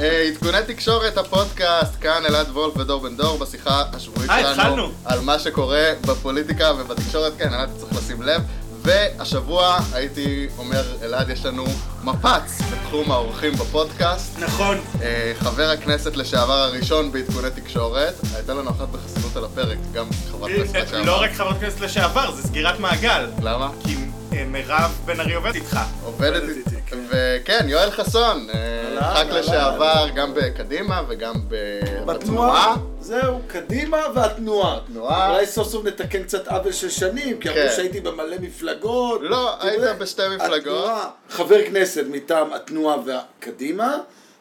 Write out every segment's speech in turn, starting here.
אה, עדכוני תקשורת, הפודקאסט, כאן אלעד וולף ודור בן דור בשיחה השבועית היי, שלנו. על מה שקורה בפוליטיקה ובתקשורת, כן, אלעד צריך לשים לב. והשבוע הייתי אומר, אלעד, יש לנו מפץ בתחום האורחים בפודקאסט. נכון. אה, חבר הכנסת לשעבר הראשון בעדכוני תקשורת, הייתה לנו אחת בחסינות על הפרק, גם חברת כנסת לשעבר. לא רק חברת כנסת לשעבר, זה סגירת מעגל. למה? כי אה, מירב בן ארי עובדת איתך. עובדת איתי. וכן, יואל חסון, אה, ח"כ. לשעבר גם בקדימה וגם בתנועה, זהו, קדימה והתנועה. התנועה. אולי סוף סוף נתקן קצת עוול של שנים, כי כן. אמרו שהייתי במלא מפלגות. לא, היית בשתי מפלגות. התנועה, חבר כנסת מטעם התנועה והקדימה.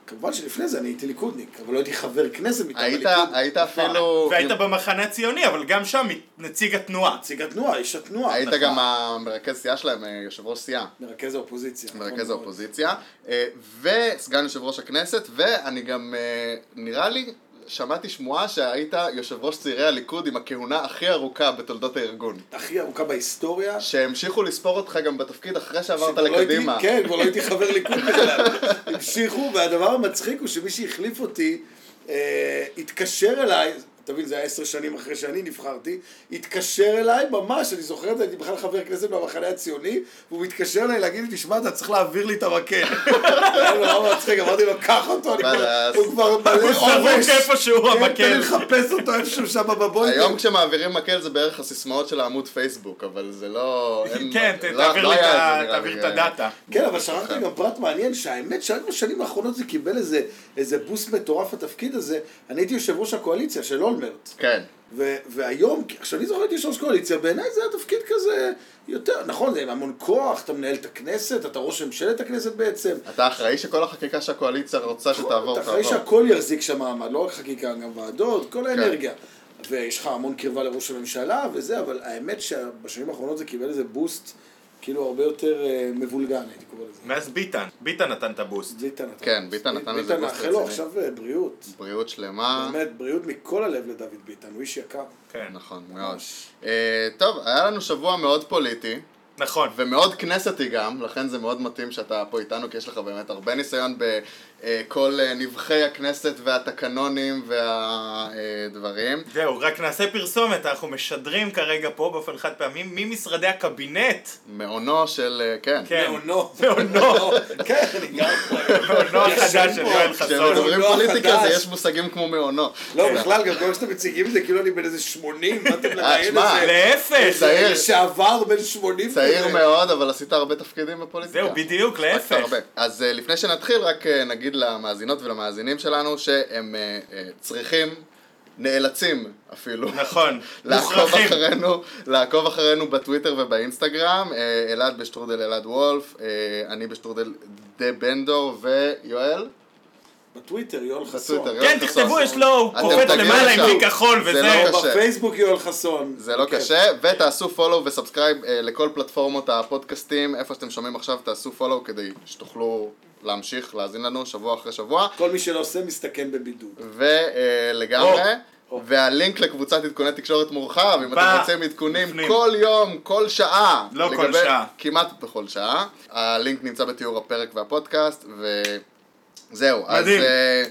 כמובן שלפני זה אני הייתי ליכודניק, אבל לא הייתי חבר כנסת מטעם היית, הליכוד. היית אפילו... והיית במחנה הציוני, אבל גם שם נציג התנועה. נציג התנועה, איש התנועה. היית נכון. גם המרכז סיעה שלהם, אה, יושב ראש סיעה, מרכז האופוזיציה. נכון מרכז. האופוזיציה, אה, וסגן יושב ראש הכנסת, ואני גם, אה, נראה לי, שמעתי שמועה שהיית יושב ראש צעירי הליכוד עם הכהונה הכי ארוכה בתולדות הארגון. הכי ארוכה בהיסטוריה. שהמשיכו לספור אותך גם בתפקיד אחרי שעברת לא הייתי- לקדימה. כן, כבר לא הייתי חבר ליכוד בכלל. המשיכו, והדבר המצחיק הוא שמי שהחליף אותי, אה, התקשר אליי, אתה מבין, זה היה עשר שנים אחרי שאני נבחרתי, התקשר אליי ממש, אני זוכר את זה, הייתי בכלל חבר כנסת במחנה הציוני, והוא מתקשר אליי להגיד לי, תשמע, אתה צריך להעביר לי את המקל. זה נורא מצחיק, אמרתי לו, קח אותו, אני כבר- ואז- הוא כבר מלא הוא זרוק עובש. איפשהו, כן, תן המקל. לי לחפש אותו איפשהו שם בבוידר. היום כשמעבירים מקל זה בערך הסיסמאות של העמוד פייסבוק, אבל זה לא... כן, לא- תעביר לא את תעביר את הדאטה. כן, אבל שכחתי גם פרט מעניין, שהאמת שרק בשנים האחרונות זה קיבל איזה, איזה בוסט מטורף התפקיד הזה. אני הייתי יושב ראש הקואליציה של אולמרט. כן. ו- והיום, כשאני זוכר הייתי יושב ראש קואליציה, בעיניי זה היה תפקיד כזה יותר, נכון, זה עם המון כוח, אתה מנהל את הכנסת, אתה ראש ממשלת הכנסת בעצם. אתה אחראי שכל החקיקה שהקואליציה רוצה שתעבור, אתה אחרי תעבור. שהכל יחזיק שם מעמד, לא רק חקיקה, גם ועדות, כל האנרגיה. ויש לך המון קרבה לראש הממשלה וזה, אבל האמת שבשנים האחרונות זה קיבל איזה בוסט, כאילו הרבה יותר אה, מבולגן, הייתי קורא לזה. מאז ביטן. ביטן נתן את הבוסט. ביטן נתן. כן, ביטן נתן לזה ביטן בוסט נאחל לו רציני. עכשיו אה, בריאות. בריאות שלמה. באמת, בריאות מכל הלב לדוד ביטן, הוא איש יקר. כן. נכון, מאוד. אה, טוב, היה לנו שבוע מאוד פוליטי, נכון. ומאוד כנסתי גם, לכן זה מאוד מתאים שאתה פה איתנו, כי יש לך באמת הרבה ניסיון בכל אה, נבחי הכנסת והתקנונים והדברים. זהו, רק נעשה פרסומת, אנחנו משדרים כרגע פה באופן חד פעמי ממשרדי הקבינט. מעונו של, אה, כן. כן. מעונו. מעונו. כן, אני פה. מעונו החדש של יואל חסון. כשמדברים פוליטיקה. זה יש מושגים כמו מעונו. לא, בכלל, גם כל שאתם מציגים את זה כאילו אני בן איזה 80, באתם לראיין תשמע, איזה... להפך. צעיר. לשעבר בן 80. צעיר. מאוד, אבל עשית הרבה תפקידים בפוליטיקה. זהו, בדיוק, להפך. אז אה, לפני שנתחיל, רק אה, נגיד למאזינות ולמאזינים שלנו שהם אה, אה, צריכים, נאלצים אפילו, נכון. לעקוב. אחרינו, לעקוב אחרינו בטוויטר ובאינסטגרם, אה, אלעד בשטרודל אלעד וולף, אה, אני בשטרודל דה בנדור ויואל. בטוויטר, יואל חסון. כן, תכתבו. יש לו, הוא קופץ למעלה עם. וי כחול זה וזה. לא קשה. בפייסבוק יואל חסון. זה לא כן. קשה, ותעשו follow ו subscribe לכל פלטפורמות הפודקאסטים, איפה שאתם שומעים עכשיו תעשו follow כדי שתוכלו להמשיך להאזין לנו שבוע אחרי שבוע. כל מי שלא עושה מסתכן בבידוד. ולגמרי, או. והלינק לקבוצת עדכוני תקשורת מורחב, אם אתם רוצים עדכונים. כל יום, כל שעה. לא כל שעה. כמעט בכל שעה. הלינק נמצא בתיאור הפרק והפודקאסט, וזהו. מדהים. אה,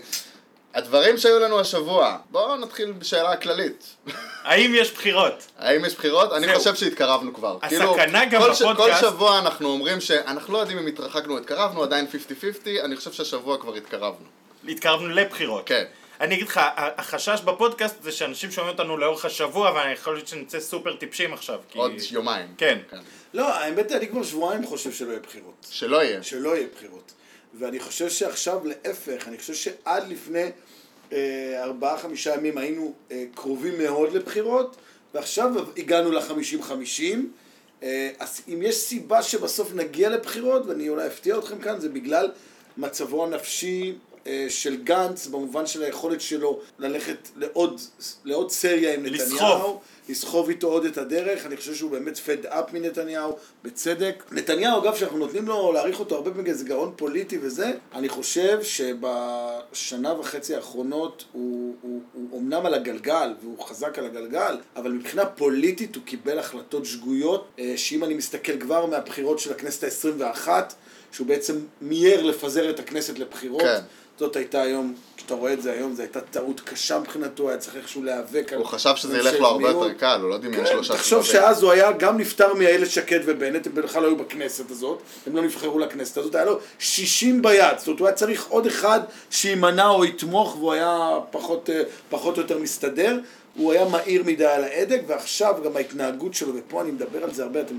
הדברים שהיו לנו השבוע, בואו נתחיל בשאלה הכללית. האם יש בחירות? האם יש בחירות? אני. חושב שהתקרבנו כבר. הסכנה גם כל ש- כל בפודקאסט- שבוע אנחנו אומרים שאנחנו לא יודעים אם התרחקנו או התקרבנו, עדיין 50-50, אני חושב שהשבוע כבר התקרבנו. התקרבנו לבחירות. כן. אני אגיד לך, החשש בפודקאסט זה שאנשים שומעים אותנו לאורך השבוע ואני יכול להיות שנצא סופר טיפשים עכשיו. כי- עוד יומיים. כן. לא, האמת, אני כבר שבועיים חושב שלא יהיה בחירות. שלא יהיה. שלא יהיה בחירות. ואני חושב שעכשיו להפך, אני חושב שעד לפני אה, ארבעה חמישה ימים היינו אה, קרובים מאוד לבחירות, ועכשיו הגענו לחמישים חמישים. אה, אז אם יש סיבה שבסוף נגיע לבחירות, ואני אולי אפתיע אתכם כאן, זה בגלל מצבו הנפשי של גנץ, במובן של היכולת שלו ללכת לעוד, לעוד סריה עם נתניהו. לסחוב. לסחוב איתו עוד את הדרך, אני חושב שהוא באמת פד אפ מנתניהו, בצדק. נתניהו, אגב, שאנחנו נותנים לו להעריך אותו הרבה פעמים כאיזה גאון פוליטי וזה, אני חושב שבשנה וחצי האחרונות הוא, הוא, הוא אומנם על הגלגל, והוא חזק על הגלגל, אבל מבחינה פוליטית הוא קיבל החלטות שגויות, אה, שאם אני מסתכל כבר מהבחירות של הכנסת העשרים ואחת, שהוא בעצם מיהר לפזר את הכנסת לבחירות. כן. זאת הייתה היום, כשאתה רואה את זה היום, זו הייתה טעות קשה מבחינתו, היה צריך איכשהו להיאבק. הוא חשב שזה ילך לו הרבה. יותר קל, הוא לא דמיין כן, שלושה תחשוב. שאז הוא היה גם נפטר מאיילת שקד ובנט, הם בכלל לא היו בכנסת הזאת, הם לא נבחרו לכנסת הזאת, היה לו 60 ביד, זאת אומרת הוא היה צריך עוד אחד שימנע או יתמוך והוא היה אה, פחות או יותר מסתדר, הוא היה מהיר מדי על ההדק ועכשיו גם ההתנהגות שלו, ופה אני מדבר על זה הרבה, אתם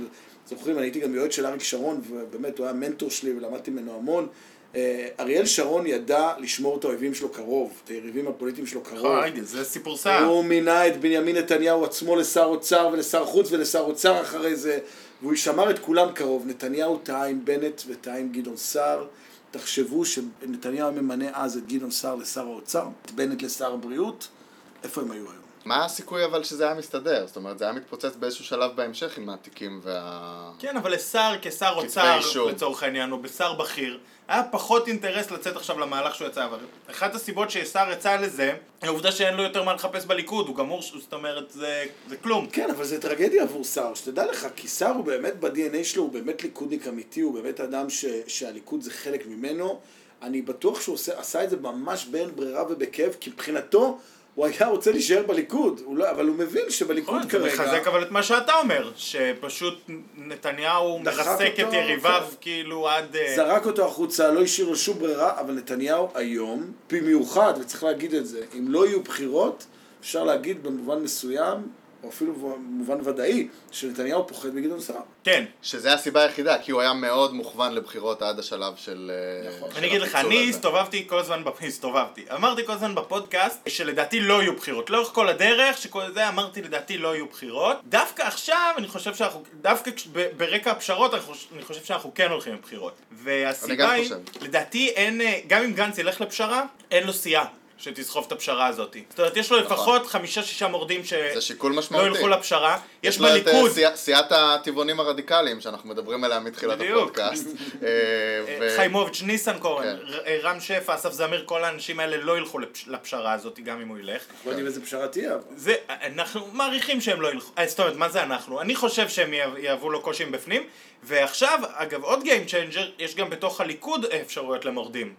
זוכרים, אני הייתי גם יועץ של אריק שרון ובאמת הוא היה מנטור שלי ולמדתי ממנו המון. אה, אריאל שרון ידע לשמור את האויבים שלו קרוב, את היריבים הפוליטיים שלו קרוב. אוי, זה סיפור סער. הוא מינה את בנימין נתניהו עצמו לשר אוצר ולשר חוץ ולשר אוצר אחרי זה, והוא שמר את כולם קרוב. נתניהו טעה עם בנט וטעה עם גדעון סער. תחשבו שנתניהו ממנה אז את גדעון סער לשר האוצר, את בנט לשר הבריאות, איפה הם היו היום? מה הסיכוי אבל שזה היה מסתדר? זאת אומרת, זה היה מתפוצץ באיזשהו שלב בהמשך עם התיקים וה... כן, אבל לשר כשר אוצר. לצורך העניין, או בשר בכיר, היה פחות אינטרס לצאת עכשיו למהלך שהוא יצא, אבל אחת הסיבות ששר יצא לזה, היא העובדה שאין לו יותר מה לחפש בליכוד, הוא גמור, זאת אומרת, זה, זה כלום. כן, אבל זה טרגדיה עבור סער, שתדע לך, כי סער הוא באמת ב-DNA שלו, הוא באמת ליכודניק אמיתי, הוא באמת אדם ש, שהליכוד זה חלק ממנו. אני בטוח שהוא עושה, עשה את זה ממש באין ברירה ובכאב, כי מבחינתו הוא היה רוצה להישאר בליכוד, הוא לא, אבל הוא מבין שבליכוד נכון, זה כרגע... מחזק אבל את מה שאתה אומר, שפשוט נתניהו מרסק את יריביו. כאילו עד... אה, זרק אותו החוצה, לא השאיר לו שום ברירה, אבל נתניהו היום, במיוחד, וצריך להגיד את זה, אם לא יהיו בחירות, אפשר להגיד במובן מסוים, או אפילו במובן ודאי, שנתניהו פוחד מגדעון סער. כן, שזה הסיבה היחידה, כי הוא היה מאוד מוכוון לבחירות עד השלב של... אה, נכון. של אני אגיד לך, אני. הסתובבתי כל הזמן, הסתובבתי, אמרתי כל הזמן בפודקאסט שלדעתי לא יהיו בחירות, לאורך כל הדרך שכל זה אמרתי לדעתי לא יהיו בחירות, דווקא עכשיו אני חושב שאנחנו, דווקא ברקע הפשרות אני חוש- אני חושב שאנחנו כן הולכים לבחירות, והסיבה היא. לדעתי אין, אה, גם אם גנץ ילך לפשרה, אין לו סיעה. שתסחוב את הפשרה הזאת. זאת אומרת, יש לו לפחות חמישה-שישה מורדים ש... נכון. זה שיקול לא משמעותי. ילכו לפשרה. יש לו את, אה, בליכוד, סי- סיעת הטבעונים הרדיקליים, שאנחנו מדברים עליה מתחילת בדיוק. הפודקאסט. אה, ו- חיימוביץ', ניסנקורן, כן. אה, רם שפע, אסף זמיר, כל האנשים האלה לא ילכו לפש- לפשרה הזאת, גם אם הוא ילך. לא יודעים איזה פשרה תהיה. זה, אנחנו מעריכים שהם לא ילכו, אה, זאת אומרת, מה זה אנחנו? אני חושב שהם יהוו לו קושי מבפנים, ועכשיו, אגב, עוד Game Changer, יש גם בתוך הליכוד אפשרויות למורדים.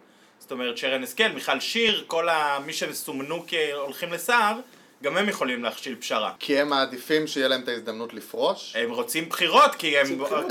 זאת אומרת, שרן השכל, מיכל שיר, כל ה... מי שסומנו כהולכים לסער, גם הם יכולים להכשיל פשרה. כי הם מעדיפים שיהיה להם את ההזדמנות לפרוש. הם רוצים בחירות, כי הם. כבר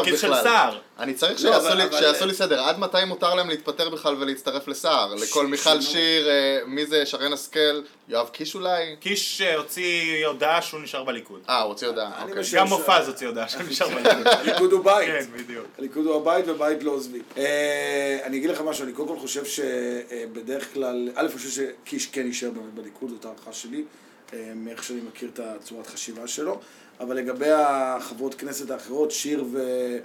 בכיס של בכלל? סער. אני צריך לא, שיעשו לי- סדר, עד מתי מותר להם להתפטר בכלל ולהצטרף לסער? לכל מיכל. שיר, אה, מי זה, שרן השכל, יואב קיש אולי? קיש אה, הוציא הודעה שהוא נשאר בליכוד. אה, הוא הוציא הודעה, אני אוקיי. גם מופז הוציא הודעה שהוא נשאר בליכוד. הליכוד הוא בית. כן, בדיוק. הליכוד הוא הבית ובית לא עוזבי. אה, אני אגיד לך משהו, אני קודם כל חושב שבדרך כלל, א', אני חושב שקיש כן יישאר באמת בליכוד, זאת הערכה שלי, אה, מאיך שאני מכיר את הצורת חשיבה שלו, אבל לגבי החברות כנסת האחרות, שיר ו-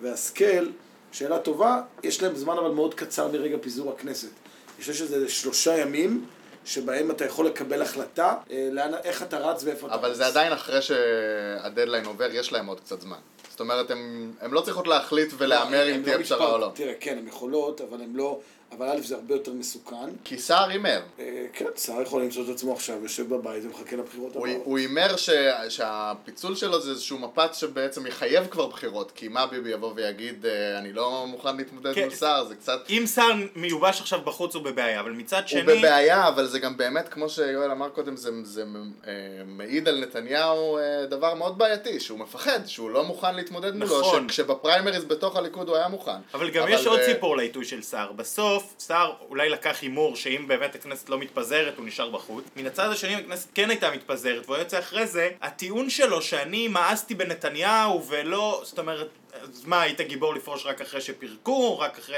והשכל, שאלה טובה, יש להם זמן אבל מאוד קצר מרגע פיזור הכנסת. אני חושב שזה שלושה ימים. שבהם אתה יכול לקבל החלטה, אה, לאן, איך אתה רץ ואיפה אתה רץ. אבל זה עדיין אחרי שהדדליין עובר, יש להם עוד קצת זמן. זאת אומרת, הם לא צריכות להחליט ולהמר אם הם תהיה לא פשרה או לא. תראה, כן, הן יכולות, אבל הן לא... אבל א', זה הרבה יותר מסוכן. כי סער הימר. אה, כן, שר יכול למצוא את עצמו עכשיו, יושב בבית ומחכה לבחירות הוא- הבאות. הוא הימר ש- שהפיצול שלו זה איזשהו מפץ שבעצם יחייב כבר בחירות, כי מה ביבי יבוא ויגיד, אה, אני לא מוכן להתמודד כן. מול סער, זה קצת... אם סער מיובש עכשיו בחוץ הוא בבעיה, אבל מצד הוא שני... בבעיה, אבל זה גם באמת, כמו שיואל אמר קודם, זה, זה אה, מעיד על נתניהו אה, דבר מאוד בעייתי, שהוא מפחד, שהוא לא מוכן להתמודד מולו, נכון. כשבפריימריז בתוך הליכוד הוא היה מוכן. אבל גם יש עוד סיפור לעיתוי של סער. בסוף, סער אולי לקח הימור שאם באמת הכנסת לא מתפזרת, הוא נשאר בחוץ. מן הצד השני, אם הכנסת כן הייתה מתפזרת, והוא יוצא אחרי זה, הטיעון שלו שאני מאסתי בנתניהו ולא... זאת אומרת, אז מה, היית גיבור לפרוש רק אחרי שפירקו? רק אחרי...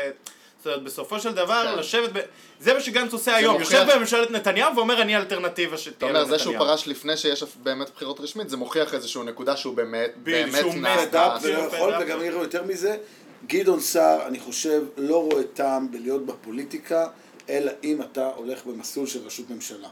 זאת אומרת, בסופו של דבר, כן. לשבת ב... זה מה שגנץ עושה היום, מוכיח- יושב בממשלת נתניהו ואומר אני אלטרנטיבה אתה שתהיה אומר, לנתניהו. זה שהוא פרש לפני שיש באמת בחירות רשמית, זה מוכיח איזושהי נקודה שהוא באמת, באמת שהוא נע- מת, פדאפ נע- ולא אפילו יכול, פדאפ. וגם יותר מזה, גדעון סער, אני חושב, לא רואה טעם בלהיות בפוליטיקה, אלא אם אתה הולך במסלול של ראשות ממשלה.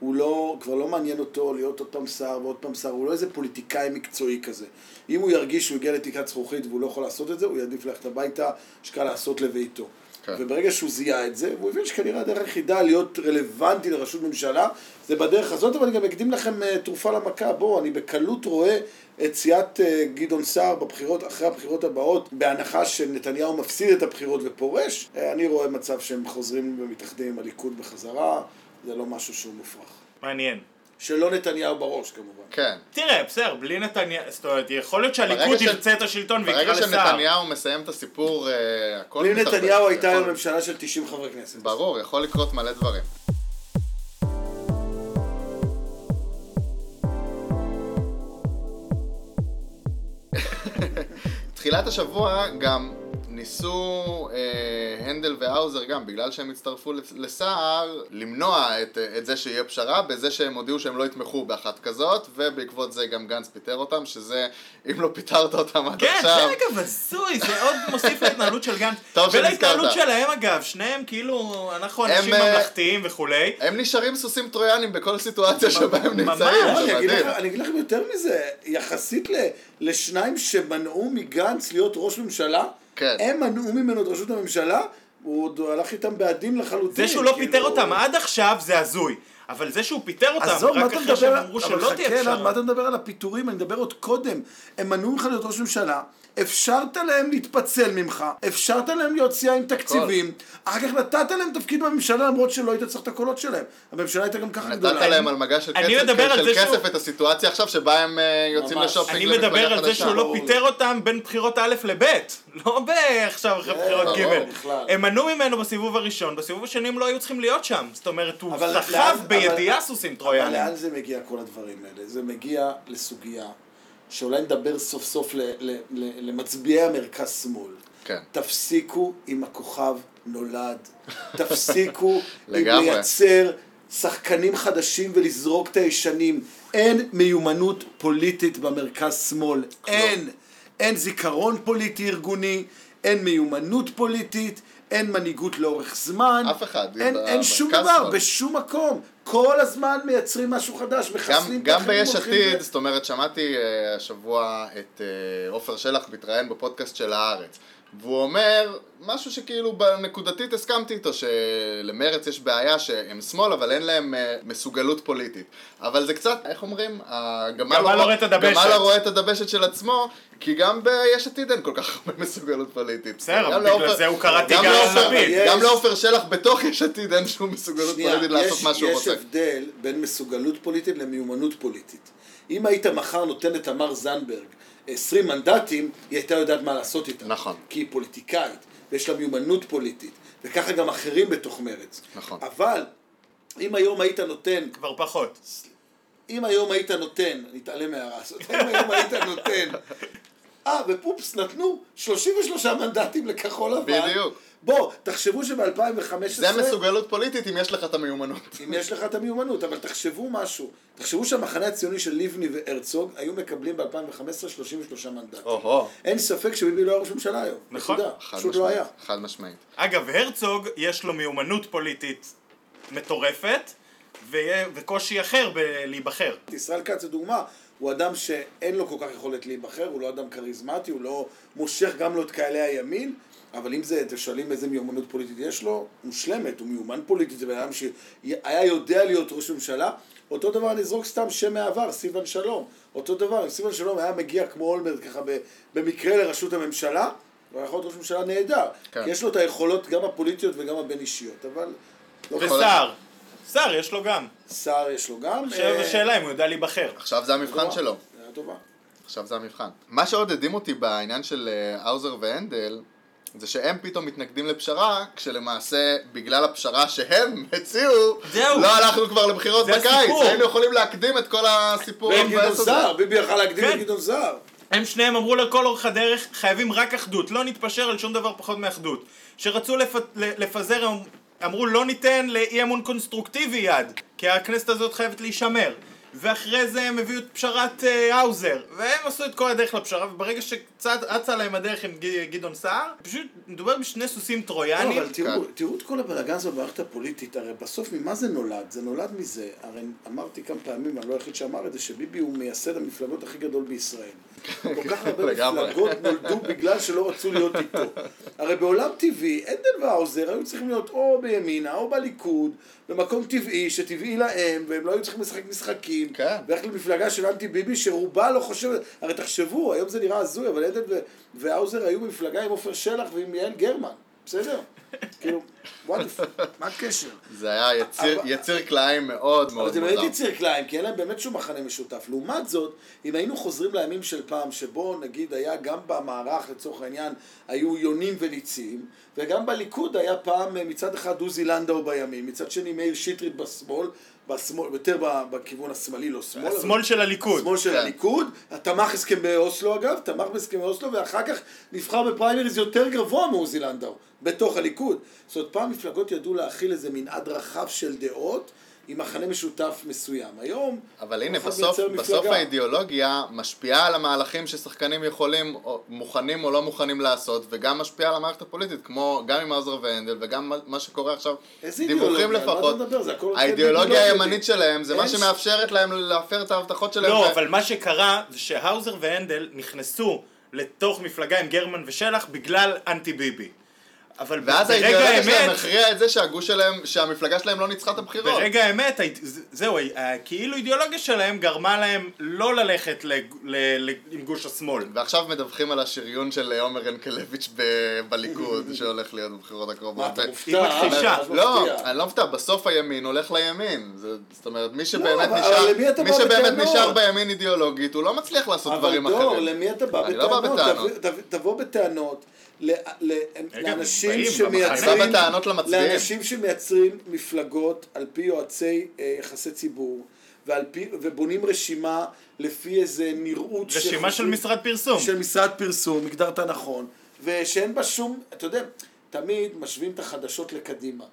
הוא לא, כבר לא מעניין אותו להיות עוד פעם שר ועוד פעם שר, הוא לא איזה פוליטיקאי מקצועי כזה. אם הוא ירגיש שהוא הגיע לתקרת זכוכית והוא לא יכול לעשות את זה, הוא יעדיף ללכת הביתה, שקל לעשות לביתו. כן. וברגע שהוא זיהה את זה, והוא הבין שכנראה הדרך היחידה להיות רלוונטי לראשות ממשלה, זה בדרך הזאת, אבל אני גם אקדים לכם אה, תרופה למכה. בואו, אני בקלות רואה את סיעת אה, גדעון סער בבחירות, אחרי הבחירות הבאות, בהנחה שנתניהו מפסיד את הבחירות ופורש, אה, אני רואה מצב שהם חוזרים ומתאחדים עם הליכוד בחזרה, זה לא משהו שהוא מופרך. מעניין. שלא נתניהו בראש כמובן. כן. תראה, בסדר, בלי נתניהו, זאת אומרת, יכול להיות שהליכוד ברגע ש- ירצה את השלטון ויקרא ברגע לסער. שנתניהו מסיים את הסיפור, אה, הכל בלי. נתניהו הייתה יכול- היום ממשלה של 90 חברי כנסת. ברור, יכול לקרות מלא דברים. תחילת השבוע גם ניסו אה, הנדל והאוזר גם, בגלל שהם הצטרפו לס- לסער, למנוע את, אה, את זה שיהיה פשרה, בזה שהם הודיעו שהם לא יתמכו באחת כזאת, ובעקבות זה גם גנץ פיטר אותם, שזה, אם לא פיטרת אותם עד כן, עכשיו... זה אגב הזוי, זה עוד מוסיף להתנהלות של גנץ. טוב ולהתנהלות שנזכרת. שלהם אגב, שניהם כאילו, אנחנו אנשים הם, אה, ממלכתיים וכולי. הם נשארים סוסים טרויאנים בכל סיטואציה שבה הם. נמצאים, זה אני אגיד מדהים. לך- אני אגיד לכם יותר מזה, יחסית ל- לשניים שמנעו מגנץ להיות ראש ממשלה, כן. הם מנעו ממנו את ראשות הממשלה, הוא עוד הלך איתם בעדין לחלוטין. זה שהוא לא כאילו- פיטר אותם עד עכשיו זה הזוי. אבל זה שהוא פיטר אותם עזוב, מה רק אחרי שהם אמרו אבל שלא תהיה חכה, מה. אתה מדבר על הפיטורים? אני מדבר עוד קודם. הם מנעו ממך להיות ראש ממשלה, אפשרת להם להתפצל ממך, אפשרת להם להיות סיעה עם תקציבים, אחר כך נתת להם תפקיד בממשלה למרות שלא היית צריך את הקולות שלהם. הממשלה הייתה גם ככה גדולה. נתת להם על מגש של אני כסף, מדבר על של זה שהוא- כסף את הסיטואציה עכשיו שבה הם אה, יוצאים ממש. לשופינג אני למפלגה מדבר על זה חדשה. שהוא לא ברור. פיטר אותם בין בחירות א' לב', לא עכשיו אחרי כן, בחירות ברור, ג'. בכלל. הם מנעו ממנו בסיבוב הראשון, בסיבוב השני הם לא היו צריכים להיות שם. זאת אומרת, הוא אבל סחב בידיעה אבל- סוסים אבל טרויאנים. לאן זה מגיע כל הדברים האלה? זה מגיע לסוגיה שאולי נדבר סוף סוף ל- ל- ל- למצביעי המרכז-שמאל. כן. תפסיקו עם הכוכב נולד. תפסיקו עם. לייצר שחקנים חדשים ולזרוק את הישנים. אין מיומנות פוליטית במרכז-שמאל. אין. אין זיכרון פוליטי ארגוני, אין מיומנות פוליטית, אין מנהיגות לאורך זמן. אף אחד, אין, ב- אין שום דבר, שמאל. בשום מקום. כל הזמן מייצרים משהו חדש, גם, מחסלים את גם האחרים, ביש עתיד, ו- זאת אומרת, שמעתי אה, השבוע את אה, עופר שלח מתראיין בפודקאסט של הארץ. והוא אומר משהו שכאילו בנקודתית הסכמתי איתו, שלמרץ יש בעיה שהם שמאל, אבל אין להם אה, מסוגלות פוליטית. אבל זה קצת, איך אומרים? הגמל גמל לא רואה את הדבשת. גמל לא רואה את הדבשת של עצמו, כי גם ביש עתיד אין כל כך הרבה מסוגלות פוליטית. בסדר, גם בגלל זה הוא קרא גם תיגר לעופר- על לפיד. יש- גם לעופר שלח בתוך יש עתיד אין שום מסוגלות שנייה, פוליטית לעשות יש, מה שהוא יש רוצה. הבדל בין מסוגלות פוליטית למיומנות פוליטית. אם היית מחר נותן לתמר זנדברג 20 מנדטים, היא הייתה יודעת מה לעשות איתם. נכון. כי היא פוליטיקאית, ויש לה מיומנות פוליטית, וככה גם אחרים בתוך מרץ. נכון. אבל, אם היום היית נותן, כבר פחות. אם היום היית נותן, אני אתעלם מההערה הזאת, אם היום היית נותן, אה, ופופס נתנו 33 מנדטים לכחול לבן. בדיוק. בוא, תחשבו שב-2015... זה מסוגלות פוליטית אם יש לך את המיומנות. אם יש לך את המיומנות, אבל תחשבו משהו, תחשבו שהמחנה הציוני של לבני והרצוג היו מקבלים ב-2015 33 מנדטים. אין ספק שביבי לא היה ראש ממשלה היום. נכון. פשוט לא היה. חד משמעית. אגב, הרצוג יש לו מיומנות פוליטית מטורפת, ו- וקושי אחר בלהיבחר. ישראל כץ זה דוגמה, הוא אדם שאין לו כל כך יכולת להיבחר, הוא לא אדם כריזמטי, הוא לא מושך גם לא את קהלי הימין, אבל אם זה, אתם שואלים איזה מיומנות פוליטית יש לו, מושלמת, הוא מיומן פוליטית, זה בן אדם שהיה יודע להיות ראש ממשלה, אותו דבר אני אזרוק סתם שם מהעבר, סילבן שלום, אותו דבר, אם סילבן שלום היה מגיע כמו אולמרט ככה במקרה לראשות הממשלה, הוא היה יכול להיות ראש ממשלה נהדר, כן. כי יש לו את היכולות גם הפוליטיות וגם הבין אישיות, אבל לא וסער. סער יש לו גם. שר יש לו גם, עכשיו אה, השאלה אם הוא יודע להיבחר. עכשיו זה המבחן טובה. שלו. היה טובה. עכשיו זה המבחן. מה שעוד הדהים אותי בעניין של אה, האוזר והנדל, זה שהם פתאום מתנגדים לפשרה, כשלמעשה בגלל הפשרה שהם הציעו, זהו. לא הלכנו כבר לבחירות זה בקיץ, הסיפור. היינו יכולים להקדים את כל הסיפור גדעון המבאס הזה. סער, ביבי יכל להקדים כן. את גדעון סער. הם שניהם אמרו לכל אורך הדרך, חייבים רק אחדות, לא נתפשר על שום דבר פחות מאחדות. כשרצו לפ... לפזר, הם אמרו לא ניתן לאי אמון קונסטרוקטיבי יד, כי הכנסת הזאת חייבת להישמר. ואחרי זה הם הביאו את פשרת אה, האוזר, והם עשו את כל הדרך לפשרה, וברגע שקצת אצה להם הדרך עם גדעון סער, פשוט מדובר בשני סוסים לא, טרויאנים. אבל תראו, תראו את כל הבלאגן הזה במערכת הפוליטית, הרי בסוף ממה זה נולד? זה נולד מזה, הרי אמרתי כמה פעמים, אני לא היחיד שאמר את זה, שביבי הוא מייסד המפלגות הכי גדול בישראל. כל כך הרבה. מפלגות נולדו בגלל שלא רצו להיות איתו. הרי בעולם טבעי, הנדל והאוזר היו צריכים להיות או בימינה או בליכוד, במקום טבעי, שטבעי להם, והם לא היו צריכים לשחק משחקים. כן. וללכת למפלגה של אנטי ביבי שרובה לא חושבת, הרי תחשבו, היום זה נראה הזוי, אבל ו- והאוזר היו במפלגה עם עופר שלח ועם יעל גרמן, בסדר? כאילו, וואט מה הקשר? זה היה יציר, אבל- יציר כלאיים מאוד אבל מאוד זה מוזר. באמת יציר כליים, כי אין להם באמת שום מחנה משותף. לעומת זאת, אם היינו חוזרים לימים של פעם, שבו נגיד היה גם במערך לצורך העניין, היו יונים וניצים, וגם בליכוד היה פעם אה, מצד אחד עוזי לנדאו בימין, מצד שני מאיר שטרית בשמאל, בשמאל, יותר בכיוון השמאלי, לא שמאל. אבל- השמאל של הליכוד. שמאל של כן. הליכוד, תמך הסכמי אוסלו אגב, תמך בהסכמי אוסלו, ואחר כך נבחר בפריימריז יותר גבוה מעוזי לנדאו, בתוך הליכוד. זאת אומרת, פעם מפלגות ידעו להכיל איזה מנעד רחב של דעות, עם מחנה משותף מסוים. היום, אבל הנה, בסוף, בסוף. האידיאולוגיה משפיעה על המהלכים ששחקנים יכולים, או מוכנים או לא מוכנים לעשות, וגם משפיעה על המערכת הפוליטית, כמו גם עם עזר והנדל, וגם מה- שקורה עכשיו, דיווחים לפחות, האידיאולוגיה אידיאולוגיה. הימנית שלהם, זה מה שמאפשרת להם להפר את ההבטחות שלהם. לא, ו- אבל מה שקרה זה שהאוזר והנדל נכנסו לתוך מפלגה עם גרמן ושלח בגלל אנטי ביבי. אבל ואז האידיאולוגיה שלהם האמת, הכריעה את זה שהגוש שלהם, שהמפלגה שלהם לא ניצחה את הבחירות. ברגע האמת, זהו, כאילו אידיאולוגיה שלהם גרמה להם לא ללכת לג- ל- ל- עם גוש השמאל. ועכשיו מדווחים על השריון של עומר ינקלביץ' ב- בליכוד, שהולך להיות בבחירות הקרובות. מה, אתה מופתע? היא מכחישה. ממש לא. אני לא מופתע, בסוף הימין הולך לימין. זה- זאת אומרת, מי שבאמת אבל- אבל נשאר, מי בא שבאמת? נשאר בימין אידיאולוגית, הוא לא מצליח לעשות אבל דברים דור, אחרים. למי אתה בא אני לא בא בטענות? תבוא בטענות לאנשים שמייצרים... אני. לאנשים שמייצרים מפלגות על פי יועצי אה, יחסי ציבור, ועל פי, ובונים רשימה לפי איזה נראות רשימה של משרד פרסום. של משרד פרסום, הגדרת נכון, ושאין בה שום, אתה יודע, תמיד משווים את החדשות לקדימה,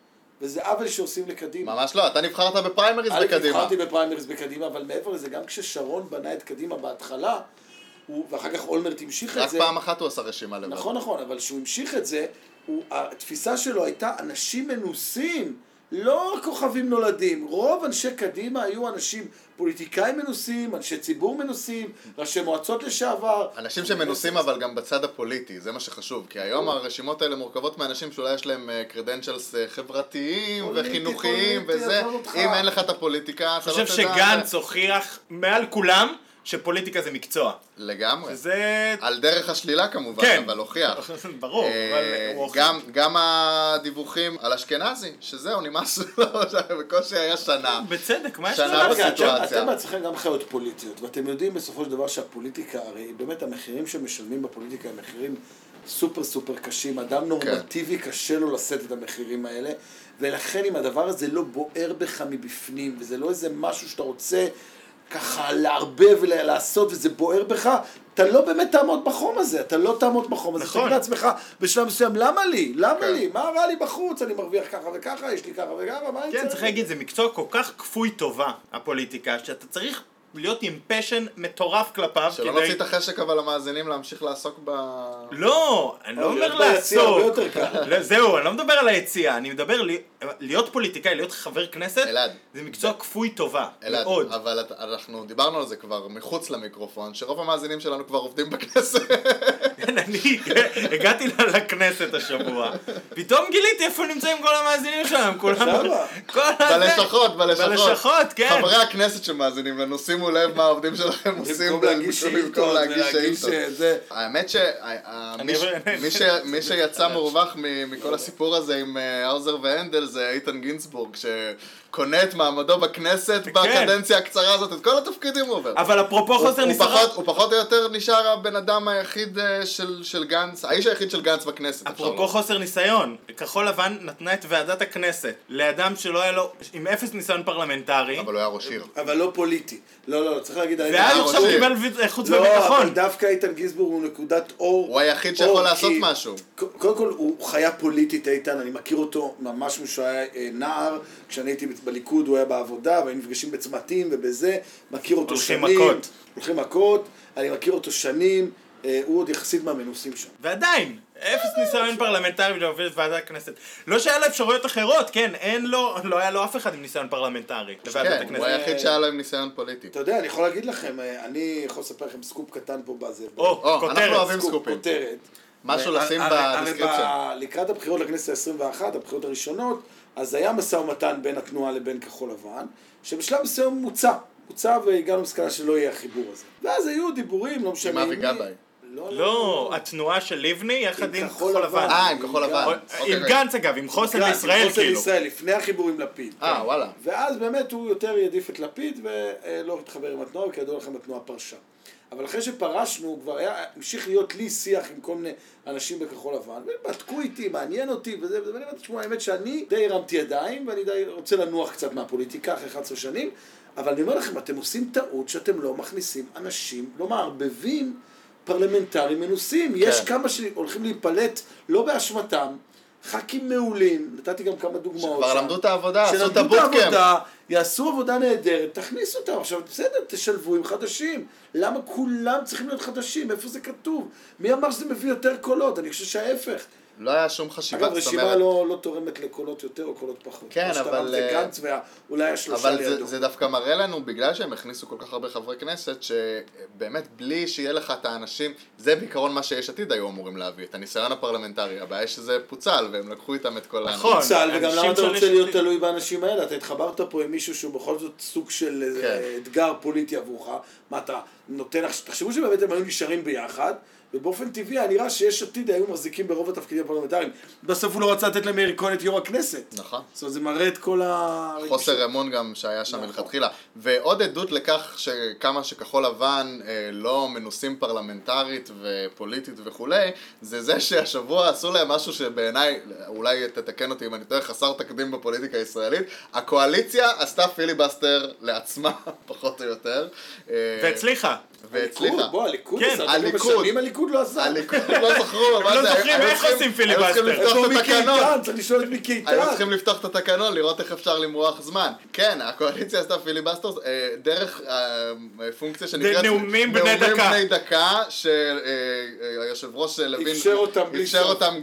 וזה עוול שעושים לקדימה. ממש לא, אתה נבחרת בפריימריז בקדימה. נבחרתי בפריימריז בקדימה, אבל מעבר לזה, גם כששרון בנה את קדימה בהתחלה, הוא, ואחר כך אולמרט המשיך רק את זה, פעם אחת הוא עשה רשימה לבד. נכון, נכון, אבל כשהוא המשיך את זה, הוא, התפיסה שלו הייתה אנשים מנוסים, לא כוכבים נולדים. רוב אנשי קדימה היו אנשים, פוליטיקאים מנוסים, אנשי ציבור מנוסים, ראשי מועצות לשעבר. אנשים שמנוסים אבל גם בצד הפוליטי, זה מה שחשוב, כי היום הרשימות האלה מורכבות מאנשים שאולי יש להם קרדנצ'לס חברתיים פוליטי, וחינוכיים פוליטי, וזה. אם אין לך את הפוליטיקה, אתה אני לא חושב תדע... שגנץ הוכיח מעל כולם שפוליטיקה זה מקצוע. לגמרי. זה... על דרך השלילה כמובן, כן. אבל הוכיח. ברור, אבל אה, הוא הוכיח. גם, גם הדיווחים על אשכנזי, שזהו, נמאס לו, בקושי היה שנה. בצדק, מה יש שנה לך? בסיטואציה. אתם, אתם בעצמכם גם חיות פוליטיות, ואתם יודעים בסופו של דבר שהפוליטיקה, הרי באמת המחירים שמשלמים בפוליטיקה הם מחירים סופר סופר קשים. אדם נורמטיבי קשה לו לשאת את המחירים האלה, ולכן אם הדבר הזה לא בוער בך מבפנים, וזה לא איזה משהו שאתה רוצה ככה לערבב ולעשות, וזה בוער בך, אתה לא באמת תעמוד בחום הזה, אתה לא תעמוד בחום הזה. נכון. תגיד לעצמך בשלב מסוים, למה לי? למה כן. לי? מה רע לי בחוץ? אני מרוויח ככה וככה, יש לי ככה וככה, מה אני כן, צריך להגיד, זה מקצוע כל כך כפוי טובה, הפוליטיקה, שאתה צריך להיות עם פשן מטורף כלפיו שלא נוציא את החשק אבל למאזינים להמשיך לעסוק ב... לא, אני לא או, אומר לעסוק. לא, זהו, אני לא מדבר על היציאה, אני מדבר לי- להיות פוליטיקאי, להיות חבר כנסת, אלעד. זה מקצוע כפוי טובה, אלעד, מאוד. אבל את- אנחנו דיברנו על זה כבר מחוץ למיקרופון, שרוב המאזינים שלנו כבר עובדים בכנסת. כן, אני הגעתי לכנסת השבוע, פתאום גיליתי איפה נמצאים כל המאזינים שלהם, כולם... שמה. כל הזה- בלשכות, בלשכות. בלשכות, כן. חברי הכנסת שמאזינים לנו, שימו לב מה העובדים שלכם עושים במקום להגיש שאילתות. האמת שמי שיצא מורווח מ- מכל הסיפור הזה עם אה, האוזר והנדל זה איתן גינזבורג, שקונה את מעמדו בכנסת בקדנציה הקצרה הזאת, את כל התפקידים הוא עובר. אבל אפרופו הוא- חוסר הוא ניסיון, הוא פחות או יותר נשאר הבן אדם היחיד אה, של של גנץ, האיש היחיד של גנץ בכנסת. אפרופו. חוסר ניסיון, כחול לבן נתנה את ועדת הכנסת לאדם שלא היה לו, עם אפס ניסיון פרלמנטרי, אבל הוא היה ראש עיר. אבל לא פוליטי. לא, לא, לא, צריך להגיד... ואז עכשיו ראש קיבל חוץ לא, אבל וביטחון. דווקא איתן גינזבורג הוא נקודת אור. הוא היחיד שיכול לעשות משהו. קודם כל הוא חיה פוליטית איתן, אני מכיר אותו ממש כשהוא היה אה, נער, כשאני הייתי בליכוד הוא היה בעבודה, והיינו נפגשים בצמתים ובזה, מכיר אותו הולכים שנים. מכות. הולכים מכות, אני מכיר אותו שנים, אה, הוא עוד יחסית מהמנוסים שם. ועדיין, אפס ניסיון פרלמנטרי להוביל את ועדת הכנסת. לא שהיה לו אפשרויות אחרות, כן, אין לו, לא היה לו אף אחד עם ניסיון פרלמנטרי לוועדת כן, הוא. היחיד שהיה לו עם ניסיון פוליטי. אתה יודע, אני יכול להגיד לכם, אה, אני יכול לספר לכם סקופ קטן פה בזה. או, או, אנחנו כותרת. אוהבים סקופים. כותרת. משהו הרי- לשים הרי- הרי ב description. ב- לקראת הבחירות לכנסת ה-21, הבחירות הראשונות, אז היה משא ומתן בין התנועה לבין כחול לבן, שבשלב מסוים מוצע. מוצע והגענו למסקנה שלא יהיה החיבור הזה. ואז היו דיבורים, לא משנה עם אבי מי. גבאי. לא, לא, התנועה של לבני יחד עם עם כחול לבן. אה, עם כחול לבן. אוקיי, עם רגע. גנץ אגב, עם חוסן גנץ, לישראל חוסן כאילו. לישראל, לפני החיבור עם לפיד. אה. וואלה. ואז באמת הוא יותר העדיף את לפיד ולא התחבר עם התנועה, וכידוע לכם התנועה פרשה. אבל אחרי שפרשנו, כבר היה, המשיך להיות לי שיח עם כל מיני אנשים בכחול לבן, ובדקו איתי, מעניין אותי, וזה, וזה, ואני אמרתי, תשמעו, האמת שאני די הרמתי ידיים, ואני די רוצה לנוח קצת מהפוליטיקה אחרי 11 שנים, אבל אני אומר לכם, אתם עושים טעות שאתם לא מכניסים אנשים, לא מערבבים פרלמנטרים מנוסים. יש כן. כמה שהולכים להיפלט, לא באשמתם, ח"כים מעולים, נתתי גם כמה דוגמאות. שכבר שם. למדו את העבודה, עשו את. העבודה, יעשו עבודה נהדרת, תכניסו אותם. עכשיו, בסדר, תשלבו עם חדשים. למה כולם צריכים להיות חדשים? איפה זה כתוב? מי אמר שזה מביא יותר קולות? אני חושב שההפך. לא היה שום חשיבה, אגב, רשימה אומרת, לא, לא תורמת לקולות יותר או קולות פחות. כן, כמו שאתה אבל, אמרת, זה אה, גנץ ואולי השלושה אבל לידו. זה, זה דווקא מראה לנו, בגלל שהם הכניסו כל כך הרבה חברי כנסת, שבאמת בלי שיהיה לך את האנשים, זה בעיקרון מה שיש עתיד היו אמורים להביא, את הניסיון הפרלמנטרי. הבעיה היא שזה פוצל, והם לקחו איתם את כל נכון. צה"ל, וגם למה אתה רוצה להיות. תלוי באנשים האלה? אתה התחברת פה עם מישהו שהוא בכל זאת סוג של איזה כן. אתגר פוליטי עבורך. מה אתה נותן, תחשבו שבאמת הם היו נשארים ביחד, ובאופן טבעי היה נראה שיש עתיד היו מחזיקים ברוב התפקידים הפרלמנטריים. בסוף הוא לא רצה לתת למאיר כהן את יו"ר הכנסת. נכון. זאת אומרת, זה מראה את כל ה... חוסר אמון גם שהיה שם נכון. מלכתחילה. ועוד עדות לכך שכמה שכחול לבן אה, לא מנוסים פרלמנטרית ופוליטית וכולי, זה זה שהשבוע עשו להם משהו שבעיניי, אולי תתקן אותי אם אני טועה, חסר תקדים בפוליטיקה הישראלית. הקואליציה עשתה filibuster לעצמה, פחות או יותר. אה, והצליחה. והצליחה. הליכוד, בוא, הליכוד כן, עשה, הליכוד. הליכוד. הליכוד לא עשה. הליכוד לא זכרו, מה לא זה, זוכרים היו איך עושים היו צריכים filibuster. לפתוח את התקנון. צריך לשאול את מיקי היו איתן. צריכים לפתוח את התקנון, לראות איך אפשר למרוח זמן. כן, הקואליציה עשתה filibuster אה, דרך אה, פונקציה שנקראת... נאומים בני נאומים דקה. בני דקה, שהיושב ראש לוין... אפשר אותם בלי אפשר. אותם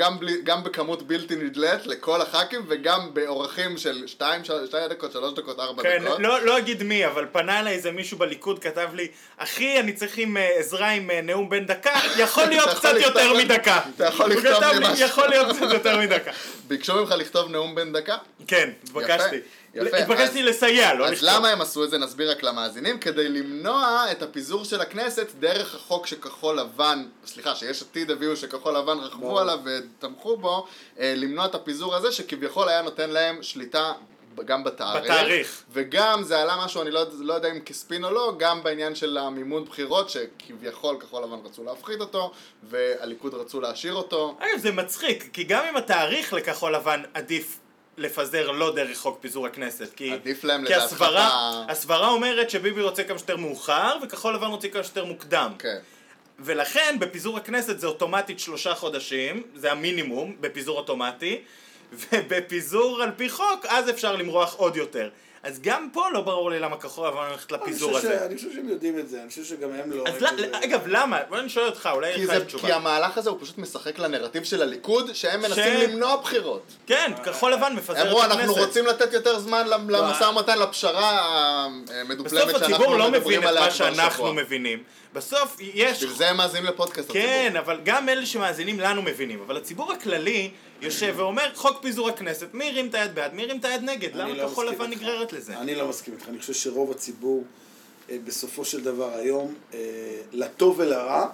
גם, בכמות בלתי נדלית לכל הח"כים, וגם באורחים של 2 דקות, 3 דקות, 4 כן, דקות. לא, לא אגיד מי, אבל פנה אליי איזה מישהו בליכוד, כתב לי, אחי, אני צריך עם אה, עזרה עם אה, נאום בן דקה, יכול להיות קצת יותר מדקה. אתה יכול לכתוב לי משהו. יכול להיות קצת יותר מדקה. ביקשו ממך לכתוב נאום בן דקה? כן, התבקשתי. יפה, התבקשתי אז- לסייע, לא אז לכתוב. למה הם עשו את זה? נסביר רק למאזינים. כדי למנוע את הפיזור של הכנסת דרך החוק שכחול לבן, סליחה, שיש עתיד הביאו שכחול לבן רכבו. עליו ותמכו בו, אה, למנוע את הפיזור הזה שכביכול היה נותן להם שליטה גם בתאריך. בתאריך. וגם זה עלה משהו, אני לא, לא יודע אם כספין או לא, גם בעניין של המימון בחירות, שכביכול כחול לבן רצו להפחית אותו, והליכוד רצו להשאיר אותו. אגב, זה מצחיק, כי גם אם התאריך לכחול לבן עדיף לפזר לא דרך חוק פיזור הכנסת, כי... עדיף להם לדעתך הסברה, את ה- הסברה אומרת שביבי רוצה כמה שיותר מאוחר, וכחול לבן רוצה כמה שיותר מוקדם. כן. ולכן בפיזור הכנסת זה אוטומטית שלושה חודשים, זה המינימום בפיזור אוטומטי, ובפיזור על פי חוק, אז אפשר למרוח עוד יותר. אז גם פה לא ברור לי למה כחול לבן הולכת לפיזור ש- הזה. אני חושב שהם יודעים את זה, אני חושב שגם הם לא... אז זה. אגב, למה? בוא אני שואל אותך, אולי כי, יש לך תשובה. כי המהלך הזה הוא פשוט משחק לנרטיב של הליכוד, שהם מנסים ש- למנוע בחירות. כן, כחול לבן מפזר את אמרו, הכנסת. אנחנו רוצים לתת יותר זמן למ- למשא ומתן, לפשרה המדופלמת בסוף שאנחנו הציבור לא מדברים מבין את עליה מה כבר שאנחנו שבוע. מבינים. בסוף יש... בשביל זה הם מאזינים לפודקאסט כן, הציבור. אבל גם אלה שמאזינים לנו מבינים. אבל הציבור הכללי יושב ואומר, חוק פיזור הכנסת, מי הרים את היד בעד, מי הרים את היד נגד? למה לא כחול לבן. נגררת לזה? אני לא מסכים איתך, אני חושב שרוב הציבור אה, בסופו של דבר היום, אה, לטוב ולרע,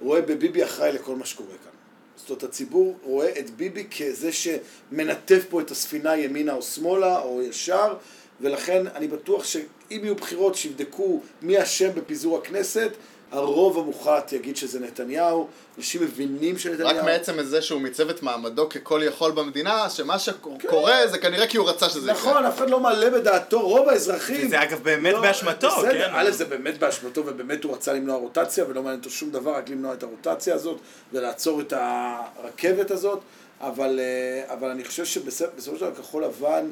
רואה בביבי אחראי לכל מה שקורה כאן. זאת אומרת, הציבור רואה את ביבי כזה שמנתב פה את הספינה ימינה או שמאלה או ישר, ולכן אני בטוח שאם יהיו בחירות שיבדקו מי אשם בפיזור הכנסת, הרוב המוחלט יגיד שזה נתניהו, אנשים מבינים שנתניהו... רק מעצם זה שהוא מיצב את מעמדו ככל יכול במדינה, שמה שקורה זה כנראה כי הוא רצה שזה יקרה. נכון, אף אחד לא מעלה בדעתו, רוב האזרחים... וזה אגב באמת לא, באשמתו, בסדר, כן. א' זה באמת באשמתו, ובאמת הוא רצה למנוע רוטציה, ולא מעניין אותו שום דבר, רק למנוע את הרוטציה הזאת, ולעצור את הרכבת הזאת, אבל, אה, אבל אני חושב שבסופו של דבר כחול לבן,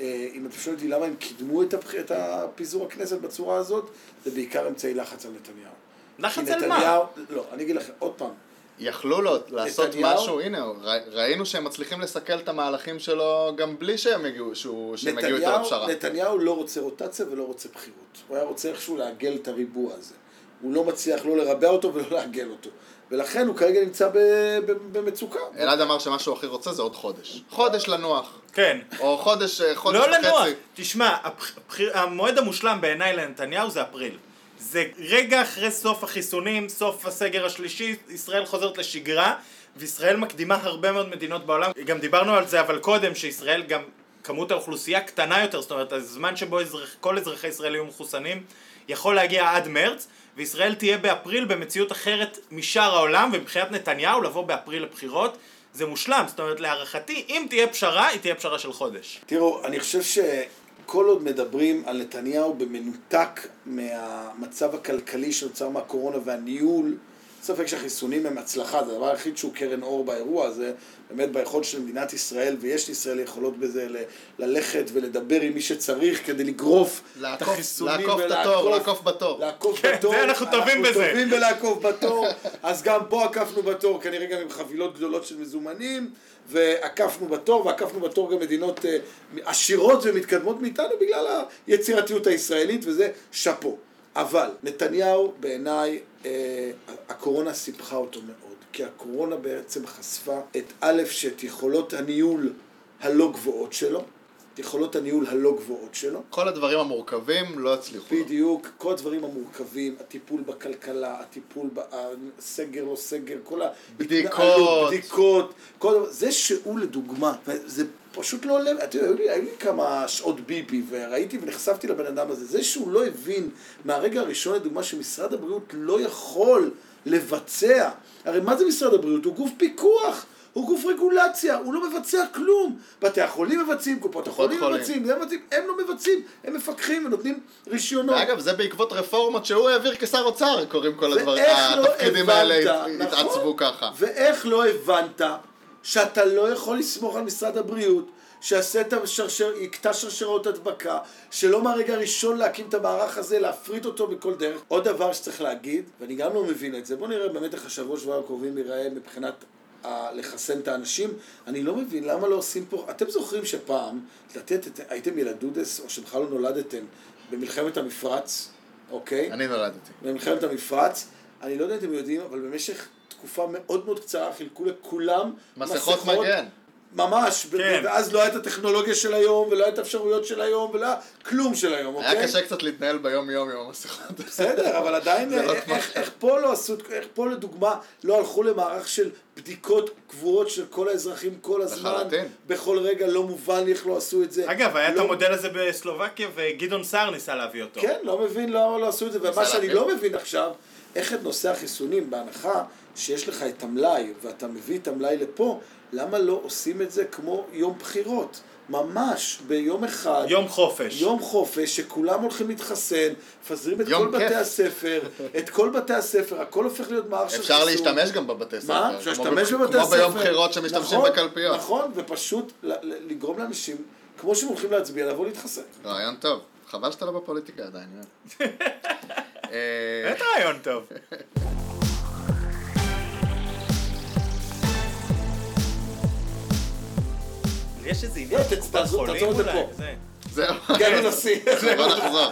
אה, אם אתה שואל אותי למה הם קידמו. את הפיזור הכנסת בצורה הזאת, זה בעיקר אמצעי לחץ על נתניהו. לחץ על מה? לא, אני אגיד לכם, עוד פעם, יכלו לו לעשות נתניהו- משהו, הנה, ראינו שהם מצליחים לסכל את המהלכים שלו גם בלי שהם הגיעו, שהוא- שהם הגיעו איתו נתניהו, לפשרה. נתניהו לא רוצה רוטציה ולא רוצה בחירות. הוא היה רוצה איכשהו לעגל את הריבוע הזה. הוא לא מצליח לא לרבע אותו ולא לעגל אותו. ולכן הוא כרגע נמצא ב- ב- במצוקה. אלעד אמר שמה שהוא הכי רוצה זה עוד חודש. חודש לנוח. כן. או חודש, אה, חודש לא וחצי. לנוח. תשמע, הבח- המועד המושלם בעיניי לנתניהו זה אפריל. זה רגע אחרי סוף החיסונים, סוף הסגר השלישי, ישראל חוזרת לשגרה, וישראל מקדימה הרבה מאוד מדינות בעולם. גם דיברנו על זה אבל קודם, שישראל גם כמות האוכלוסייה קטנה יותר, זאת אומרת, הזמן שבו אזרח, כל אזרחי ישראל יהיו מחוסנים יכול להגיע עד מרץ, וישראל תהיה באפריל במציאות אחרת משאר העולם, ומבחינת נתניהו לבוא באפריל לבחירות זה מושלם, זאת אומרת להערכתי, אם תהיה פשרה, היא תהיה פשרה של חודש. תראו, אני חושב שכל עוד מדברים על נתניהו במנותק מהמצב הכלכלי שנוצר מהקורונה והניהול, ספק שהחיסונים הם הצלחה, זה הדבר היחיד שהוא קרן אור באירוע הזה, באמת ביכולת של מדינת ישראל, ויש לישראל יכולות בזה ל- ללכת ולדבר עם מי שצריך כדי לגרוף את החיסונים לעקוף את התור, לעקוף בתור. לעקוף כן, בתור. זה אנחנו טובים בזה. אנחנו טובים בלעקוף בתור, אז גם פה עקפנו בתור, כנראה גם עם חבילות גדולות של מזומנים, ועקפנו בתור, ועקפנו בתור גם מדינות אה, עשירות ומתקדמות מאיתנו בגלל היצירתיות הישראלית, וזה שאפו. אבל נתניהו בעיניי, הקורונה סיבכה אותו מאוד, כי הקורונה בעצם חשפה את א', שאת יכולות הניהול הלא גבוהות שלו, את יכולות הניהול הלא גבוהות שלו, כל הדברים המורכבים לא הצליחו. בדיוק, כל הדברים המורכבים, הטיפול בכלכלה, הטיפול בסגר לא סגר, כל בדיקות. ההתנהלות, בדיקות, כל זה שהוא לדוגמה, זה פשוט לא עולה, אתה יודע, היו לי, היו לי כמה שעות ביבי, וראיתי ונחשפתי לבן אדם הזה, זה שהוא לא הבין מהרגע הראשון לדוגמה שמשרד הבריאות לא יכול לבצע, הרי מה זה משרד הבריאות? הוא גוף פיקוח. הוא גוף רגולציה, הוא לא מבצע כלום. בתי החולים מבצעים, קופות החולים חולים. מבצעים, הם מבצעים, הם לא מבצעים, הם מפקחים ונותנים רישיונות. ואגב, זה בעקבות רפורמות שהוא העביר כשר אוצר, קוראים כל הדברים, לא התפקידים האלה הבנת, הת- נכון? התעצבו ככה. ואיך לא הבנת שאתה לא יכול לסמוך על משרד הבריאות, שיעשה את השרשר, יקטע שרשרות הדבקה, שלא מהרגע הראשון להקים את המערך הזה, להפריט אותו בכל דרך. עוד דבר שצריך להגיד, ואני גם לא מבין את זה, בואו נראה באמת איך השבוע שבועיים הקרובים ייראה מבחינת ה- לחסן את האנשים. אני לא מבין למה לא עושים פה, אתם זוכרים שפעם, לתת, הייתם ילדודס, או שבכלל לא נולדתם, במלחמת המפרץ, אוקיי? אני נולדתי. במלחמת המפרץ. אני לא יודע אם אתם יודעים, אבל במשך תקופה מאוד מאוד קצרה חילקו לכולם מסכות מגן. ממש, כן. ואז לא הייתה את הטכנולוגיה של היום, ולא הייתה את האפשרויות של היום, ולא היה כלום של היום, אוקיי? היה קשה קצת להתנהל ביום יום עם המסכות. בסדר, אבל עדיין, זה לא איך, כמו איך, איך פה לא עשו, איך פה לדוגמה לא הלכו למערך של בדיקות קבועות של כל האזרחים כל הזמן, לחלוטין. בכל רגע, לא מובן לי איך לא עשו את זה. אגב, היה את לא- המודל הזה בסלובקיה וגדעון סער ניסה להביא אותו. כן, לא מבין למה לא עשו את זה, ומה שאני. לא מבין עכשיו, איך את נושא החיסונים, בהנחה שיש לך את המלאי, ואתה מביא את המלאי לפה, למה לא עושים את זה כמו יום בחירות? ממש, ביום אחד. יום חופש. יום חופש, שכולם הולכים להתחסן, מפזרים את כל כיף. בתי הספר, את כל בתי הספר, הכל הופך להיות מערך של חיסון. אפשר להשתמש גם בבתי ספר. מה? אפשר להשתמש בבתי הספר. כמו ביום בחירות שמשתמשים נכון, בקלפיות. נכון, ופשוט לגרום לאנשים, כמו שהם הולכים להצביע, לבוא להתחסן. רעיון טוב. חבל שאתה לא בפוליטיקה עדיין. באמת רעיון טוב. יש איזה עניין לא, ת- קופת חולים אולי. זהו. כן, נשיא. בוא נחזור.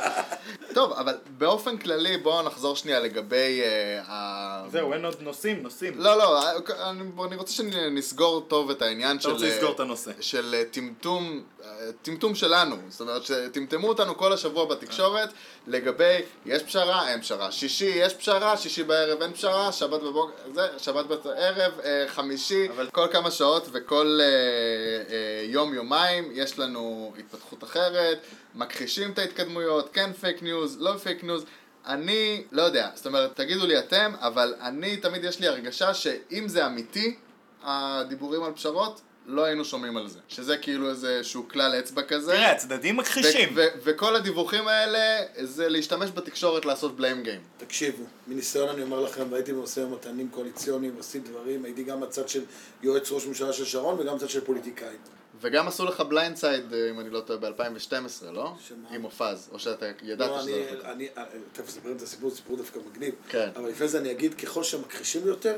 טוב, אבל באופן כללי בואו נחזור שנייה לגבי אה, ה... זהו, אין עוד נושאים, נושאים. לא, לא, אני, אני רוצה שנסגור טוב את העניין אתה של... רוצה לסגור את הנושא. של אה, טמטום, אה, טמטום שלנו. זאת אומרת, שטמטמו אותנו כל השבוע בתקשורת לגבי יש פשרה, אין פשרה. שישי יש פשרה, שישי בערב אין פשרה, שבת בבוקר, זה, שבת בערב, אה, חמישי, אבל- כל כמה שעות וכל אה, אה, יום יומיים יש לנו התפתחות אחרת, מכחישים את ההתקדמויות, כן fake news, לא fake news. אני לא יודע, זאת אומרת, תגידו לי אתם, אבל אני תמיד יש לי הרגשה שאם זה אמיתי, הדיבורים על פשרות, לא היינו שומעים על זה. שזה כאילו איזשהו כלל אצבע כזה. תראה, הצדדים מכחישים. וכל הדיווחים האלה זה להשתמש בתקשורת לעשות blame game. תקשיבו, מניסיון אני אומר לכם, והייתי במשא ומתנים קואליציוניים, עשיתי דברים, הייתי גם בצד של יועץ ראש ממשלה של שרון וגם בצד של פוליטיקאים. וגם עשו לך blind side, אם אני לא טועה, ב-2012, לא? שמה? עם מופז, או שאתה ידעת לא, שזה... הולך לקרות. אני, אה, תכף אספר את הסיפור, זה סיפור דווקא מגניב. כן. אבל לפני זה אני אגיד, ככל שמכחישים יותר,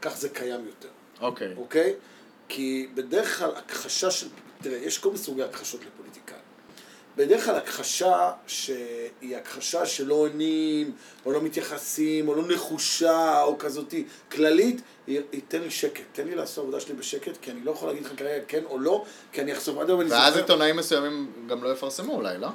כך זה קיים יותר, אוקיי. אוקיי? כי בדרך כלל הכחשה של... תראה, יש כל מיני סוגי הכחשות לפוליטיקאים. בדרך כלל הכחשה שהיא הכחשה שלא עונים, או לא מתייחסים, או לא נחושה, או כזאתי כללית, היא, היא תן לי שקט, תן לי לעשות עבודה שלי בשקט, כי אני לא יכול להגיד לך כרגע כן או לא, כי אני אחשוף עד היום אני ואז זוכר- עיתונאים מסוימים גם לא יפרסמו אולי, לא?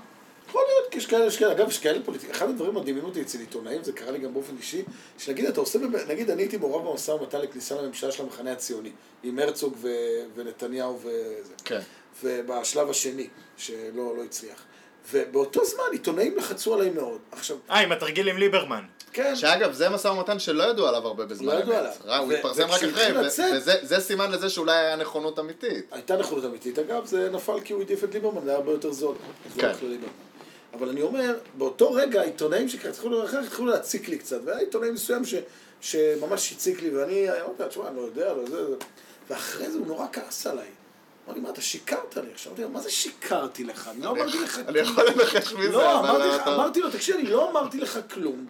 יכול להיות, כי יש כאלה, יש כאלה, אגב, יש כאלה פוליטיקאים, אחד הדברים מדהימים אותי אצל עיתונאים, זה קרה לי גם באופן אישי, שנגיד, אתה עושה, נגיד, אני הייתי מעורב במשא ומתן לכניסה לממשלה של המחנה הציוני, עם הרצוג ו... ונתניהו וזה. כן. ובשלב השני, שלא לא הצליח. ובאותו זמן עיתונאים לחצו עליי מאוד. עכשיו, אה, עם התרגיל עם ליברמן. כן, שאגב, זה משא ומתן שלא ידעו עליו הרבה בזמן לא ידעו. עליו. הוא התפרסם רק אחרי, לצאת- וזה זה סימן לזה שאולי היה נכונות אמיתית. הייתה נכונות אמיתית. אגב, זה נפל כי הוא העדיף את ליברמן, זה היה הרבה יותר זול. זה כן. אבל אני אומר, באותו רגע העיתונאים שהתחילו להציק לי קצת, והיה עיתונאי מסוים ש, שממש הציק לי, ואני אמרתי לו, תשמע, אני לא יודע, לא יודע, ואחרי זה הוא נורא כעס עליי. אמר לי, מה, אתה שיקרת לי עכשיו? אמרתי לו, מה זה שיקרתי לך? אני לא אמרתי לך אני יכול לנחש מי זה, לא, אבל אמרתי אתה- אמרתי לו, תקשיב, אני לא אמרתי לך כלום.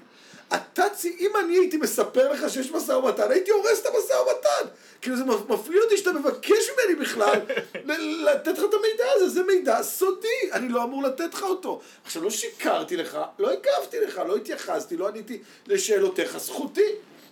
אתה, צי- אם אני הייתי מספר לך שיש משא ומתן, הייתי הורס את המשא ומתן. כאילו זה מפליא אותי שאתה מבקש ממני בכלל לתת לך את המידע הזה, זה מידע סודי, אני לא אמור לתת לך אותו. עכשיו, לא שיקרתי לך, לא הגבתי לך, לא התייחסתי, לא עניתי לשאלותיך, זכותי.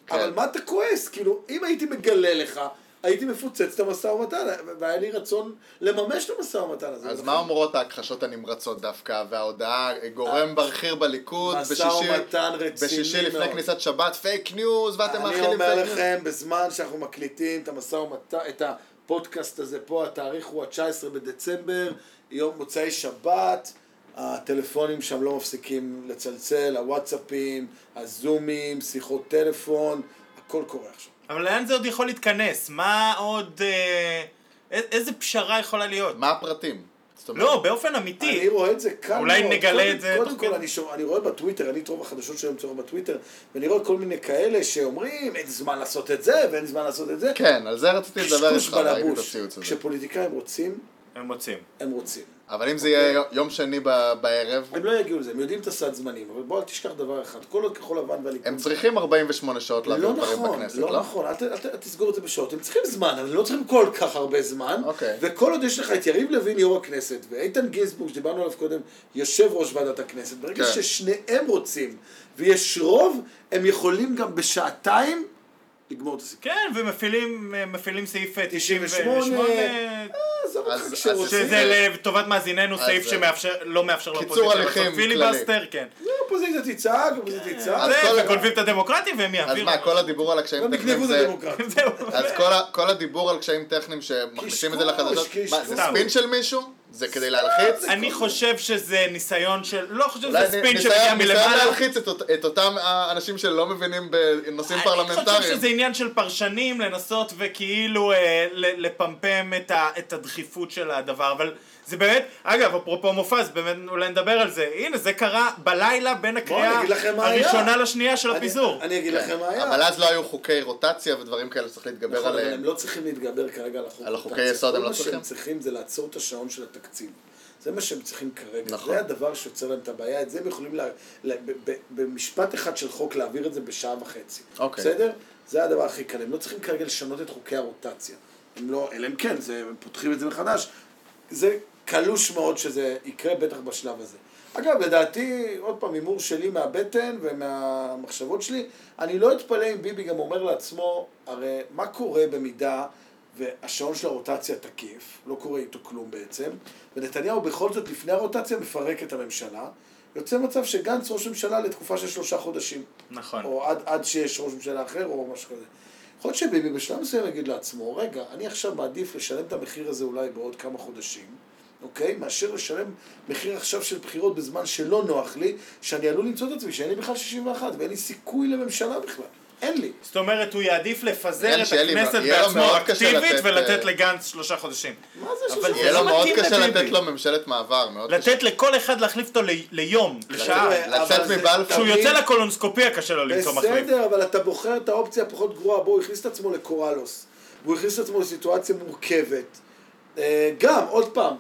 כן. אבל מה אתה כועס? כאילו, אם הייתי מגלה לך, הייתי מפוצץ את המשא ומתן, והיה לי רצון לממש את המשא ומתן הזה. אז מה אומרות ההכחשות הנמרצות דווקא, וההודעה, גורם בכיר בליכוד, משא בשישי, ומתן רציני בשישי לפני. כניסת שבת, fake news, ואתם אני מאכילים אומר fake news. לכם, בזמן שאנחנו מקליטים את המשא ומתן, את הפודקאסט הזה פה, התאריך הוא ה-19 בדצמבר, יום מוצאי שבת, הטלפונים שם לא מפסיקים לצלצל, הוואטסאפים, הזומים, שיחות טלפון, הכל קורה עכשיו. אבל לאן זה עוד יכול להתכנס? מה עוד... אה, איזה פשרה יכולה להיות? מה הפרטים? זאת אומרת, לא, באופן אמיתי. אני רואה את זה כאן אולי מאוד. נגלה קודם- את זה קודם כל, כדי. אני, שומע, אני רואה בטוויטר, אני את רוב החדשות שהיום צורך בטוויטר, ואני רואה כל מיני כאלה שאומרים, אין זמן לעשות את זה, ואין זמן לעשות את זה. כן, על זה רציתי לדבר איתך. כשפוליטיקאים רוצים, הם מוצאים. הם רוצים. אבל אם זה יהיה יום שני בערב, הם לא יגיעו לזה, הם יודעים את הסד זמנים, אבל בוא אל תשכח דבר אחד, כל עוד כחול לבן והליכוד... הם צריכים 48 שעות להעביר לא דברים נכון, בכנסת, לא לא? נכון, אל אל ת- אל תסגור את זה בשעות, הם צריכים זמן, אבל הם לא צריכים כל כך הרבה זמן, אוקיי. וכל עוד יש לך את יריב לוין יו"ר הכנסת, ואיתן גינזבורג שדיברנו עליו קודם, יושב ראש ועדת הכנסת, ברגע כן. ששניהם רוצים, ויש רוב, הם יכולים גם בשעתיים לגמור את הסיפור. כן, ומפעילים מפעילים סעיף 98, 98, עזוב אז- אותך אז כשרוצים. שזה לטובת מאזיננו אז סעיף זה- שמאפשר, לא מאפשר קיצור לאופוזיציה הליכים לעשות פיליבסטר, כן. אופוזיציה תצעק, אופוזיציה תצעק. אז וגונבים את הדמוקרטיה והם אז יעבירו. מה, כל הדיבור על הקשיים גם טכניים זה... אז כל הדיבור על קשיים טכניים שמכניסים את זה לחדשות, מה, זה. ספין של מישהו? זה כדי להלחיץ? אני חושב שזה ניסיון של, לא חושב שזה ספין ניסיון שמגיע ניסיון מלמעלה. להלחיץ את אות- את אותם האנשים שלא מבינים בנושאים אני חושב פרלמנטריים. שזה עניין של פרשנים לנסות וכאילו אה, לפמפם את הדחיפות של הדבר, אבל זה באמת, אגב, אפרופו מופז, באמת אולי נדבר על זה, הנה זה קרה בלילה בין הקריאה. הראשונה לשנייה של אני- הפיזור. אני אגיד כן. לכם מה היה. אבל אז לא היו חוקי רוטציה ודברים כאלה שצריך להתגבר נכון, אבל עליהם. הם לא צריכים להתגבר כרגע על החוק. על החוקי רוטציה. יסוד הם לא כל צריכים? מה שהם צריכים זה לעצור את השעון של התקציב. זה מה שהם צריכים כרגע. נכון. זה הדבר שיוצר להם את הבעיה. את זה הם יכולים, לה, לה, ב, ב, במשפט אחד של חוק, להעביר את זה בשעה וחצי. אוקיי. בסדר? זה הדבר הכי קל. הם לא צריכים כרגע לשנות את חוקי הרוטציה. הם לא, אלא אם כן, זה, הם פותחים את זה מחדש. זה קלוש מאוד שזה יקרה, בטח בשלב הזה. אגב, לדעתי, עוד פעם, הימור שלי מהבטן ומהמחשבות שלי, אני לא אתפלא אם ביבי גם אומר לעצמו, הרי מה קורה במידה והשעון של הרוטציה תקיף, לא קורה איתו כלום בעצם, ונתניהו בכל זאת לפני הרוטציה מפרק את הממשלה, יוצא מצב שגנץ ראש ממשלה לתקופה של שלושה חודשים. נכון. או עד, עד שיש ראש ממשלה אחר או משהו כזה. יכול להיות שביבי בשלב מסוים יגיד לעצמו, רגע, אני עכשיו מעדיף לשלם את המחיר הזה אולי בעוד כמה חודשים, אוקיי? מאשר לשלם מחיר עכשיו של בחירות בזמן שלא נוח לי, שאני עלול למצוא את עצמי שאין לי בכלל 61 ואין לי סיכוי לממשלה בכלל. אין לי. זאת אומרת, הוא יעדיף לפזר את הכנסת בעצמו אקטיבית לתת, ולתת אה, לגנץ שלושה חודשים. מה זה אבל שלושה זה יהיה לו לא מאוד קשה. לתת לו ממשלת מעבר, מאוד קשה. לתת לכל אחד להחליף אותו ל- ליום, לשעה. לצאת אבל מבלפור. כשהוא יוצא לקולונוסקופיה קשה לו למצוא מחליף. בסדר, אבל אתה בוחר את האופציה הפחות גרועה. בוא, הוא הכניס את עצמו לקוראלוס. והוא הכניס את עצמו לסיטואציה מורכבת. אה, גם, עוד פעם,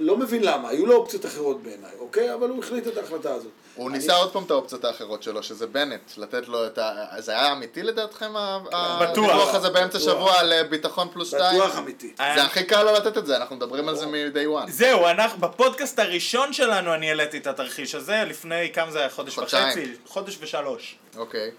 לא מבין למה, היו לו אופציות אחרות בעיניי, אוקיי? אבל הוא החליט את ההחלטה הזאת. הוא אני- ניסה עוד פעם את האופציות האחרות שלו, שזה בנט, לתת לו את ה... זה היה אמיתי לדעתכם, ה- בטוח. הדיווח הזה באמצע בטוח. שבוע על אה, ביטחון פלוס שתיים? בטוח אמיתי. זה הכי קל לו לתת את זה, אנחנו מדברים על זה מ-day one. זהו, אנחנו, בפודקאסט הראשון שלנו אני העליתי את התרחיש הזה, לפני כמה זה היה? חודש. וחצי? חודש ושלוש. אוקיי.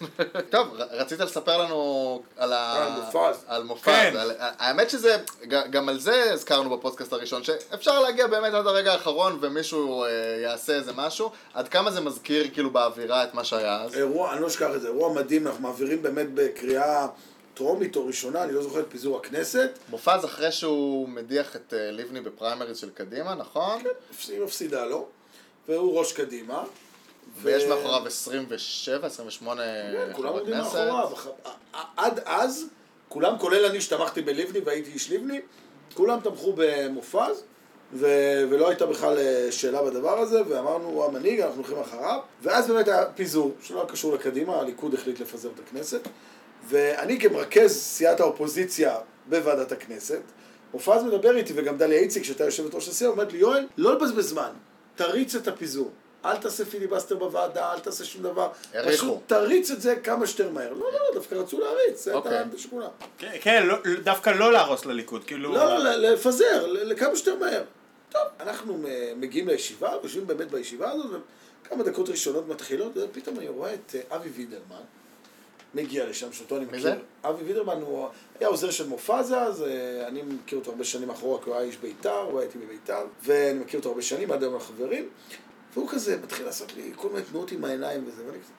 טוב, רצית לספר לנו על ה... על מופז. על מופז. כן. על- האמת שזה, גם על זה הזכרנו בפודקאסט הראשון, שאפשר להגיע באמת עד הרגע האחרון ומישהו אה, יעשה איזה משהו. עד כמה זה מזכיר כאילו באווירה את מה שהיה אז? אירוע, אני לא אשכח את זה, אירוע מדהים, אנחנו מעבירים באמת בקריאה טרומית או ראשונה, אני לא זוכר את פיזור הכנסת. מופז אחרי שהוא מדיח את אה, לבני בפריימריז של קדימה, נכון? היא מפסידה לו, והוא ראש קדימה. ויש מאחוריו 27, 28 כן, כולם עומדים. מאחוריו. אח- עד אז, כולם, כולל אני שתמכתי בלבני והייתי איש לבני, כולם תמכו במופז, ו- ולא הייתה בכלל אה, שאלה בדבר הזה, ואמרנו, הוא המנהיג, אנחנו הולכים אחריו. ואז באמת היה פיזור, שלא היה קשור לקדימה, הליכוד החליט לפזר את הכנסת. ואני כמרכז סיעת האופוזיציה בוועדת הכנסת, מופז מדבר איתי, וגם דליה איציק, שהייתה יושבת ראש הסיעה, אומרת לי, יואל, לא לבזבז זמן, תריץ את הפיזור. אל תעשה פיליבסטר בוועדה, אל תעשה שום דבר. העריכו. פשוט תריץ את זה כמה שיותר מהר. לא, לא, לא, דווקא רצו להריץ, זה. הייתה העמדה של כולם. כן, כן, לא- דווקא לא להרוס לליכוד, כאילו... לא, לא, לפזר, ל- לכמה שיותר מהר. טוב, אנחנו מ- מגיעים לישיבה, יושבים באמת בישיבה הזאת, וכמה דקות ראשונות מתחילות, ופתאום אני רואה את אה, אבי וידרמן, מגיע לשם, שאותו אני מכיר. זה? אבי וידרמן הוא היה עוזר של מופז אז, אה, אני מכיר אותו הרבה שנים אחורה, כי הוא היה איש בית"ר, הוא היה איתי בבית"ר, ואני מכיר אותו הרבה שנים, עד היום אנחנו חברים, והוא כזה מתחיל לעשות לי כל מיני תנועות עם העיניים וזה, ואני כזה,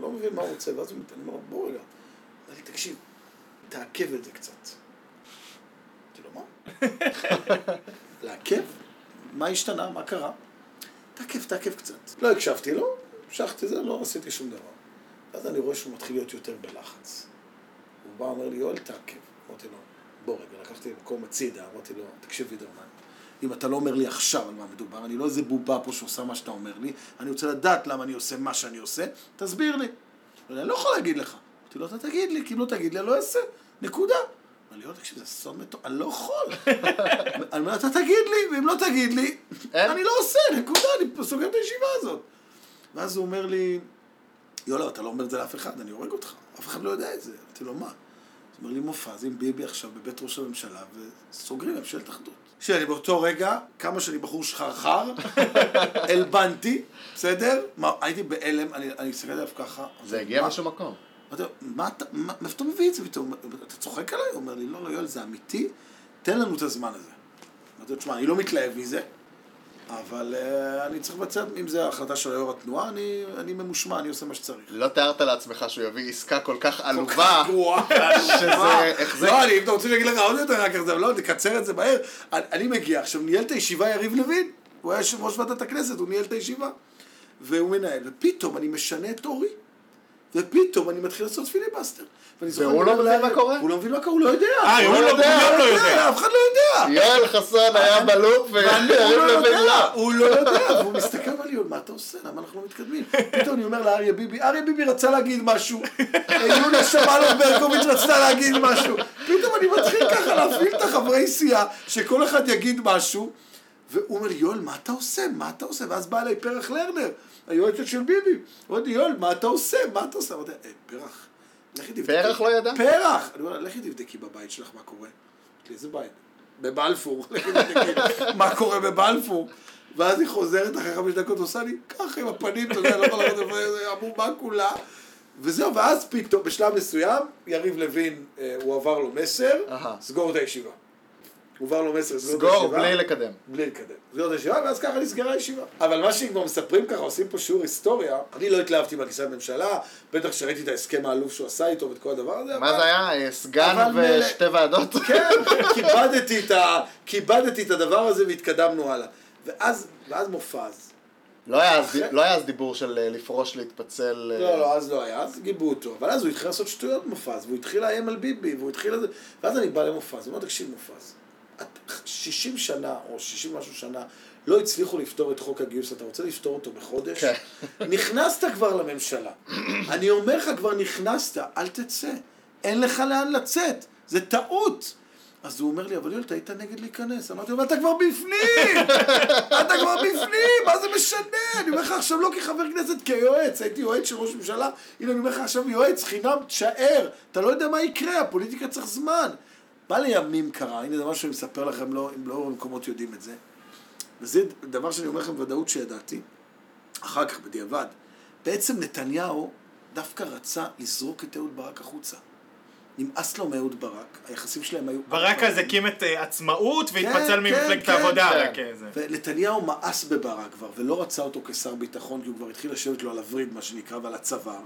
לא מבין מה הוא רוצה, ואז הוא- אני אומר בוא רגע, אומר לי, תקשיב, תעכב את זה קצת. אמרתי לו, מה? לעכב? מה השתנה? מה קרה? תעכב, תעכב קצת. לא הקשבתי לו, המשכתי זה, לא עשיתי שום דבר. ואז אני רואה שהוא מתחיל להיות יותר בלחץ. הוא בא, אומר לי, יואל, תעכב. אמרתי לו, בוא רגע, לקחתי מקום הצידה, אמרתי לו, תקשיב וידרמן, אם אתה לא אומר לי עכשיו על מה מדובר, אני לא איזה בובה פה שעושה מה שאתה אומר לי, אני רוצה לדעת למה אני עושה מה שאני עושה, תסביר לי. אני לא יכול להגיד לך. אמרתי לו, אתה תגיד לי, כי אם לא תגיד לי, אני לא אעשה. נקודה. אמר לי, תקשיב, זה אסון מטורף, אני לא יכול. אני אומר, אתה תגיד לי, ואם לא תגיד לי? אני לא עושה, נקודה, אני סוגר את הישיבה הזאת. ואז הוא אומר לי, יואל, אתה לא אומר את זה לאף אחד, אני הורג אותך, אף אחד לא יודע את זה. אמרתי לו, מה? הוא אומר לי, מופז עם ביבי עכשיו בבית ראש הממשלה, וסוגרים ממשלת אחדות. שאני באותו רגע, כמה שאני בחור שחרחר, הלבנתי, בסדר? מה, הייתי בהלם, אני הסתכלתי עליו ככה. זה הגיע? משום מקום. מה אתה, מה- מאיפה אתה מביא את זה פתאום? אתה צוחק עליי? הוא אומר לי, לא, לא, יואל, זה אמיתי, תן לנו את הזמן הזה. אמרתי לו, תשמע, אני לא מתלהב מזה, אבל uh, אני צריך לבצע, אם זה ההחלטה של יו"ר התנועה, אני, אני ממושמע, אני עושה מה שצריך. לא תיארת לעצמך שהוא יביא עסקה כל כך כל עלובה, כך גרועה. שזה, זה, לא, אני, אם אתה רוצה אגיד לך עוד יותר רק זה, לא, נקצר את זה מהר. אני, אני מגיע, עכשיו ניהל את הישיבה יריב לוין, הוא היה יושב ראש ועדת הכנסת, הוא ניהל את הישיבה. והוא מנהל, ופתאום אני משנה את אורי, ופתאום אני מתחיל לעשות פיליבסטר. ואני זוכר, והוא לא מבין מה קורה? הוא לא מבין מה קורה, הוא לא יודע. אה, הוא לא לא יודע, לא יודע. אף אחד לא יודע. יואל חסון היה בלופ ואני- ויריב הוא לא לוין יודע, לא. הוא לא יודע, והוא מסתכל ואומר לי, מה אתה עושה? למה אנחנו לא מתקדמים? פתאום אני אומר לאריה ביבי, אריה ביבי רצה להגיד משהו, יונה שמאלוב ברקוביץ' רצתה להגיד משהו, פתאום אני מתחיל ככה להפעיל את החברי סיעה, שכל אחד יגיד משהו, והוא אומר יואל, מה אתה עושה? מה אתה עושה? ואז בא אליי פרח לרנר, היועצת של ביבי, לי, יואל, מה אתה עושה? מה אתה עושה? אמרתי, "אה, פרח, לכי תבדקי. פרח לא ידע? פרח! אני אומר לכי תבדקי בבית שלך מה קורה. אמרתי איזה בית? בבלפור. מה קורה בבלפור. ואז היא חוזרת אחרי חמש דקות, עושה לי ככה עם הפנים, אתה יודע, לא יכול לראות איזה עמומה כולה. וזהו, ואז פתאום, בשלב מסוים, יריב לוין, אה, הוא עבר לו מסר. סגור את הישיבה. הובהר לו מסר, סגור את סגור הישיבה. בלי לקדם. בלי לקדם. סגור את הישיבה, ואז ככה נסגרה הישיבה. אבל מה שכבר מספרים ככה, עושים פה שיעור היסטוריה, אני לא התלהבתי מהכניסה לממשלה, בטח שראיתי את ההסכם העלוב שהוא עשה איתו ואת כל הדבר הזה. מה זה היה? אה, סגן ושתי ועדות? כן, כיבדתי את, הדבר הזה והתקדמנו הלאה. ואז, ואז מופז. לא היה אז- אחרי- לא היה אז דיבור של אה, לפרוש, להתפצל. אה, לא, לא, אז לא היה, אז גיבו אותו. אבל אז הוא התחיל לעשות שטויות מופז, והוא התחיל לאיים על ביבי, והוא התחיל. ואז אני בא למופז, הוא אומר, תקשיב מופז, 60 שנה, או 60 משהו שנה, לא הצליחו לפתור את חוק הגיוס, אתה רוצה לפתור אותו בחודש? כן. נכנסת כבר לממשלה. אני אומר לך, כבר נכנסת, אל תצא. אין לך לאן לצאת. זה טעות. אז הוא אומר לי, אבל יואל, אתה היית נגד להיכנס. אמרתי לו, אבל אתה כבר בפנים! אתה כבר בפנים, מה זה משנה? אני אומר לך עכשיו לא כחבר כנסת, כיועץ, הייתי יועץ של ראש ממשלה, הנה אני אומר לך עכשיו יועץ, חינם, תשאר, אתה לא יודע מה יקרה, הפוליטיקה צריך זמן. מה לימים קרה, הנה זה משהו שאני מספר לכם, לא, אם לא במקומות יודעים את זה. וזה דבר שאני אומר לכם בוודאות שידעתי, אחר כך בדיעבד. בעצם נתניהו דווקא רצה לזרוק את אהוד ברק החוצה. נמאס לו מאהוד ברק, היחסים שלהם היו... ברק אז הקים את אה, עצמאות והתפצל כן, ממפלגת כן, העבודה. כן. זה. ונתניהו מאס בברק כבר, ולא רצה אותו כשר ביטחון, כי הוא כבר התחיל לשבת לו על הווריד, מה שנקרא, ועל הצוואר.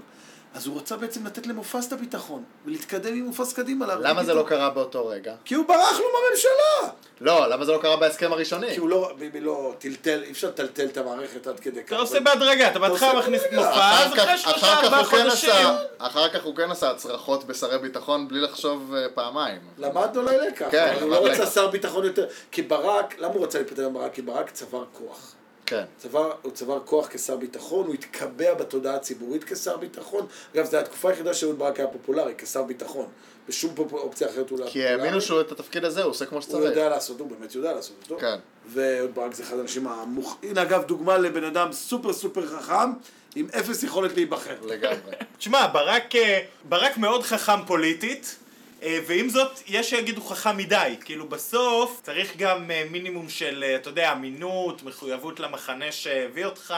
אז הוא רצה בעצם לתת למופז את הביטחון, ולהתקדם עם מופז קדימה. למה זה. לא קרה באותו רגע? כי הוא ברח לו מהממשלה! לא, למה זה לא קרה בהסכם הראשוני? כי הוא לא, ביבי לא טלטל, אי אפשר לטלטל את המערכת עד כדי כך. אתה עושה בהדרגה, אתה בהתחלה מכניס את. מופז, אחרי שלושה ארבעה כן חודשים. אחר כך הוא כן עשה הצרחות בשרי ביטחון בלי לחשוב אה, פעמיים. למד אולי לקח, כן, אבל הוא לא רצה. שר ביטחון יותר. כי ברק, למה הוא רצה להיפטר מברק? כי ברק צבר כוח. כן. צבר, הוא צבר כוח כשר ביטחון, הוא התקבע בתודעה הציבורית כשר ביטחון. אגב, זו התקופה היחידה שאהוד ברק היה פופולרי, כשר ביטחון. בשום פופ- אופציה אחרת הוא לא היה כי פופולרי. האמינו שהוא את התפקיד הזה, הוא עושה כמו הוא שצריך. יודע לעשות, הוא באמת יודע לעשות אותו. כן. ואהוד ברק זה אחד האנשים המוכ... הנה אגב דוגמה לבן אדם סופר סופר חכם, עם אפס יכולת להיבחר. לגמרי. תשמע, ברק, אה, ברק מאוד חכם פוליטית, ועם זאת, יש שיגידו חכם מדי. כאילו בסוף צריך גם אה, מינימום של, אה, אתה יודע, אמינות, מחויבות למחנה שהביא אותך.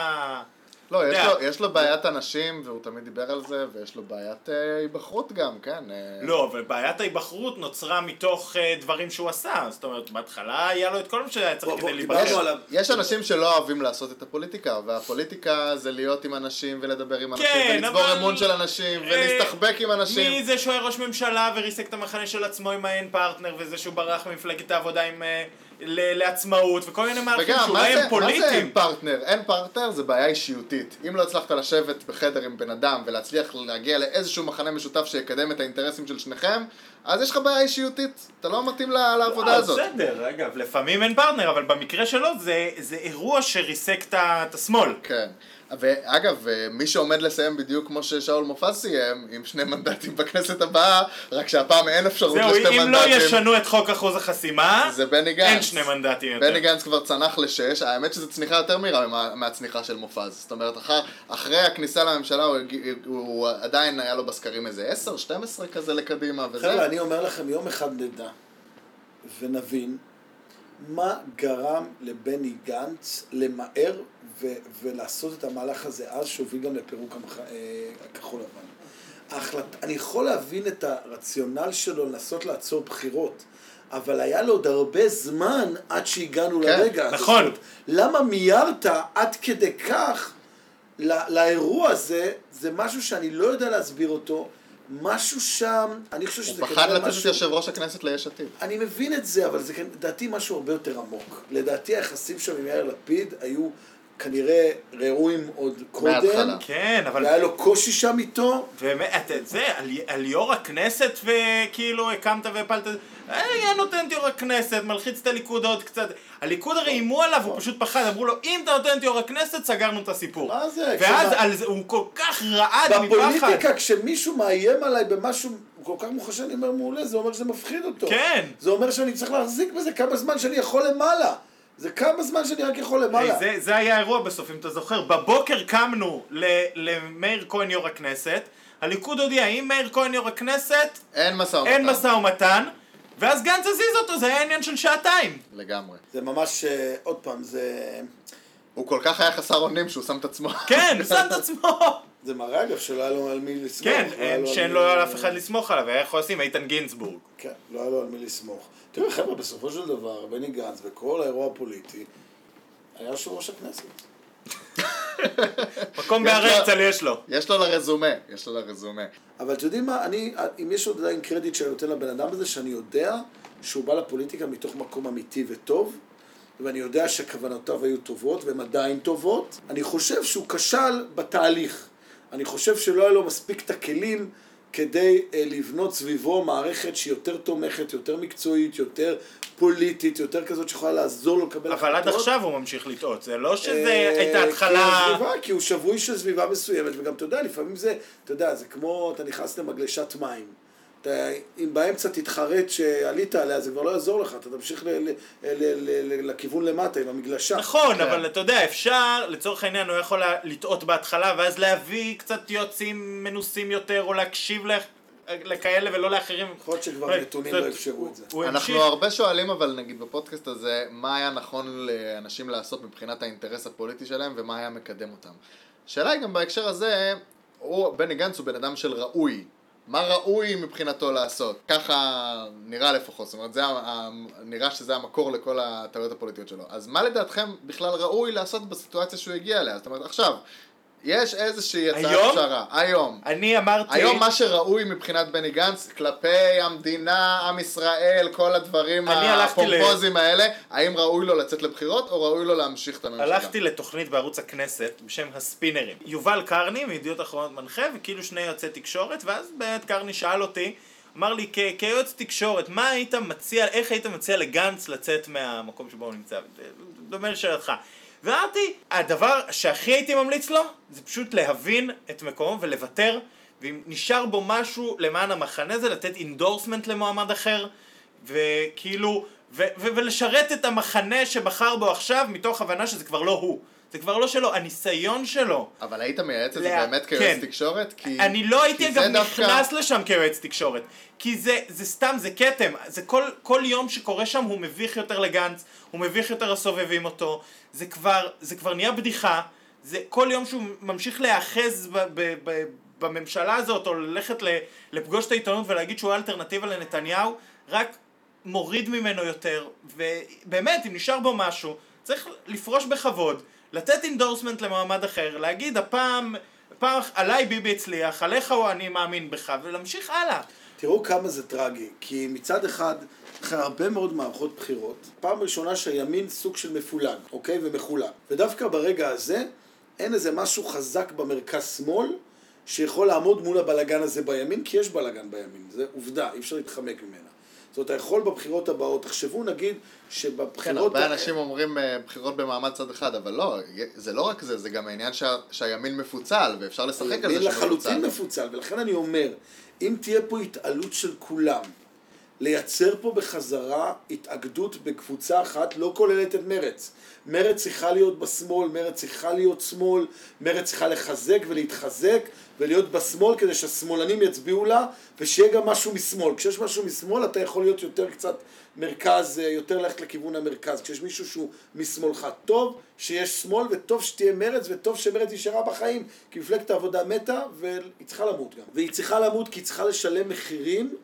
לא, יש. לו- יש לו בעיית אנשים, והוא תמיד דיבר על זה, ויש לו בעיית אה, היבחרות גם, כן. אה, לא, אבל בעיית ההיבחרות נוצרה מתוך אה, דברים שהוא עשה. זאת אומרת, בהתחלה היה לו את כל מה שהיה צריך בוא, כדי להיבחר. יש אנשים שלא אוהבים לעשות את הפוליטיקה, והפוליטיקה זה להיות עם אנשים ולדבר עם אנשים, כן, ולצבור אבל- אמון של אנשים, אה, ולהסתחבק עם אנשים. מי זה שהוא היה ראש ממשלה וריסק את המחנה של עצמו עם האין פרטנר, וזה שהוא ברח ממפלגת העבודה עם... לעצמאות, וכל מיני מהלכים וגם, מה שאולי הם מה זה אין פוליטיים. פרטנר? אין פרטנר זה בעיה אישיותית. אם לא הצלחת לשבת בחדר עם בן אדם ולהצליח להגיע לאיזשהו מחנה משותף שיקדם את האינטרסים של שניכם, אז יש לך בעיה אישיותית. אתה לא מתאים לעבודה אה, הזאת. בסדר, אגב, לפעמים אין פרטנר, אבל במקרה שלו זה, זה אירוע שריסק את השמאל. כן. ואגב, אה, מי שעומד לסיים בדיוק כמו ששאול מופז סיים, עם שני מנדטים בכנסת הבאה, רק שהפעם אין אפשרות זהו, לשתי אם לא מנדטים. ישנו את חוק אחוז החסימה, זה בני גנץ. אין שני מנדטים יותר. בני גנץ כבר צנח לשש, האמת שזו צניחה יותר מהירה מה- מהצניחה של מופז. זאת אומרת, אחר, אחרי הכניסה לממשלה הוא, הגיע- הוא עדיין היה לו בסקרים איזה 10, 12 כזה לקדימה, וזה. חבר'ה, אני אומר לכם, יום אחד נדע ונבין מה גרם לבני גנץ למהר ו- ולעשות את המהלך הזה אז, שהוביל גם לפירוק המח... אה, הכחול לבן. ההחלט... אני יכול להבין את הרציונל שלו לנסות לעצור בחירות, אבל היה לו עוד הרבה זמן עד שהגענו כן, לרגע הזה. נכון. זאת למה מיירת עד כדי כך לא- לאירוע הזה, זה משהו שאני לא יודע להסביר אותו. משהו שם, אני חושב הוא שזה פחד לתת את משהו... יושב ראש הכנסת ליש עתיד. אני מבין את זה, אבל זה כן- לדעתי משהו הרבה יותר עמוק. לדעתי היחסים שם עם יאיר לפיד היו כנראה ראויים עוד קודם. מההתחלה. כן, אבל... והיה לו קושי שם איתו. באמת, את זה, על, על יו"ר הכנסת וכאילו הקמת והפלת, אה, היה נותן את יו"ר הכנסת, מלחיץ את הליכוד עוד קצת. הליכוד הרי איימו עליו, הוא פשוט פחד, אמרו לו, אם אתה נותן את יו"ר הכנסת, סגרנו את הסיפור. מה זה? ואז כשמה- על זה, הוא כל כך רעד מפחד. בפוליטיקה, כשמישהו מאיים עליי במשהו כל כך מוחשי, אני אומר מעולה, זה אומר שזה מפחיד אותו. כן. זה אומר שאני צריך להחזיק בזה כמה זמן שאני יכול למעלה. זה כמה זמן שאני רק יכול למעלה. היי, זה, זה היה האירוע בסוף, אם אתה זוכר. בבוקר קמנו ל- למאיר כהן יו"ר הכנסת, הליכוד הודיע, אם מאיר כהן יו"ר הכנסת, אין משא ומתן. אין משא ומתן, ואז גנץ הזיז אותו, זה היה עניין של שעתיים. לגמרי. זה ממש, אה, עוד פעם, זה... הוא כל כך היה חסר אונים שהוא שם את עצמו. כן, שם את עצמו. זה מראה אגב שלא היה לו על מי לסמוך. כן, לא היה לו על שאין לו על אף אחד לסמוך עליו, היה יכול לשים איתן גינזבורג. כן, לא היה לו על מי לסמוך. תראה חבר'ה, בסופו של דבר, בני גנץ וכל האירוע הפוליטי, היה יושב ראש הכנסת. מקום בהר הרצל יש לו. יש לו לרזומה, יש לו לרזומה. אבל אתם יודעים מה, אני, אם יש עוד עדיין קרדיט שאני נותן לבן אדם הזה, שאני יודע שהוא בא לפוליטיקה מתוך מקום אמיתי וטוב, ואני יודע שכוונותיו היו טובות, והן עדיין טובות. אני חושב שהוא כשל בתהליך. אני חושב שלא היה לו מספיק את הכלים כדי אה, לבנות סביבו מערכת שהיא יותר תומכת, יותר מקצועית, יותר פוליטית, יותר כזאת שיכולה לעזור לו לקבל אבל עד החלטות. עכשיו הוא ממשיך לטעות, זה לא שזה אה, הייתה התחלה... כי הוא שבוי של סביבה מסוימת, וגם אתה יודע, לפעמים זה, אתה יודע, זה כמו, אתה נכנס למגלשת מים. אתה, אם באמצע תתחרט שעלית עליה, זה כבר לא יעזור לך, אתה תמשיך ל, ל, ל, ל, ל, לכיוון למטה עם המגלשה. נכון, כן. אבל אתה יודע, אפשר, לצורך העניין, הוא יכול לה- לטעות בהתחלה, ואז להביא קצת יועצים מנוסים יותר, או להקשיב ל- לכאלה ולא לאחרים. יכול להיות שכבר נתונים לא אפשרו את זה. הוא אנחנו המשיך, הרבה שואלים אבל נגיד בפודקאסט הזה, מה היה נכון לאנשים לעשות מבחינת האינטרס הפוליטי שלהם ומה היה מקדם אותם. השאלה היא גם בהקשר הזה, הוא, בני גנץ הוא בן אדם של ראוי. מה ראוי מבחינתו לעשות? ככה נראה לפחות, זאת אומרת, זה, נראה שזה המקור לכל הטעויות הפוליטיות שלו. אז מה לדעתכם בכלל ראוי לעשות בסיטואציה שהוא הגיע אליה? זאת אומרת, עכשיו, יש איזושהי הצעת היום? פשרה. היום. אני אמרתי... היום מה שראוי מבחינת בני גנץ, כלפי המדינה, עם ישראל, כל הדברים הלכתי ל- הפומפוזיים האלה, האם ראוי לו לצאת לבחירות או ראוי לו להמשיך את הממשלה? הלכתי לתוכנית בערוץ הכנסת בשם הספינרים. יובל קרני מידיעות אחרונות מנחה וכאילו שני יועצי תקשורת ואז באמת קרני שאל אותי, אמר לי "כ- כיועץ תקשורת מה היית מציע, איך היית מציע לגנץ לצאת מהמקום שבו הוא נמצא? דומה לשאלתך. ואמרתי, הדבר שהכי הייתי ממליץ לו זה פשוט להבין את מקומו ולוותר ואם נשאר בו משהו למען המחנה זה לתת endorsement למועמד אחר וכאילו, ו- ו- ולשרת את המחנה שבחר בו עכשיו מתוך הבנה שזה כבר לא הוא. זה כבר לא שלו, הניסיון שלו. אבל היית מייעץ את זה לה- באמת כיועץ כן. תקשורת? כי... אני לא הייתי אגב זה דווקא- נכנס לשם כיועץ תקשורת. כי זה, זה סתם, זה כתם. זה כל, כל יום שקורה שם הוא מביך יותר לגנץ, הוא מביך יותר הסובבים אותו. זה כבר, זה כבר נהיה בדיחה. זה כל יום שהוא ממשיך להיאחז בממשלה הזאת, או ללכת לפגוש את העיתונות ולהגיד שהוא האלטרנטיבה לנתניהו, רק מוריד ממנו יותר. ובאמת, אם נשאר בו משהו, צריך לפרוש בכבוד, לתת endorsement למועמד אחר, להגיד הפעם, פעם עליי ביבי הצליח, עליך הוא אני מאמין בך, ולהמשיך הלאה. תראו כמה זה טרגי, כי מצד אחד, אחרי הרבה מאוד מערכות בחירות, פעם ראשונה שהימין סוג של מפולג, אוקיי? ומחולק. ודווקא ברגע הזה, אין איזה משהו חזק במרכז-שמאל, שיכול לעמוד מול הבלגן הזה בימין, כי יש בלגן בימין, זה עובדה, אי אפשר להתחמק ממנה. זאת אומרת, אתה יכול בבחירות הבאות, תחשבו נגיד כן, שבבחירות... הרבה אנשים אומרים אה, בחירות במעמד צד אחד, אבל לא, זה לא רק זה, זה גם העניין שה- שהימין מפוצל, ואפשר לשחק על זה הימין שהוא לחלוטין מפוצל. מפוצל, ולכן אני אומר, אם תהיה פה התעלות של כולם, לייצר פה בחזרה התאגדות בקבוצה אחת, לא כוללת את מרץ. מרץ צריכה להיות בשמאל, מרץ צריכה להיות שמאל, מרץ צריכה לחזק ולהתחזק ולהיות בשמאל כדי שהשמאלנים יצביעו לה ושיהיה גם משהו משמאל. כשיש משהו משמאל אתה יכול להיות יותר קצת מרכז, אה, יותר ללכת לכיוון המרכז. כשיש מישהו שהוא משמאלך, טוב שיש שמאל וטוב שתהיה מרץ וטוב שמרץ נשארה בחיים כי מפלגת העבודה מתה והיא צריכה למות גם. והיא צריכה למות כי היא צריכה לשלם מחירים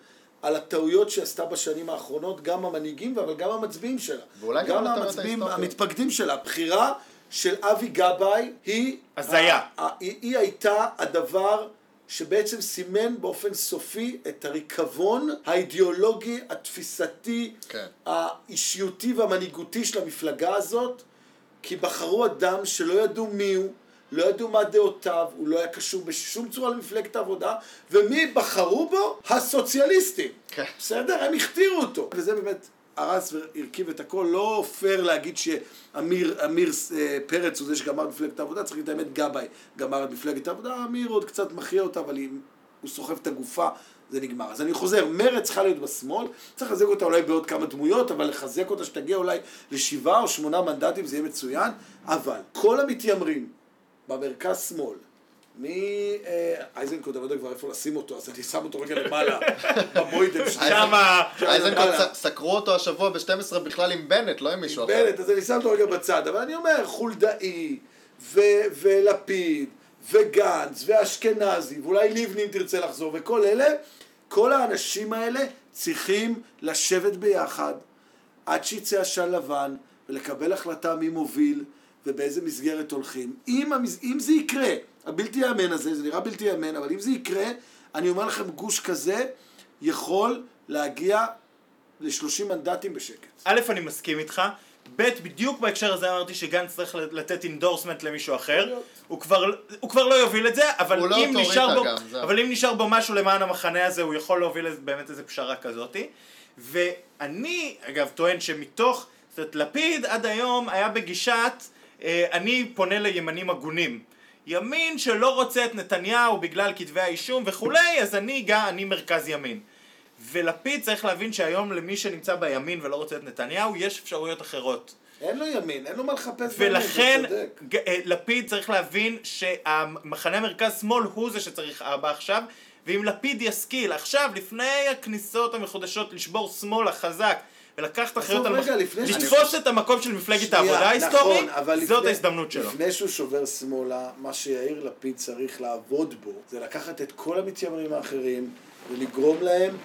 על הטעויות שעשתה בשנים האחרונות, גם המנהיגים, אבל גם המצביעים שלה. ואולי גם גם המצביעים. המתפקדים שלה. הבחירה של אבי גבאי היא... הזיה. ה- ה- היא, היא הייתה הדבר שבעצם סימן באופן סופי את הריקבון האידיאולוגי, התפיסתי, כן. האישיותי והמנהיגותי של המפלגה הזאת, כי בחרו אדם שלא ידעו מי הוא, לא ידעו מה דעותיו, הוא לא היה קשור בשום צורה למפלגת העבודה, ומי בחרו בו? הסוציאליסטים. כן. בסדר? הם הכתירו אותו. וזה באמת הרס והרכיב את הכל. לא פייר להגיד שאמיר אמיר, אה, פרץ הוא זה שגמר את מפלגת העבודה, צריך להגיד את האמת, גבאי גמר את מפלגת העבודה, אמיר עוד קצת מכריע אותה, אבל אם הוא סוחב את הגופה, זה נגמר. אז אני חוזר, מרצ צריכה להיות בשמאל, צריך לחזק אותה אולי בעוד כמה דמויות, אבל לחזק אותה שתגיע אולי לשבעה או שמונה מנדטים, זה יהיה מצוין, אבל כל המתיימרים במרכז שמאל, מאייזנקוט, אני לא יודע כבר איפה לשים אותו, אז אני שם אותו רגע למעלה, במוידם שלי. שמה... אייזנקוט סקרו אותו השבוע ב-12 בכלל עם בנט, לא עם מישהו אחר. בנט, אז אני שם אותו רגע בצד, אבל אני אומר, חולדאי, ולפיד, וגנץ, ואשכנזי, ואולי לבני אם תרצה לחזור, וכל אלה, כל האנשים האלה צריכים לשבת ביחד עד שיצא עשן לבן ולקבל החלטה מי מוביל ובאיזה מסגרת הולכים. אם, המס... אם זה יקרה, הבלתי ייאמן הזה, זה נראה בלתי ייאמן, אבל אם זה יקרה, אני אומר לכם, גוש כזה יכול להגיע ל-30 מנדטים בשקט. א', אני מסכים איתך. ב', בדיוק בהקשר הזה אמרתי שגנץ צריך לתת endorsement למישהו אחר. הוא כבר, הוא כבר לא יוביל את זה, אבל לא אם, נשאר אוטוריטה בו, גם. אבל אם נשאר בו משהו למען המחנה הזה, הוא יכול להוביל באמת איזה פשרה כזאתי. ואני, אגב, טוען שמתוך, זאת אומרת, לפיד עד היום היה בגישת, אני פונה לימנים הגונים. ימין שלא רוצה את נתניהו בגלל כתבי האישום וכולי, אז אני גם, אני מרכז ימין. ולפיד צריך להבין שהיום למי שנמצא בימין ולא רוצה את נתניהו, יש אפשרויות אחרות. אין לו ימין, אין לו מה לחפש ולכן צודק. ג- אה, לפיד צריך להבין שהמחנה מרכז שמאל הוא זה שצריך ארבע עכשיו ואם לפיד ישכיל עכשיו לפני הכניסות המחודשות לשבור שמאלה חזק ולקחת אחריות על רגע, לפני לתפוס את המקום של מפלגת העבודה ההיסטורית נכון, אבל זאת לפני- ההזדמנות שלו לפני שהוא שובר שמאלה, מה שיאיר לפיד צריך לעבוד בו, זה לקחת את כל המתיימרים האחרים ולגרום להם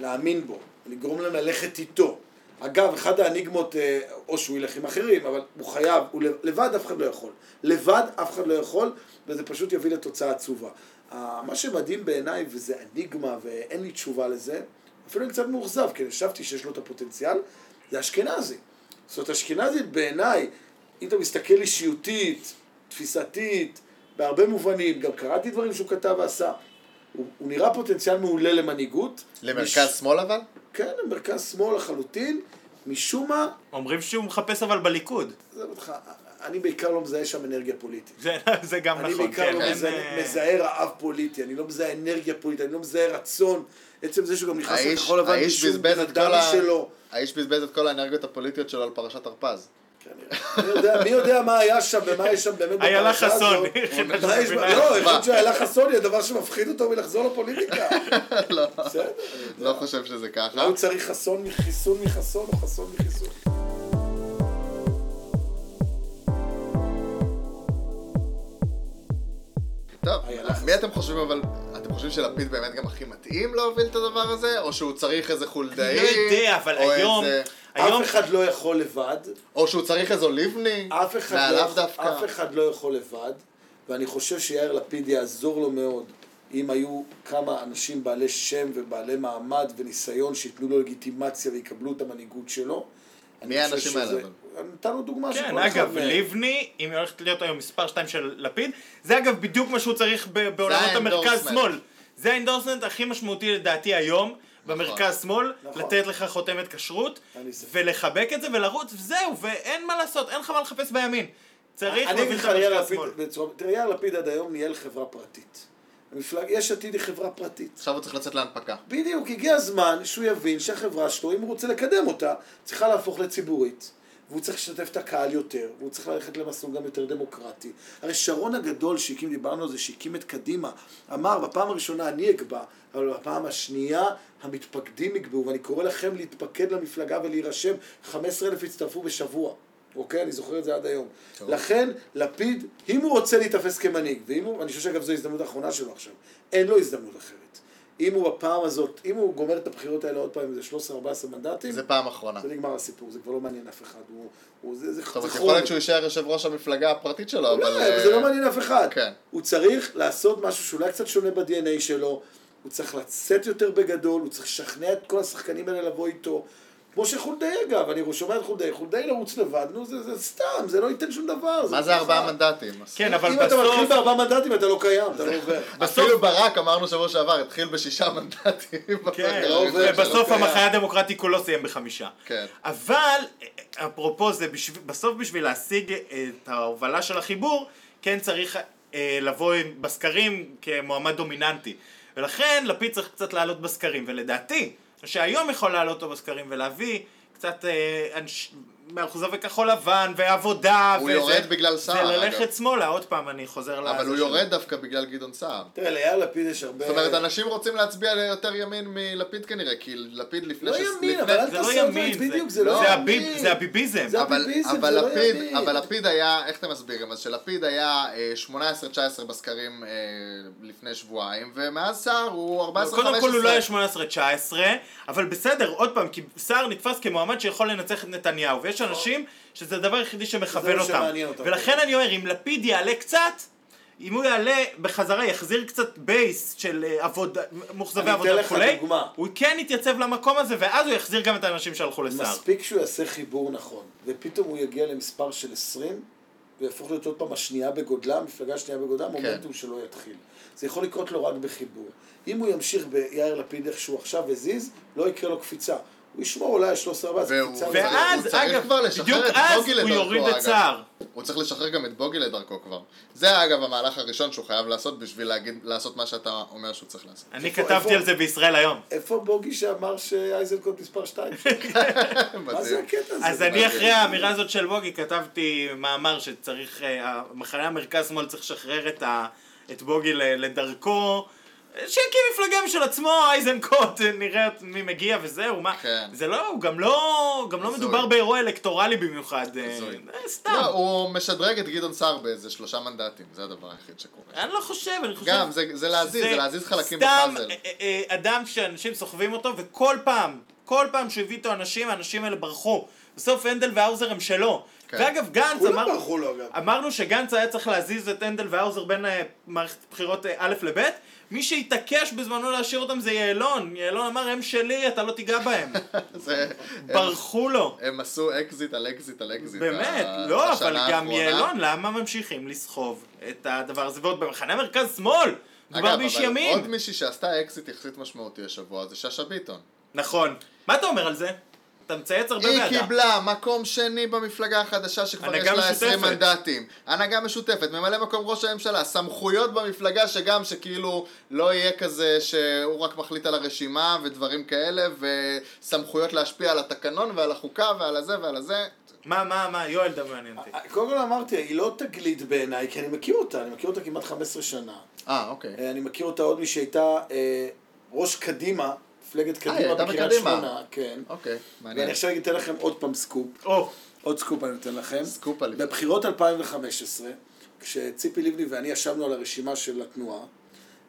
להאמין בו, לגרום להם ללכת איתו. אגב, אחד האניגמות, אה, או שהוא ילך עם אחרים, אבל הוא חייב, הוא לב- לבד אף אחד לא יכול. לבד אף אחד לא יכול, וזה פשוט יביא לתוצאה עצובה. מה שמדהים בעיניי, וזה אניגמה ואין לי תשובה לזה, אפילו אני קצת מאוכזב, כי חשבתי שיש לו את הפוטנציאל, זה אשכנזי. זאת אומרת, אשכנזית בעיניי, אם אתה מסתכל אישיותית, תפיסתית, בהרבה מובנים, גם קראתי דברים שהוא כתב ועשה, הוא, הוא נראה פוטנציאל מעולה למנהיגות. למרכז שמאל אבל? כן, למרכז שמאל לחלוטין, משום מה, אומרים שהוא מחפש אבל בליכוד עזוב אותך, אני בעיקר לא מזהה שם אנרגיה פוליטית. זה, זה גם אני נכון בעיקר כן, לא אין, מזהה, אה, מזהה רעב פוליטי, אני לא מזהה אנרגיה פוליטית, אני לא מזהה רצון. עצם זה שהוא גם נכנס לכחול לבן האיש בזבז בן את כל אדם ה- שלו. האיש בזבז את כל האנרגיות הפוליטיות שלו על פרשת הרפז. מי יודע- מי יודע מה היה שם ומה יש שם באמת איילה בפרשה חסון. הזאת. בה? מבינה? לא, יכול להיות שאיילה חסון היא הדבר שמפחיד אותו מלחזור לפוליטיקה. לא. אני לא. חושב שזה ככה. הוא צריך חסון מחיסון מחסון או חסון מחיסון. טוב, מי אתם חושבים אבל, אתם חושבים שלפיד באמת גם הכי מתאים להוביל את הדבר הזה? או שהוא צריך איזה חולדאי? אני לא יודע אבל היום איזה- היום אף אחד לא יכול לבד. או שהוא צריך איזו לבני? אף אחד, לא, יכול- דווקא. אף אחד לא יכול לבד, ואני חושב שיאיר לפיד יעזור לו מאוד אם היו כמה אנשים בעלי שם ובעלי מעמד וניסיון שייתנו לו לגיטימציה ויקבלו את המנהיגות שלו. מי האנשים האלה, שזה-? נתנו דוגמה כן, שכל אחד אגב, מהם- לבני, אם היא הולכת להיות היום מספר 2 של לפיד, זה אגב בדיוק מה שהוא צריך ב- בעולמות. המרכז-שמאל. זה ה endorsement הכי משמעותי לדעתי היום, במרכז-שמאל, נכון. לתת לך חותמת כשרות. ולחבק את זה ולרוץ, וזהו, ואין מה לעשות, אין לך מה לחפש בימין. צריך להוביל אגיד את המרכז-שמאל. בצורה- תראה, יאיר לפיד עד היום ניהל חברה פרטית. המפלג... יש עתיד היא חברה פרטית. עכשיו הוא צריך לצאת להנפקה. בדיוק, הגיע הזמן שהוא יבין שהחברה שלו, אם הוא רוצה לקדם אותה, צריכה להפוך לציבורית. והוא צריך לשתף את הקהל יותר, והוא צריך ללכת למסלול גם יותר דמוקרטי. הרי שרון הגדול שהקים, דיברנו על זה, שהקים את קדימה, אמר, בפעם הראשונה אני אקבע, אבל בפעם השנייה המתפקדים יקבעו, ואני קורא לכם להתפקד למפלגה ולהירשם, 15 אלף הצטרפו בשבוע. אוקיי? אני זוכר את זה עד היום. טוב. לכן, לפיד, אם הוא רוצה להיתפס כמנהיג, ואם הוא, אני חושב שאגב זו ההזדמנות האחרונה שלו עכשיו, אין לו הזדמנות אחרת. אם הוא בפעם הזאת, אם הוא גומר את הבחירות האלה עוד פעם, עם איזה 13-14 מנדטים, זה פעם אחרונה. זה נגמר הסיפור, זה כבר לא מעניין אף אחד. הוא, הוא, זה, זה, זאת זה אומרת. יכול להיות שהוא יישאר יושב ראש המפלגה הפרטית שלו, אולי, אבל... אבל זה אה, לא מעניין אף אחד. כן. הוא צריך לעשות משהו שאולי קצת שונה ב-DNA שלו, הוא צריך לצאת יותר בגדול, הוא צריך לשכנע את כל השחקנים האלה לבוא איתו. כמו שחולדאי אגב, אני שומע את חולדאי, חולדאי לרוץ לבד, נו זה, זה סתם, זה לא ייתן שום דבר. מה זה. ארבעה מנדטים? כן, אבל אם אתה מתחיל בסוף... בארבעה מנדטים אתה לא קיים, אתה לא עובר. אפילו ברק אמרנו שבוע שעבר, התחיל בשישה מנדטים. כן, לא ובסוף לא קיים. המחנה הדמוקרטי כולו סיים בחמישה. כן. אבל, אפרופו זה, בשב- בסוף בשביל להשיג את ההובלה של החיבור, כן צריך אה, לבוא בסקרים כמועמד דומיננטי. ולכן לפיד צריך קצת לעלות בסקרים, ולדעתי, שהיום יכול לעלות אותו בסקרים ולהביא קצת אה, אנש... מאוכזב בכחול לבן, ועבודה, הוא וזה. יורד בגלל סער, זה ללכת אגב. שמאלה, עוד פעם, אני חוזר לזה אבל הוא שלו. יורד דווקא בגלל גדעון סער. תראה, ליאיר לפיד יש הרבה... זאת אומרת, אנשים רוצים להצביע ליותר ימין מלפיד כנראה, כי לפיד לפני לא ש- ימין, לפני- אבל אל זה לא תעשה את זה, ימין, בדיוק, זה- זה לא זה ימין. הביב- זה הביביזם. זה אבל, הביביזם, אבל, זה לא לפיד, ימין. אבל לפיד היה, איך אתם מסבירים? אז שלפיד היה אה, 18-19 בסקרים אה, לפני שבועיים, ומאז סער הוא 14-15. קודם כל הוא לא היה 18-19, אבל בסדר, עוד פעם, כי סער נתפס כמועמד שיכול לנצח את נתניהו, ויש אנשים שזה הדבר היחידי שמכוון אותם. אותם. ולכן אני אומר, אם לפיד יעלה קצת, אם הוא יעלה בחזרה, יחזיר קצת בייס של אה, מאוכזבי אני אתן עבודה וכולי. הוא כן יתייצב למקום הזה, ואז הוא יחזיר גם את האנשים שהלכו לסער. מספיק שהוא יעשה חיבור נכון, ופתאום הוא יגיע למספר של 20, ויהפוך להיות עוד פעם השנייה בגודלה, המפלגה השנייה בגודלה, כן. מומנטום שלא יתחיל. זה יכול לקרות לו רק בחיבור. אם הוא ימשיך ביאיר לפיד איך שהוא עכשיו וזיז, לא יקרה לו קפיצה. הוא ישמור אולי על 13 14 והוא- קפיצה. והוא- וזה- ואז, הוא צריך אגב, כבר לשחרר בדיוק את אז בוגי הוא לדרכו, יוריד את אגב. סער. הוא צריך לשחרר גם את בוגי לדרכו כבר. זה אגב המהלך הראשון שהוא חייב לעשות בשביל להגיד, לעשות מה שאתה אומר שהוא צריך לעשות. אני כתבתי על זה בישראל היום. איפה בוגי שאמר שאייזנקוט מספר 2? מה זה. הקטע הזה? אז אני. אחרי האמירה הזאת של בוגי כתבתי מאמר שצריך, אה, המחנה המרכז שמאל צריך לשחרר את, בוגי ל- לדרכו, שיקים מפלגה משל עצמו, אייזנקוט, נראה מי מגיע וזהו, מה, כן. זה לא, הוא גם לא, גם לא. מדובר באירוע אלקטורלי במיוחד, אה. אה, סתם, לא, הוא משדרג את גדעון סער באיזה שלושה מנדטים, זה הדבר היחיד שקורה. אני לא חושב, אני חושב, גם, זה- זה להזיז, זה להזיז חלקים סתם בפאזל. אה, אה, אדם שאנשים סוחבים אותו, וכל פעם, כל פעם שהוא הביא איתו אנשים, האנשים האלה ברחו. בסוף הנדל והאוזר הם שלו. כן. ואגב, גנץ כולם אמר... ברחו לו אגב. אמרנו שגנץ היה צריך להזיז את הנדל והאוזר בין אה, מערכת בחירות אה, א' לב', מי שהתעקש בזמנו להשאיר אותם זה יעלון, יעלון אמר הם שלי, אתה לא תיגע בהם, זה- ברחו לו. הם עשו אקזיט על אקזיט על אקזיט. באמת, ה- לא, אבל גם האחרונה. יעלון, למה ממשיכים לסחוב את הדבר הזה? ועוד במחנה מרכז שמאל, מדובר אגב, אבל ימין. עוד מישהי שעשתה אקזיט יחסית משמעותי השבוע זה שאשא ביטון. נכון. מה אתה אומר על זה? אתה מצייץ הרבה היא בעדה. קיבלה מקום שני במפלגה החדשה שכבר יש לה 20 משותפת. מנדטים. הנהגה משותפת, ממלא מקום ראש הממשלה, סמכויות במפלגה שגם שכאילו לא יהיה כזה שהוא רק מחליט על הרשימה ודברים כאלה, וסמכויות להשפיע על התקנון ועל החוקה ועל הזה ועל הזה. מה, מה, מה, יואל דבר מעניין אותי. קודם כל אמרתי, היא לא תגלית בעיניי, כי אני מכיר אותה, אני מכיר אותה כמעט 15 שנה. אה, אוקיי. אה, אני מכיר אותה עוד משהייתה אה, ראש קדימה, מפלגת היא קדימה הייתה בקריית בקדימה. שמונה, כן. אוקיי, מעניין. ואני עכשיו אתן לכם עוד פעם סקופ. או, עוד סקופ אני נותן לכם. סקופ על- בבחירות 2015, כשציפי לבני ואני ישבנו על הרשימה של התנועה,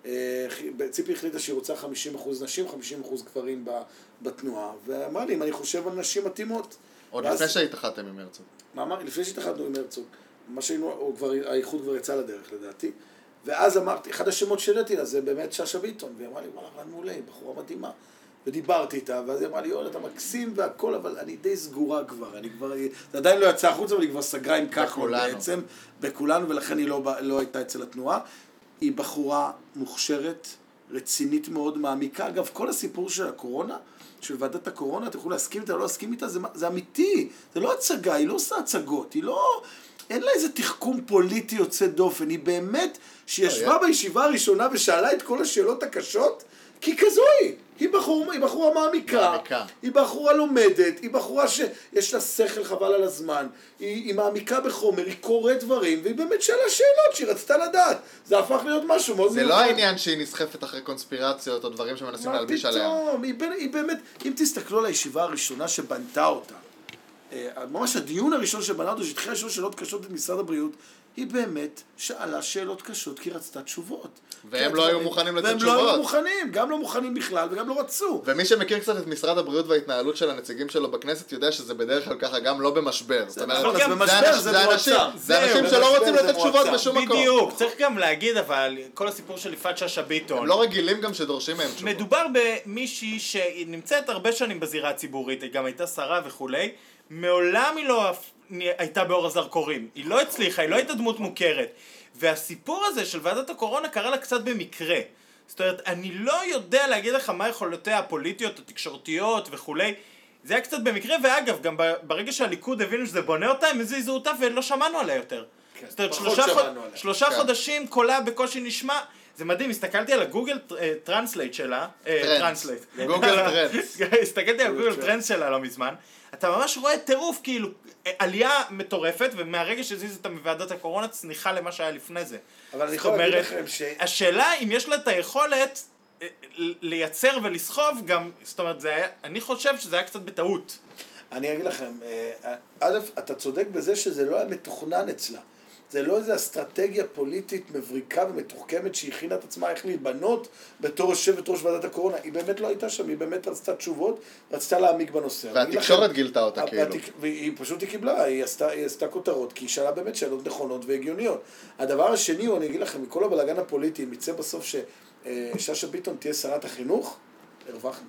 אה, ציפי החליטה שהיא רוצה 50% נשים, 50% גברים ב- בתנועה, ואמרה לי אם אני חושב על נשים מתאימות. עוד לפני שהתאחדתם עם הרצוג. מה אמר? לפני שהתאחדנו עם הרצוג. מה שהיינו, האיחוד כבר יצא לדרך לדעתי. ואז אמרתי, אחד השמות שהעליתי לה זה באמת שאשא ביטון, והיא אמרה לי, וואלה, מעולה, היא בחורה מדהימה. ודיברתי איתה, ואז היא אמרה לי, יואל, אתה מקסים והכל, אבל אני די סגורה כבר, אני כבר, זה עדיין לא יצא החוצה, אבל היא כבר סגרה עם כחלון. בעצם, בכולנו, ולכן היא לא, לא הייתה אצל התנועה. היא בחורה מוכשרת, רצינית מאוד, מעמיקה. אגב, כל הסיפור של הקורונה, של ועדת הקורונה, אתם יכולים להסכים איתה או לא להסכים איתה, זה, זה אמיתי, זה לא הצגה, היא לא עושה הצגות, היא לא... אין לה איזה תחכום פוליטי יוצא דופן, היא באמת, שישבה לא, בישיבה הראשונה ושאלה את כל השאלות הקשות, כי כזו היא. היא, בחור, היא בחורה מעמיקה, מעמיקה. היא בחורה לומדת, היא בחורה שיש לה שכל חבל על הזמן, היא, היא מעמיקה בחומר, היא קוראת דברים, והיא באמת שאלה שאלות שהיא רצתה לדעת. זה הפך להיות משהו מאוד זה לא העניין שהיא נסחפת אחרי קונספירציות או דברים שמנסים מה להלביש עליה. פתאום? היא, היא באמת, אם תסתכלו על הישיבה הראשונה שבנתה אותה, אה, ממש הדיון הראשון שבנה אותו, שהתחילה לשאול שאלות קשות את משרד הבריאות, היא באמת שאלה שאלות קשות כי רצתה תשובות. והם לא היו מוכנים לתת והם לא היו תשובות. מוכנים, גם לא מוכנים בכלל וגם לא רצו. ומי שמכיר קצת את משרד הבריאות וההתנהלות של הנציגים שלו בכנסת יודע שזה בדרך כלל ככה גם לא במשבר. זאת אומרת, נכון, אנש- זה אנשים- מועצה. זה אנשים שלא רוצים לתת תשובות. בשום מקום. בדיוק, צריך גם להגיד אבל, כל הסיפור של יפעת שאשא ביטון, הם לא רגילים גם שדורשים מהם תשובות. מדובר במישהי שנמצאת הרבה שנים בזירה הציבורית, היא גם הייתה שרה וכולי, מעולם היא לא הייתה באור הזרקורים, היא לא הצליחה, היא לא הייתה דמות מוכרת. והסיפור הזה של ועדת הקורונה קרה לה קצת במקרה. זאת אומרת, אני לא יודע להגיד לך מה יכולותיה הפוליטיות, התקשורתיות וכולי. זה היה קצת במקרה, ואגב, גם ברגע שהליכוד הבינו שזה בונה אותה, הם הזיזו אותה ולא שמענו עליה יותר. כן, זאת אומרת, שלושה, חוד... עליה. שלושה כן. חודשים קולה בקושי נשמע. זה מדהים, הסתכלתי על הגוגל אה, translate שלה, אה, trends. translate. גוגל טרנס. הסתכלתי על גוגל. טרנס שלה לא מזמן. אתה ממש רואה טירוף, כאילו, עלייה מטורפת, ומהרגע שהזיז אותה מוועדת הקורונה, צניחה למה שהיה לפני זה. אבל אני יכול להגיד לכם ש... השאלה אם יש לה את היכולת אה, לייצר ולסחוב גם, זאת אומרת, זה היה, אני חושב שזה היה קצת בטעות. אני אגיד לכם, אה, א', אתה צודק בזה שזה לא היה מתוכנן אצלה. זה לא איזו אסטרטגיה פוליטית מבריקה ומתוחכמת שהכינה את עצמה איך להיבנות בתור יושבת ראש ועדת הקורונה. היא באמת לא הייתה שם, היא באמת רצתה תשובות, רצתה להעמיק בנושא. והתקשורת לכם, גילתה אותה כאילו. התק- והיא פשוט היא קיבלה, היא עשתה, היא עשתה כותרות, כי היא שאלה באמת שאלות נכונות והגיוניות. הדבר השני הוא, אני אגיד לכם, מכל הבלאגן הפוליטי, אם יצא בסוף ששאשא ביטון תהיה שרת החינוך, הרווחנו.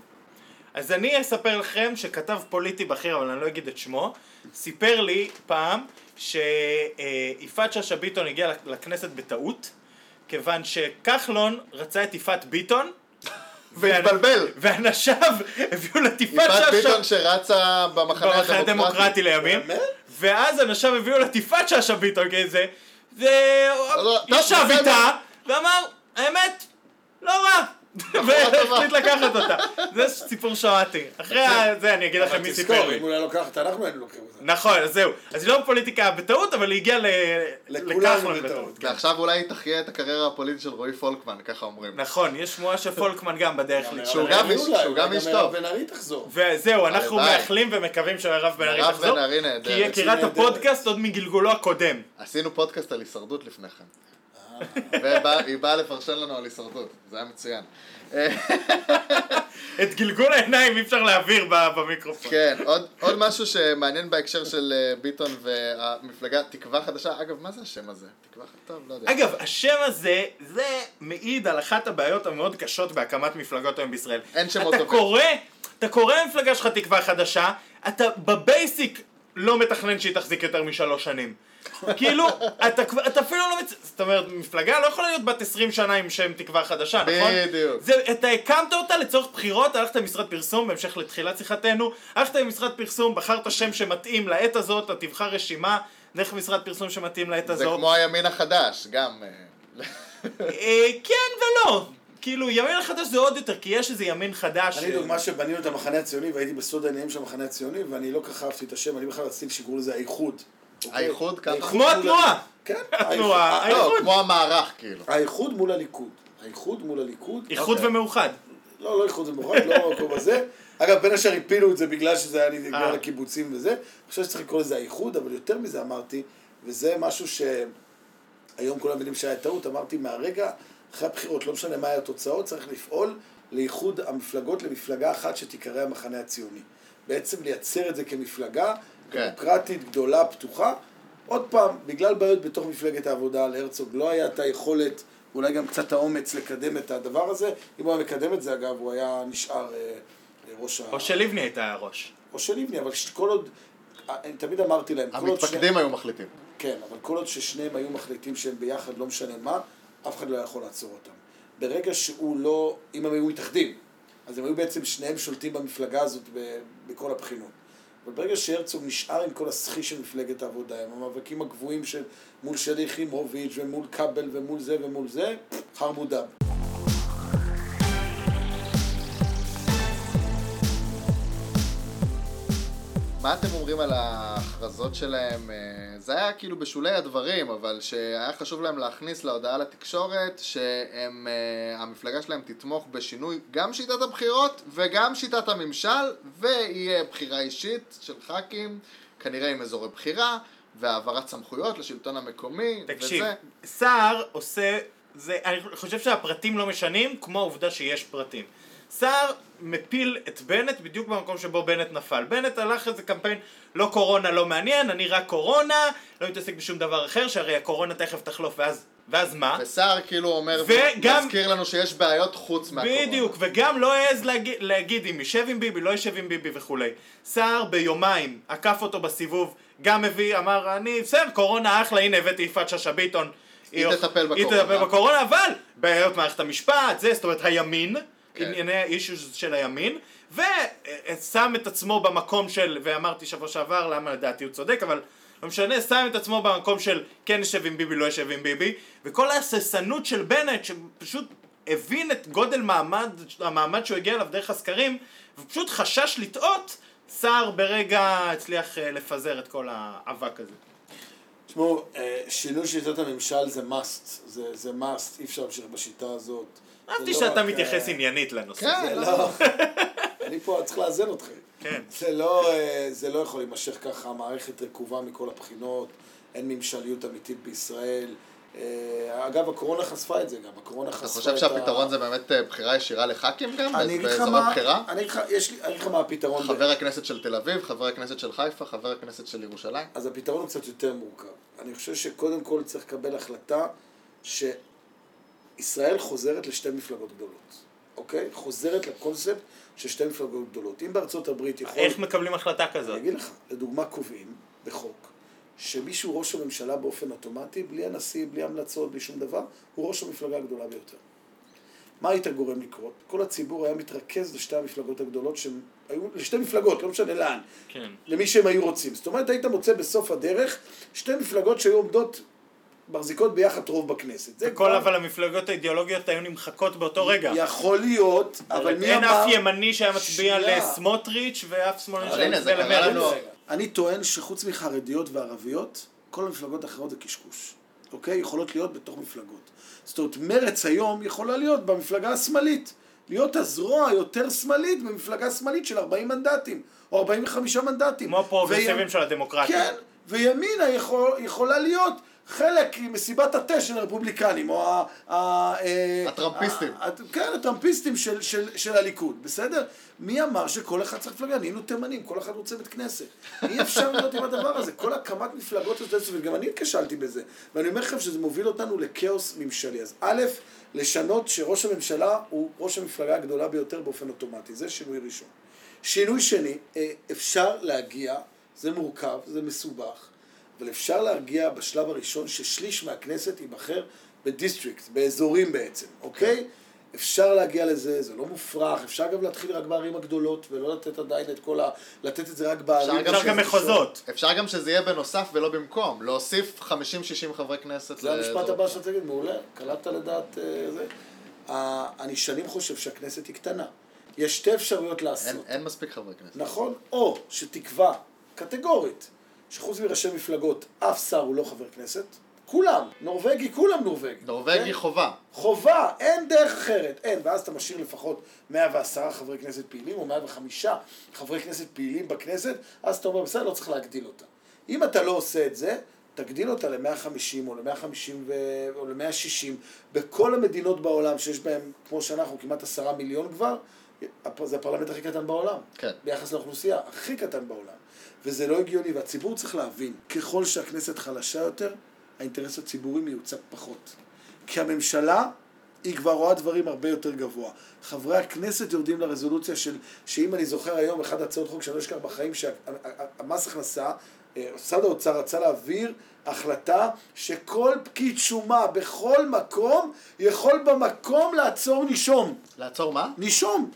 אז אני אספר לכם שכתב פוליטי בכיר, אבל אני לא אגיד את שמו, סיפר לי פעם שיפעת שאשא ביטון הגיעה לכנסת בטעות, כיוון שכחלון רצה את יפעת ביטון, והתבלבל. ואנשיו הביאו לה יפעת יפעת שאשא ביטון שרצה במחנה במחנה הדמוקרטי הדמוקרטי. לימים? ואז אנשיו הביאו לה יפעת שאשא ביטון כזה, לא, וישב בסדר. איתה, ואמר, האמת, לא רע. והחליט לקחת אותה. זה סיפור שמעתי. אחרי זה אני אגיד לכם מי סיפר תזכור, לי. אם הוא היה לוקחת, אנחנו היינו לוקחים את זה. נכון, אז זהו. אז היא לא בפוליטיקה בטעות, אבל היא הגיעה לכחלון בטעות. כן. ועכשיו אולי היא תחיה את הקריירה הפוליטית של רועי פולקמן, ככה אומרים. נכון, יש שמועה שפולקמן גם בדרך שהוא. גם איש- טוב. בן ארי תחזור. וזהו, אנחנו. מאחלים ומקווים שמירב בן ארי מירב תחזור. בן ארי כי. היא יקירת. הפודקאסט עוד מגלגולו הקודם. עשינו פודקאסט על הישרדות לפני כן. והיא באה לפרשן לנו על הישרדות, זה היה מצוין. את גלגול העיניים אי אפשר להעביר במיקרופון. כן, עוד, עוד משהו שמעניין בהקשר של אה, ביטון והמפלגה תקווה חדשה, אגב, מה זה השם הזה? תקווה חדשה? טוב, לא יודע. אגב, השם הזה, זה מעיד על אחת הבעיות המאוד קשות בהקמת מפלגות היום בישראל. אין שמות אתה טובים. קורא, אתה קורא למפלגה שלך תקווה חדשה, אתה בבייסיק לא מתכנן שהיא תחזיק יותר משלוש שנים. כאילו, אתה, אתה אפילו לא מצ... זאת אומרת, מפלגה לא יכולה להיות בת 20 שנה עם שם תקווה חדשה, נכון? בדיוק. זה, אתה הקמת אותה לצורך בחירות, הלכת למשרד פרסום, בהמשך לתחילת שיחתנו, הלכת למשרד פרסום, בחרת שם שמתאים לעת הזאת, אתה תבחר רשימה דרך משרד פרסום שמתאים לעת זה הזאת. כמו הימין החדש, גם. אה, אה, כן ולא. כאילו, ימין החדש זה עוד יותר, כי יש איזה ימין חדש. אני דוגמה שבנינו את המחנה הציוני והייתי בסוד העניינים של המחנה הציוני ואני לא כל כך אהבתי את השם, אני בכלל רציתי שיקראו לזה האיחוד. אוקיי? האיחוד ככה? כמו התנועה. כן, התנועה, האיחוד- לא, האיחוד. כמו המערך, כאילו. האיחוד מול הליכוד. האיחוד מול הליכוד. איחוד אוקיי. ומאוחד. לא, לא איחוד ומאוחד, לא המקום הזה. אגב, בין השאר הפילו את זה בגלל שזה היה בגלל אה. הקיבוצים וזה. אני חושב שצריך לקרוא לזה האיחוד, אבל יותר מזה אמרתי, וזה משהו שהיום כולם מבינים שהיה טעות, אמרתי מהרגע, אחרי הבחירות, לא משנה מה היה התוצאות, צריך לפעול לאיחוד המפלגות למפלגה אחת שתיקרא המחנה הציוני. בעצם לייצר את זה כמפלגה. דמוקרטית, גדולה, פתוחה. עוד פעם, בגלל בעיות בתוך מפלגת העבודה על הרצוג, לא היה את היכולת, אולי גם קצת האומץ לקדם את הדבר הזה. אם הוא היה מקדם את זה, אגב, הוא היה נשאר אה, אה, ראש ה... או שלבני הייתה הראש. או של לבני, אבל כל עוד... אה, אני תמיד אמרתי להם, כל עוד... שני- המתפקדים היו מחליטים. כן, אבל כל עוד ששניהם היו מחליטים שהם ביחד, לא משנה מה, אף אחד לא יכול לעצור אותם. ברגע שהוא לא... אם הם היו מתאחדים, אז הם היו בעצם שניהם שולטים במפלגה הזאת ב- בכל הבחינות. אבל ברגע שהרצוג נשאר עם כל הסחי של מפלגת העבודה, עם המאבקים הגבוהים של מול שלי יחימוביץ' ומול כבל ומול זה ומול זה, חרבו מה אתם אומרים על ההכרזות שלהם? אה, זה היה כאילו בשולי הדברים, אבל שהיה חשוב להם להכניס להודעה לתקשורת שהמפלגה שלהם תתמוך בשינוי גם שיטת הבחירות וגם שיטת הממשל, ויהיה בחירה אישית של ח"כים, כנראה עם אזורי בחירה, והעברת סמכויות לשלטון המקומי, תקשיב, וזה. סער עושה, זה, אני חושב שהפרטים לא משנים, כמו העובדה שיש פרטים. סער מפיל את בנט בדיוק במקום שבו בנט נפל. בנט הלך איזה קמפיין, לא קורונה לא מעניין, אני רק קורונה, לא מתעסק בשום דבר אחר, שהרי הקורונה תכף תחלוף, ואז, ואז מה? וסער כאילו אומר, וגם- מזכיר לנו שיש בעיות חוץ מהקורונה. בדיוק, וגם לא העז להגיד, להגיד אם יישב עם ביבי, לא יישב עם ביבי וכולי. סער ביומיים עקף אותו בסיבוב, גם הביא, אמר, אני, בסדר, קורונה אחלה, הנה הבאתי יפעת שאשא ביטון. היא תטפל היא בקורונה. תטפל בקורונה, אבל בעיות מערכת המשפט, זה, זאת אומרת, הימין, כן. ענייני האישוז של הימין, ושם את עצמו במקום של, ואמרתי שבוע שעבר למה לדעתי הוא צודק, אבל לא משנה, שם את עצמו במקום של כן ישב עם ביבי, לא ישב עם ביבי, וכל ההססנות של בנט, שפשוט הבין את גודל מעמד, המעמד שהוא הגיע אליו דרך הסקרים, ופשוט חשש לטעות, סער ברגע הצליח אה, לפזר את כל האבק הזה. תשמעו, אה, שינוי שיטת הממשל זה must, זה, זה must, אי אפשר להמשיך בשיטה הזאת. אהבתי שאתה מתייחס עניינית לנושא. כן. לא. אני פה צריך לאזן אתכם. כן. זה לא, אה, זה לא יכול להימשך ככה, המערכת רקובה מכל הבחינות, אין ממשליות אמיתית בישראל. אה, אגב, הקורונה חשפה את זה גם, הקורונה אתה חשפה את חושב שהפתרון זה באמת אה, בחירה ישירה לח"כים גם? אני אגיד לך באזורי מה, בחירה? אני אגיד לך, יש לי, אני אגיד לך מה הפתרון. חבר הכנסת של תל אביב, חבר הכנסת של חיפה, חבר הכנסת של ירושלים? אז הפתרון הוא קצת יותר מורכב. אני חושב שקודם כל צריך לקבל החלטה שישראל חוזרת לשתי מפלגות גדולות, אוקיי? חוזרת לקונספט של שתי מפלגות גדולות. אם בארצות הברית יכול... איך מקבלים החלטה כזאת? אני אגיד לך, לדוגמה קובעים בחוק שמישהו ראש הממשלה באופן אוטומטי, בלי הנשיא, בלי המלצות, בלי שום דבר, הוא ראש המפלגה הגדולה ביותר. מה היית גורם לקרות? כל הציבור היה מתרכז לשתי המפלגות הגדולות שהן היו, לשתי מפלגות, לא משנה לאן, כן. למי שהם היו רוצים. זאת אומרת, היית מוצא בסוף הדרך שתי מפלגות שהיו עומדות, מחזיקות ביחד רוב בכנסת. זה כל כבר אבל המפלגות האידיאולוגיות היו נמחקות באותו רגע. יכול להיות, אבל מי אין אמר... אף ימני שהיה מצביע. לסמוטריץ' ואף שמאלני שהיה מצביע. לנו- אני טוען שחוץ מחרדיות וערביות, כל המפלגות האחרות זה קשקוש. אוקיי? יכולות להיות בתוך מפלגות. זאת אומרת, מרץ היום יכולה להיות במפלגה השמאלית. להיות הזרוע היותר שמאלית במפלגה שמאלית של 40 מנדטים, או 45 מנדטים. כמו הפרוגרסיבים וימ- של הדמוקרטיה. כן, וימינה יכול, יכולה להיות חלק ממסיבת התה של הרפובליקנים, או ה... אה, הטראמפיסטים. כן, הטראמפיסטים של, של, של הליכוד, בסדר? מי אמר שכל אחד צריך מפלגה? נהיינו תימנים, כל אחד רוצה בית כנסת. אי אפשר להיות עם הדבר הזה. כל הקמת מפלגות הזאת, וגם אני כשלתי בזה. ואני אומר לכם שזה מוביל אותנו לכאוס ממשלי. אז א', לשנות שראש הממשלה הוא ראש המפלגה הגדולה ביותר באופן אוטומטי. זה שינוי ראשון. שינוי שני, אה, אפשר להגיע, זה מורכב, זה מסובך, אבל אפשר להגיע בשלב הראשון ששליש מהכנסת ייבחר ב district, באזורים בעצם, אוקיי? אפשר להגיע לזה, זה לא מופרך, אפשר גם להתחיל רק בערים הגדולות ולא לתת עדיין את כל ה... לתת את זה רק בערים... אפשר גם שזה מחוזות. אפשר גם שזה יהיה בנוסף ולא במקום. להוסיף 50-60 חברי כנסת. זה המשפט. הבא שאתה תגיד, מעולה, קלטת לדעת אה, זה. אני שנים חושב שהכנסת היא קטנה. יש שתי אפשרויות לעשות. אין- אין מספיק חברי כנסת. נכון, או שתקבע קטגורית שחוץ מראשי מפלגות אף שר הוא לא חבר כנסת, כולם, נורבגי, כולם נורבגי. נורבגי כן? חובה. חובה, אין דרך אחרת, אין, ואז אתה משאיר לפחות 110 חברי כנסת פעילים או 105 חברי כנסת פעילים בכנסת, אז אתה אומר בסדר, לא צריך להגדיל אותה. אם אתה לא עושה את זה, תגדיל אותה ל-150 או ל-150 ו... או ל-160 בכל המדינות בעולם שיש בהן, כמו שאנחנו, כמעט עשרה מיליון כבר, זה הפרלמנט הכי קטן בעולם. כן. ביחס לאוכלוסייה, הכי קטן בעולם. וזה לא הגיוני, והציבור צריך להבין, ככל שהכנסת חלשה יותר, האינטרס הציבורי מיוצג פחות. כי הממשלה, היא כבר רואה דברים הרבה יותר גבוה. חברי הכנסת יורדים לרזולוציה של, שאם אני זוכר היום, אחת הצעות חוק שאני לא אשכח בחיים, שהמס הכנסה, אה, משרד האוצר רצה להעביר החלטה שכל פקיד שומה בכל מקום יכול במקום לעצור נישום. לעצור מה? נישום,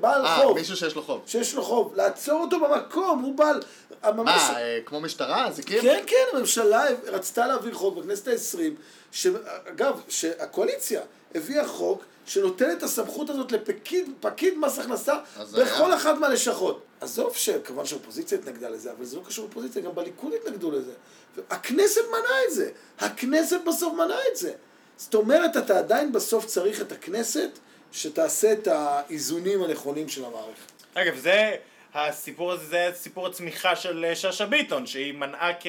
בעל אה, חוב. מישהו שיש לו חוב. שיש לו חוב, לעצור אותו במקום, הוא בעל... ממש... מה, אה, כמו משטרה? אזיקים? כן, כן, הממשלה רצתה להעביר חוק בכנסת העשרים, שאגב, שהקואליציה הביאה חוק שנותן את הסמכות הזאת לפקיד פקיד מס הכנסה זה בכל היה. אחת מהלשכות. עזוב שכמובן שהאופוזיציה התנגדה לזה, אבל זה לא קשור לאופוזיציה, גם בליכוד התנגדו לזה. הכנסת מנעה את זה, הכנסת בסוף מנעה את זה. זאת אומרת, אתה עדיין בסוף צריך את הכנסת שתעשה את האיזונים הנכונים של המערכת. אגב, זה, הסיפור הזה, זה סיפור הצמיחה של אה, שאשא ביטון, שהיא מנעה כ...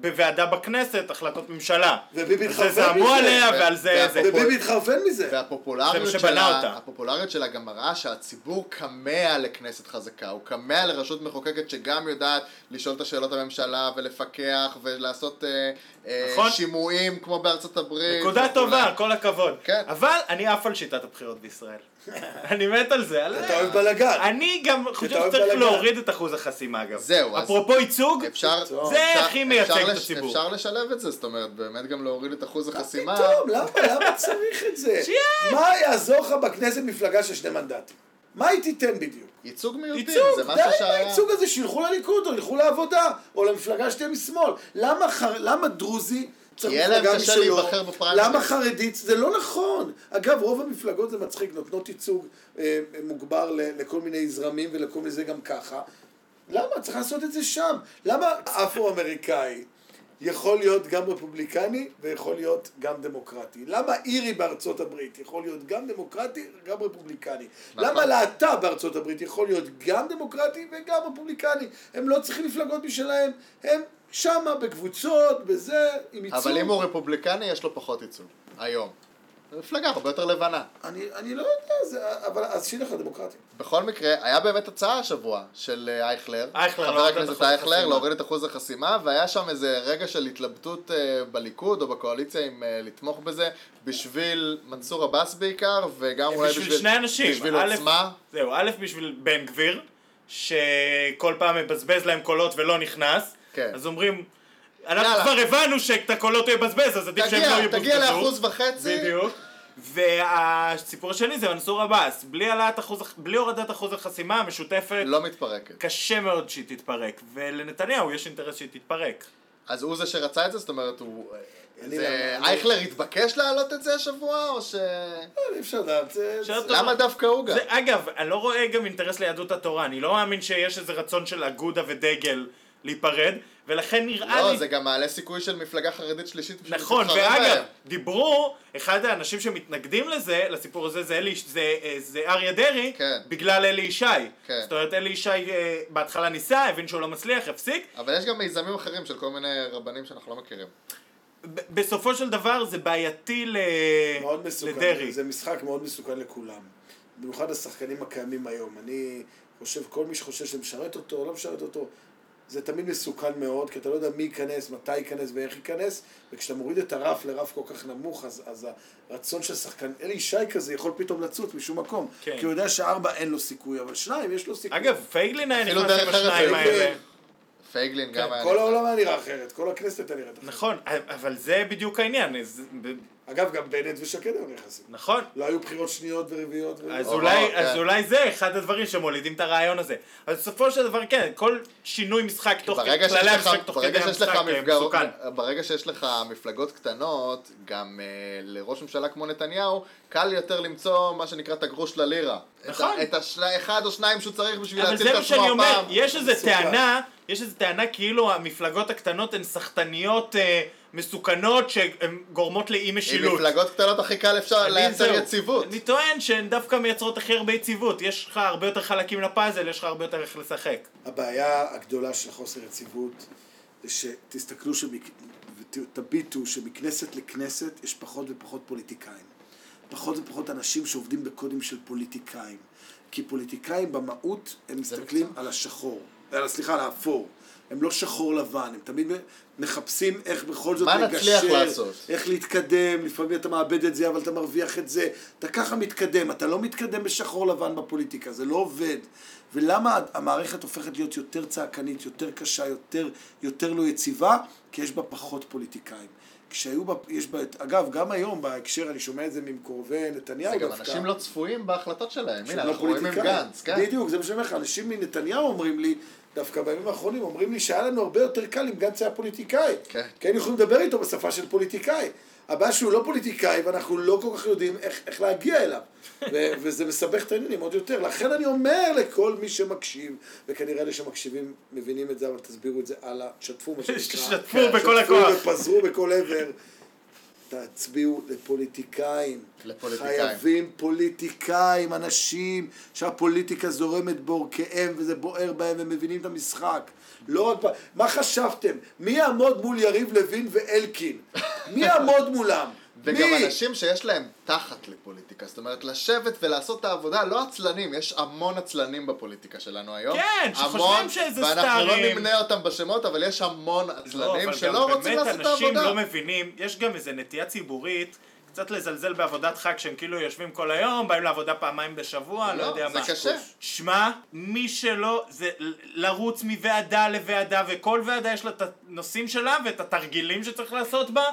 בוועדה בכנסת החלטות ממשלה. וביבי התחרפן זה זעמו מזה. עליה ו- ועל זה... זה. וביבי התחרפן מזה. והפופולריות זה מה שבנה שלה, אותה. הפופולריות שלה גם מראה שהציבור כמה לכנסת חזקה, הוא כמה לרשות מחוקקת שגם יודעת לשאול את השאלות הממשלה ולפקח ולעשות אה, אה, נכון. שימועים כמו בארצות הברית. נקודה. טובה, כל הכבוד. כן. אבל אני עף על שיטת הבחירות בישראל. אני מת על זה. אתה אוהב בלאגן. אני גם חושב שצריך. להוריד את אחוז החסימה אגב. זהו, אז- אפרופו ייצוג. זה הכי מייצג את לש- הציבור. אפשר לשלב את זה, זאת אומרת, באמת גם להוריד את אחוז החסימה. פתאום, למה? למה צריך את זה? מה יעזור לך בכנסת מפלגה של שני מנדטים? מה היא תיתן בדיוק? ייצוג מיעוטים, ייצוג, זה די משהו עם שהיה... הייצוג הזה, שילכו לליכוד או ילכו לעבודה, או למפלגה שתהיה משמאל. למה, חר... למה דרוזי צריך יהיה להם מפלגה קשה משלו? להיבחר בפריימריז. למה חרדית? זה לא נכון. אגב, רוב המפלגות זה מצחיק, נותנות ייצוג אה, מוגבר ל- לכל מיני זרמים ולכל מיני זה גם ככה. למה? צריך לעשות את זה שם. למה אפרו-אמריקאי יכול להיות גם רפובליקני ויכול להיות גם דמוקרטי? למה אירי בארצות הברית יכול להיות גם דמוקרטי וגם רפובליקני? נכון. למה להט"ב בארצות הברית יכול להיות גם דמוקרטי וגם רפובליקני? הם לא צריכים מפלגות משלהם, הם שמה בקבוצות, בזה, עם ייצוג. אבל אם הוא רפובליקני, יש לו פחות ייצוג. היום. מפלגה הרבה יותר לבנה. אני, אני לא יודע, זה, אבל אז שילך לדמוקרטיה. בכל מקרה, היה באמת הצעה השבוע של אה, אייכלר, אייכלר חבר להוריד את הכנסת אייכלר. להוריד את אחוז החסימה, והיה שם איזה רגע של התלבטות אה, בליכוד או בקואליציה אם אה, לתמוך בזה, בשביל מנסור עבאס בעיקר, וגם אולי בשביל... בשביל שני אנשים. בשביל א', עוצמה. זהו, א', בשביל בן גביר, שכל פעם מבזבז להם קולות ולא נכנס. כן. אז אומרים, אנחנו. כבר הבנו שאת הקולות הוא יבזבז, אז עדיף שהם לא תגיע, יבוזבזו. תגיע לאחוז וחצי. בדיוק. והסיפור השני זה מנסור עבאס, בלי, אחוז, בלי הורדת אחוז החסימה המשותפת, לא מתפרקת. קשה מאוד שהיא תתפרק, ולנתניהו יש אינטרס שהיא תתפרק. אז הוא זה שרצה את זה? זאת אומרת, הוא... זה... לא- אייכלר התבקש להעלות את זה השבוע, או ש... אי אפשר לדעת. למה דווקא הוא גם? זה, אגב, אני לא רואה גם אינטרס ליהדות התורה, אני לא מאמין שיש איזה רצון של אגודה ודגל להיפרד, ולכן נראה לא, לי... זה גם מעלה סיכוי של מפלגה חרדית שלישית נכון, ואגב. דיברו, אחד האנשים שמתנגדים לזה, לסיפור הזה, זה, אלי, זה, אה, זה אריה דרעי, כן. בגלל אלי ישי. כן. זאת אומרת, אלי ישי אה, בהתחלה ניסה, הבין שהוא לא מצליח, הפסיק. אבל יש גם מיזמים אחרים של כל מיני רבנים שאנחנו לא מכירים. ב- בסופו של דבר זה בעייתי ל... מאוד מסוכן. זה משחק מאוד מסוכן לכולם. במיוחד השחקנים הקיימים היום. אני חושב, כל מי שחושב שמשרת אותו או לא משרת אותו, זה תמיד מסוכן מאוד, כי אתה לא יודע מי ייכנס, מתי ייכנס ואיך ייכנס, וכשאתה מוריד את הרף לרף כל כך נמוך, אז, אז הרצון של שחקן, אלי ישי כזה יכול פתאום לצוץ משום מקום. כן. כי הוא יודע שארבע אין לו סיכוי, אבל שניים יש לו סיכוי. אגב, פייגלין היה נכנס עם השניים. האלה. פייגלין גם היה... כל נכנס. העולם היה נראה אחרת, כל הכנסת הייתה נראית אחרת. נכון, אבל זה בדיוק העניין. אגב, גם בנט ושקד היו נכנסים. נכון. לא היו בחירות שניות ורביעיות. אז או, אולי, כן. אז אולי זה אחד הדברים שמולידים את הרעיון הזה. אז בסופו של דבר כן, כל שינוי משחק תוך כדי, כללי לך, המשחק תוך כדי ברגע שיש לך המשחק אה, מסוכן. ברגע שיש לך מפלגות קטנות, גם uh, לראש ממשלה כמו נתניהו, קל יותר למצוא מה שנקרא את הגרוש ללירה. נכון. את, את האחד או שניים שהוא צריך בשביל אבל להציל זה את מה שאני עצמו אומר, הפעם. יש איזה מסוכן. טענה, יש איזה טענה כאילו המפלגות הקטנות הן סחטניות אה, מסוכנות שהן גורמות לאי עם משילות. מפלגות קטנות הכי קל אפשר לייצר זהו. יציבות. אני טוען שהן דווקא מייצרות הכי הרבה יציבות. יש לך הרבה יותר חלקים לפאזל, יש לך הרבה יותר איך לשחק. הבעיה הגדולה של חוסר יציבות זה שתסתכלו שמק... ותביטו שמכנסת לכנסת יש פחות ופחות פוליטיקאים. פחות ופחות אנשים שעובדים בקודים של פוליטיקאים. כי פוליטיקאים במהות הם מסתכלים על השחור. על, סליחה, על האפור. הם לא שחור לבן, הם תמיד מחפשים איך בכל זאת מה לגשר, נצליח לעשות? איך להתקדם, לפעמים אתה מאבד את זה אבל אתה מרוויח את זה, אתה ככה מתקדם, אתה לא מתקדם בשחור לבן בפוליטיקה, זה לא עובד. ולמה המערכת הופכת להיות יותר צעקנית, יותר קשה, יותר, יותר לא יציבה? כי יש בה פחות פוליטיקאים. כשהיו בה, יש בה, אגב, גם היום בהקשר, אני שומע את זה ממקורבי נתניהו זה גם דווקא. אנשים לא צפויים בהחלטות שלהם. הנה, לא אנחנו רואים עם. גנץ, כן? בדיוק, זה מה שאני אומר לך, אנשים מנתניהו אומרים לי, דווקא בימים האחרונים, אומרים לי שהיה לנו הרבה יותר קל אם גנץ היה פוליטיקאי. כן. כי היינו יכולים לדבר איתו בשפה של פוליטיקאי. הבעיה שהוא לא פוליטיקאי ואנחנו לא כל כך יודעים איך, איך להגיע אליו. ו- וזה מסבך את העניינים עוד יותר. לכן אני אומר לכל מי שמקשיב, וכנראה אלה שמקשיבים מבינים את זה, אבל תסבירו את זה הלאה, תשתפו מה שנקרא. שתפו כן, בכל שתפו הכוח. ופזרו בכל עבר. תצביעו לפוליטיקאים. לפוליטיקאים. חייבים פוליטיקאים, אנשים שהפוליטיקה זורמת בעורקיהם וזה בוער בהם והם מבינים את המשחק. לא רק... מה חשבתם? מי יעמוד מול יריב לוין ואלקין? מי יעמוד מולם? וגם מי? אנשים שיש להם תחת לפוליטיקה, זאת אומרת לשבת ולעשות את העבודה, לא עצלנים, יש המון עצלנים בפוליטיקה שלנו היום. כן, שחושבים שזה ואנחנו לא סטארים. נמנה אותם בשמות, אבל יש המון לא, עצלנים אבל שלא גם רוצים באמת לעשות את אנשים העבודה. לא מבינים, יש גם איזה נטייה ציבורית. קצת לזלזל בעבודת חג שהם כאילו יושבים כל היום, באים לעבודה פעמיים בשבוע, לא, לא, יודע זה מה. קשה. שמע, מי שלא, זה לרוץ מוועדה לוועדה, וכל ועדה יש לה את הנושאים שלה ואת התרגילים שצריך לעשות בה,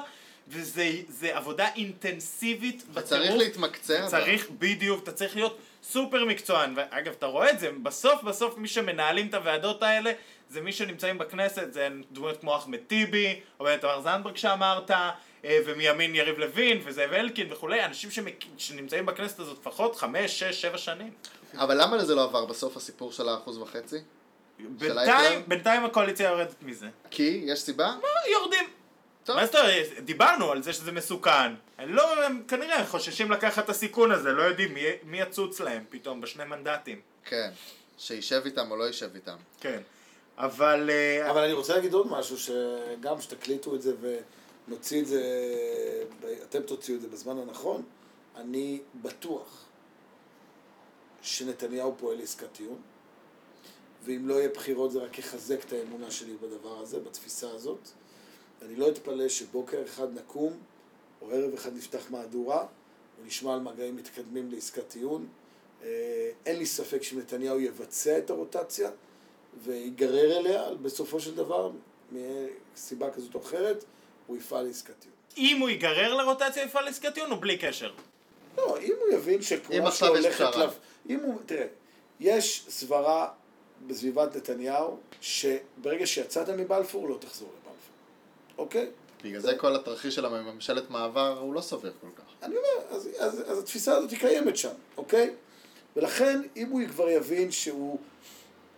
וזה זה עבודה אינטנסיבית וצריך בטירוף. להתמקצע. בה. צריך, בדיוק, אתה צריך להיות סופר מקצוען, ואגב, אתה רואה את זה, בסוף בסוף מי שמנהלים את הוועדות האלה זה מי שנמצאים בכנסת, זה דמויות כמו אחמד טיבי, או תמר זנדברג שאמרת, אה, ומימין יריב לוין, וזאב אלקין וכולי, אנשים שמק... שנמצאים בכנסת הזאת לפחות חמש, שש, שבע שנים. אבל למה זה לא עבר בסוף הסיפור של האחוז וחצי? בינתיים, בינתיים הקואליציה יורדת מזה. כי? יש סיבה? יורדים. טוב. מה זאת אומרת, דיברנו על זה שזה מסוכן. הם לא, הם כנראה חוששים לקחת את הסיכון הזה, לא יודעים מי, מי יצוץ להם פתאום בשני מנדטים. כן. שישב איתם או לא יישב איתם. כן. אבל... אה, אבל אני רוצה להגיד עוד משהו, שגם שתקליטו את זה ונוציא את זה, אתם תוציאו את זה בזמן הנכון, אני בטוח שנתניהו פועל לעסקת טיעון, ואם לא יהיה בחירות זה רק יחזק את האמונה שלי בדבר הזה, בתפיסה הזאת. אני לא אתפלא שבוקר אחד נקום, או ערב אחד נפתח מהדורה, ונשמע על מגעים מתקדמים לעסקת טיעון. אה, אין לי ספק שנתניהו יבצע את הרוטציה ויגרר אליה, בסופו של דבר, מסיבה כזאת או אחרת, הוא יפעל לעסקת טיעון. אם הוא ייגרר לרוטציה יפעל לעסקת טיעון או בלי קשר? לא, אם הוא יבין אם שכמו שהולכת... לפ... אם הוא... תראה, יש סברה בסביבת נתניהו, שברגע שיצאת מבלפור, לא תחזור לבלפור. אוקיי? בגלל זה כל התרחיש של הממשלת מעבר הוא לא סביר כל כך. אני אומר, אז, אז, אז התפיסה הזאת היא קיימת שם, אוקיי? ולכן, אם הוא כבר יבין שהוא,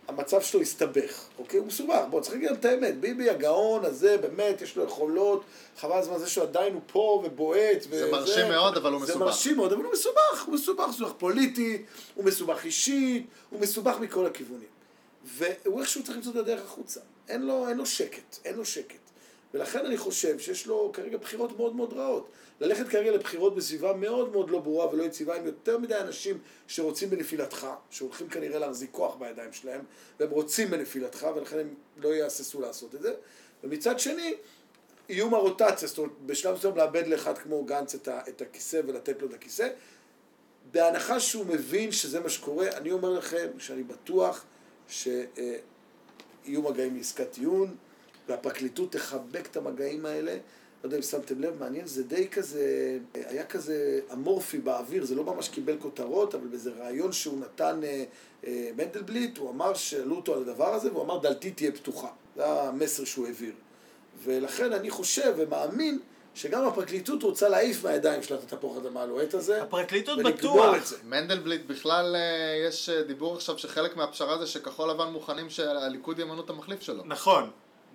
המצב שלו הסתבך, אוקיי? הוא מסובך, בוא, צריך להגיד את האמת, ביבי הגאון הזה, באמת, יש לו יכולות, חבל הזמן זה שהוא עדיין הוא פה ובועט, זה מרשים מאוד, אבל הוא זה מסובך. מרשים מאוד, אבל הוא מסובך, הוא מסובך, הוא מסובך פוליטית, הוא מסובך אישית, הוא מסובך מכל הכיוונים. והוא איכשהו צריך למצוא את הדרך החוצה. אין לו, אין לו שקט, אין לו שקט. ולכן אני חושב שיש לו כרגע בחירות מאוד מאוד רעות. ללכת כרגע לבחירות בסביבה מאוד מאוד לא ברורה ולא יציבה, עם יותר מדי אנשים שרוצים בנפילתך, שהולכים כנראה להחזיק כוח בידיים שלהם, והם רוצים בנפילתך, ולכן הם לא יהססו לעשות את זה. ומצד שני, איום הרוטציה, זאת אומרת, בשלב מסוים לאבד לאחד כמו גנץ את, ה, את הכיסא ולתת לו את הכיסא, בהנחה שהוא מבין שזה מה שקורה, אני אומר לכם שאני בטוח שיהיו מגעים לעסקת טיעון, והפרקליטות תחבק את המגעים האלה. לא יודע אם שמתם לב, מעניין, זה די כזה, היה כזה אמורפי באוויר, זה לא ממש קיבל כותרות, אבל באיזה ראיון שהוא נתן אה, אה, מנדלבליט, הוא אמר, שאלו אותו על הדבר הזה, והוא אמר, דלתי תהיה פתוחה. זה המסר שהוא העביר. ולכן אני חושב ומאמין שגם הפרקליטות רוצה להעיף מהידיים שלה את התפוח אדמה הלוהט הזה. הפרקליטות בטוח. את זה. מנדלבליט בכלל אה, יש אה, דיבור עכשיו שחלק מהפשרה זה שכחול לבן מוכנים שהליכוד ימנו את המחליף שלו. נכון.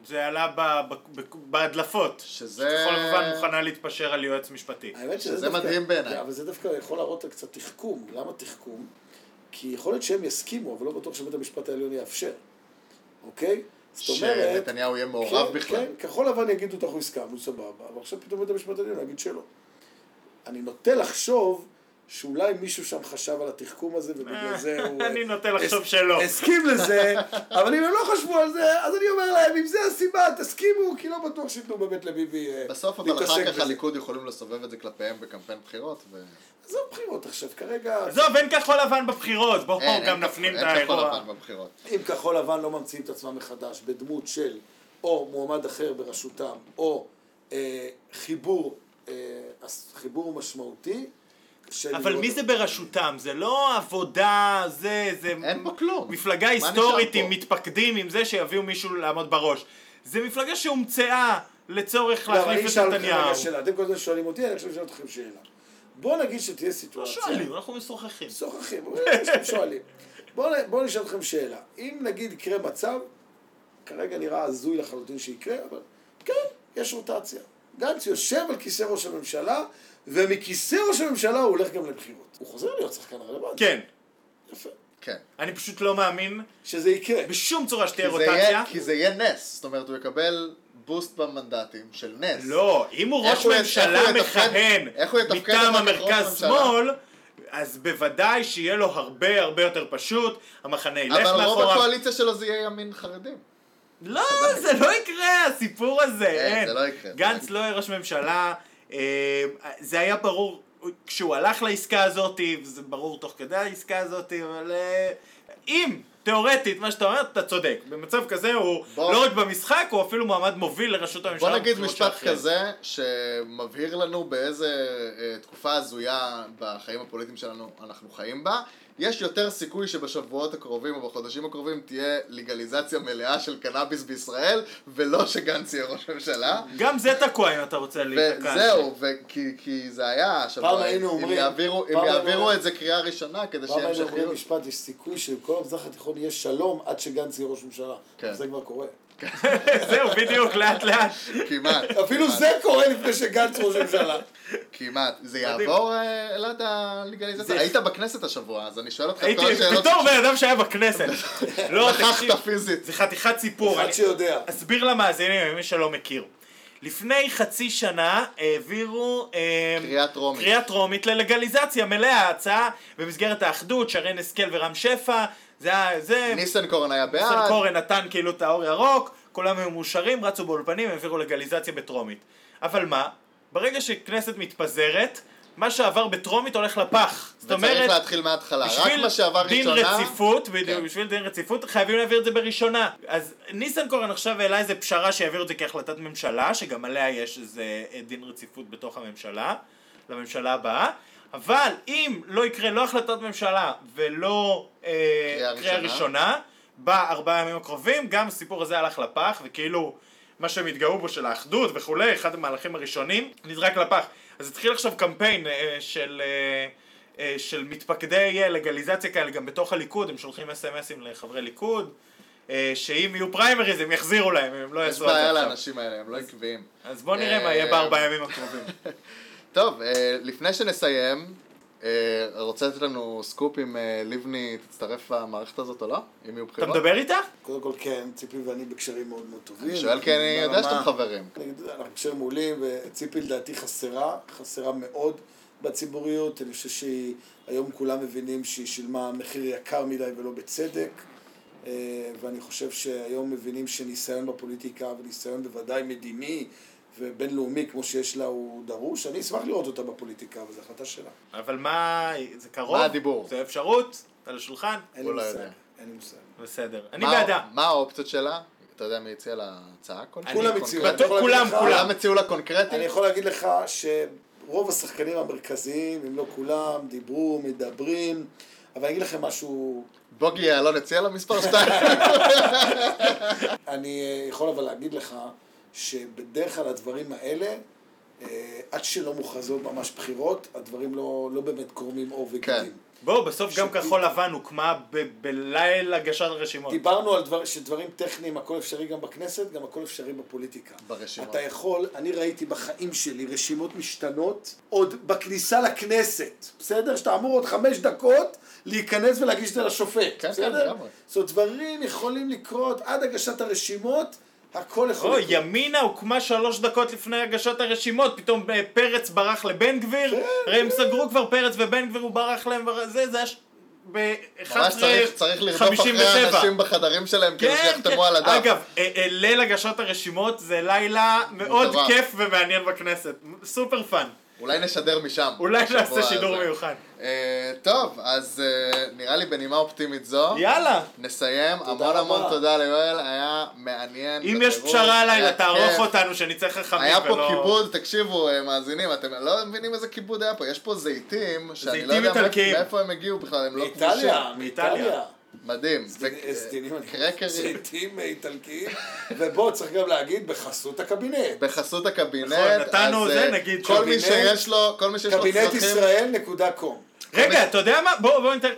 זה עלה ב- ב- ב- בהדלפות. שזה- כחול לבן מוכנה להתפשר על יועץ משפטי. האמת שזה דווקא- מדהים בעיניי. אבל זה דווקא יכול להראות קצת תחכום. למה תחכום? כי יכול להיות שהם יסכימו, אבל לא בטוח שבית המשפט העליון יאפשר. אוקיי? זאת אומרת... שנתניהו יהיה מעורב כן, בכלל. כן, כחול לבן יגידו, אנחנו הסכמנו, סבבה, אבל עכשיו פתאום בית המשפט העליון יגיד שלא. אני נוטה לחשוב שאולי מישהו שם חשב על התחכום הזה, ובגלל זה הוא... אני אה, נוטה לחשוב שלא. הסכים לזה, אבל אם הם לא חשבו על זה, אז אני אומר להם, אם זה הסיבה, תסכימו, כי לא בטוח שייתנו באמת לביבי אה, בסוף אבל להתעסק אחר כך. הליכוד יכולים לסובב את זה כלפיהם בקמפיין בחירות. ו... עזוב בחירות עכשיו, כרגע... עזוב, אין כחול לבן בבחירות. בואו גם נפנים את כחול- אין כחול האירוע. לבן בבחירות. אם כחול לבן לא ממציאים את עצמם מחדש בדמות של או מועמד אחר בראשותם, או אה, חיבור, אה, חיבור משמעותי, קשה אבל מי. זה בראשותם? זה לא עבודה, זה... זה אין בו כלום. מפלגה היסטורית פה? עם מתפקדים עם זה שיביאו מישהו לעמוד בראש. זה מפלגה שהומצאה לצורך לא, אבל אני להחליף את נתניהו. רגע שאלה, אתם כל הזמן שואלים אותי, אני עכשיו אשאל אתכם שאלה. בואו נגיד שתהיה לא סיטואציה... שואלים, אנחנו משוחחים. משוחחים, אבל יש אתם שואלים. בואו נשאל אתכם שאלה. אם נגיד יקרה מצב, כרגע נראה הזוי לחלוטין שיקרה, אבל כן, יש רוטציה. גנץ יושב על כיסא ראש הממשלה, ומכיסא ראש הממשלה הוא הולך גם לבחירות. הוא חוזר להיות שחקן רלוונטי. כן. יפה. כן. אני פשוט לא מאמין שזה יקרה. בשום צורה שתהיה זה יהיה- רוטציה. כי זה יהיה נס. זאת אומרת, הוא יקבל בוסט במנדטים של נס. לא, אם הוא ראש הוא ממשלה הוא מכהן מטעם המרכז-שמאל, אז בוודאי שיהיה לו הרבה הרבה יותר פשוט, המחנה ילך אבל רוב מאחוריו. הקואליציה שלו זה יהיה ימין חרדים. לא, זה לא יקרה, הסיפור הזה, אין, אין. זה לא יקרה, זה גנץ לא לא יהיה ראש ממשלה, זה היה ברור כשהוא הלך לעסקה הזאת, וזה ברור תוך כדי העסקה הזאת, אבל אה, אם, תיאורטית, מה שאתה אומר, אתה צודק. במצב כזה הוא בוא- לא רק במשחק, הוא אפילו מועמד מוביל לראשות הממשלה. בוא נגיד משפט שאחרי. כזה, שמבהיר לנו באיזה אה, תקופה הזויה בחיים הפוליטיים שלנו אנחנו חיים בה. יש יותר סיכוי שבשבועות הקרובים או בחודשים הקרובים תהיה לגליזציה מלאה של קנאביס בישראל, ולא שגנץ יהיה ראש ממשלה. גם זה תקוע אם אתה רוצה להיתקע. וזהו, וכי, כי זה היה השבוע, פעם היינו אומרים- אם פעם יעבירו את זה קריאה ראשונה כדי פעם שיהיה היינו אומרים. משפט, יש סיכוי שבכל המזרח התיכון יהיה שלום עד שגנץ יהיה ראש ממשלה. כן. זה כבר קורה. זהו, בדיוק, לאט לאט. כמעט. אפילו. זה קורה לפני שגנץ ראש ממשלה. כמעט. זה. יעבור, אה, אלעד, הלגליזציה? זה- היית בכנסת השבוע, אז אני שואל אותך את הייתי, כל השאלות בתור בן אדם שהיה בכנסת. לא, תקשיב, פיזית. זה חתיכת סיפור. אחד אני שיודע. אסביר למאזינים, מי שלא מכיר. לפני חצי שנה העבירו אה, קריאה טרומית. קריאה טרומית ללגליזציה מלאה, הצעה במסגרת האחדות, שרן השכל ורם שפע, זה היה, זה, ניסנקורן היה בעד. קורן נתן כאילו את האור ירוק, כולם היו מאושרים, רצו באולפנים, העבירו לגליזציה בטרומית. אבל מה? ברגע שכנסת מתפזרת, מה שעבר בטרומית הולך לפח. זאת וצריך אומרת, להתחיל מההתחלה. רק מה שעבר דין ראשונה... רציפות, בדיוק, כן. בשביל דין רציפות חייבים להעביר את זה בראשונה. אז ניסנקורן עכשיו העלה איזה פשרה שיעבירו את זה כהחלטת ממשלה, שגם עליה יש איזה דין רציפות בתוך הממשלה, לממשלה הבאה. אבל אם לא יקרה לא החלטת ממשלה ולא אה, קריאה ראשונה. בארבעה ימים הקרובים, גם הסיפור הזה הלך לפח, וכאילו מה שהם התגאו בו של האחדות וכולי, אחד המהלכים הראשונים, נזרק לפח. אז התחיל עכשיו קמפיין אה, של... אה, אה, של מתפקדי אה, לגליזציה כאלה גם בתוך הליכוד, הם שולחים אס.אם.אסים לחברי ליכוד, אה, שאם יהיו פריימריז הם יחזירו להם, הם לא יש יעשו את זה בעיה עכשיו. לאנשים האלה, הם לא עקביים. אז בוא נראה מה יהיה בארבעה ימים הקרובים. טוב, אה, לפני שנסיים, אה, רוצה לתת לנו סקופ אם אה, לבני תצטרף למערכת הזאת או לא? אם יהיו אתה בחירות? מדבר איתה? קודם כל כן, ציפי ואני בקשרים מאוד מאוד טובים. אני שואל כי אני יודע שאתם חברים. אנחנו בקשרים מעולים, וציפי לדעתי חסרה, חסרה מאוד בציבוריות. אני חושב שהיום כולם מבינים שהיא שילמה מחיר יקר מדי ולא בצדק. ואני חושב שהיום מבינים שניסיון בפוליטיקה, וניסיון בוודאי מדיני ובינלאומי כמו שיש לה, הוא דרוש. אני אשמח לראות אותה בפוליטיקה, אבל זו החלטה שלה. אבל מה, זה קרוב? מה הדיבור? זה אפשרות? על השולחן? אין לי מושג. אין לי מושג. בסדר. אני בעדה. מה האופציות שלה? אתה יודע מי הציע לה הצעה כלשהי? כולם? הציעו. כולם. כולם הציעו לה קונקרטית? אני יכול להגיד לך שרוב השחקנים המרכזיים, אם לא כולם, דיברו, מדברים, אבל אני אגיד לכם משהו, בוגי יעלון הציע לה מספר 2? אני אה, יכול אבל להגיד לך שבדרך כלל הדברים האלה, אה, עד שלא מוכרזות ממש בחירות, הדברים לא, לא באמת קורמים עור וגידים. בואו, בסוף גם שפי- כחול לבן הוקמה ב- בליל הגשת הרשימות. דיברנו על דבר, שדברים טכניים, הכל אפשרי גם בכנסת, גם הכל אפשרי בפוליטיקה. ברשימות. אתה יכול, אני ראיתי בחיים שלי רשימות משתנות עוד בכניסה לכנסת, בסדר? שאתה אמור עוד חמש דקות להיכנס ולהגיש את זה לשופט, כן, בסדר? לגמרי. זאת אומרת, דברים יכולים לקרות עד הגשת הרשימות, הכל יכול לקרות. ימינה הוקמה שלוש דקות לפני הגשת הרשימות, פתאום אה, פרץ ברח לבן גביר, כן, הרי הם סגרו כבר פרץ ובן גביר הוא ברח להם, זה, זה היה ש- ב-11.57. ממש צריך, צריך לרדוף אחרי אנשים בחדרים שלהם כדי כן, שיחתמו כן. על הדף. אגב, אה, אה, ליל הגשת הרשימות זה לילה מאוד. כיף ומעניין בכנסת. super fun. אולי נשדר משם. אולי נעשה שידור הזה. מיוחד. אה, טוב, אז אה, נראה לי בנימה אופטימית זו. יאללה. נסיים, המון. המון תודה ליואל, היה מעניין. אם יש פשרה הלילה, תערוך. אותנו, שנצא חכמים היה פה. כיבוד, תקשיבו אה, מאזינים, אתם לא מבינים איזה כיבוד היה פה, יש פה זיתים, שאני לא יודע. מאיפה הם הגיעו בכלל, הם לא כבושים. מאיטליה, מאיטליה. מדהים. אני- קרקרים. זיתים איטלקיים, ובוא, צריך גם להגיד, בחסות הקבינט. בחסות הקבינט, נכון, נתנו אז זה, אה, נגיד כל מי קבינט- שיש לו, כל מי שיש לו קבינט צרכים, ישראל נקודה קום. רגע, אתה יודע מה? בוא, בוא ניתן...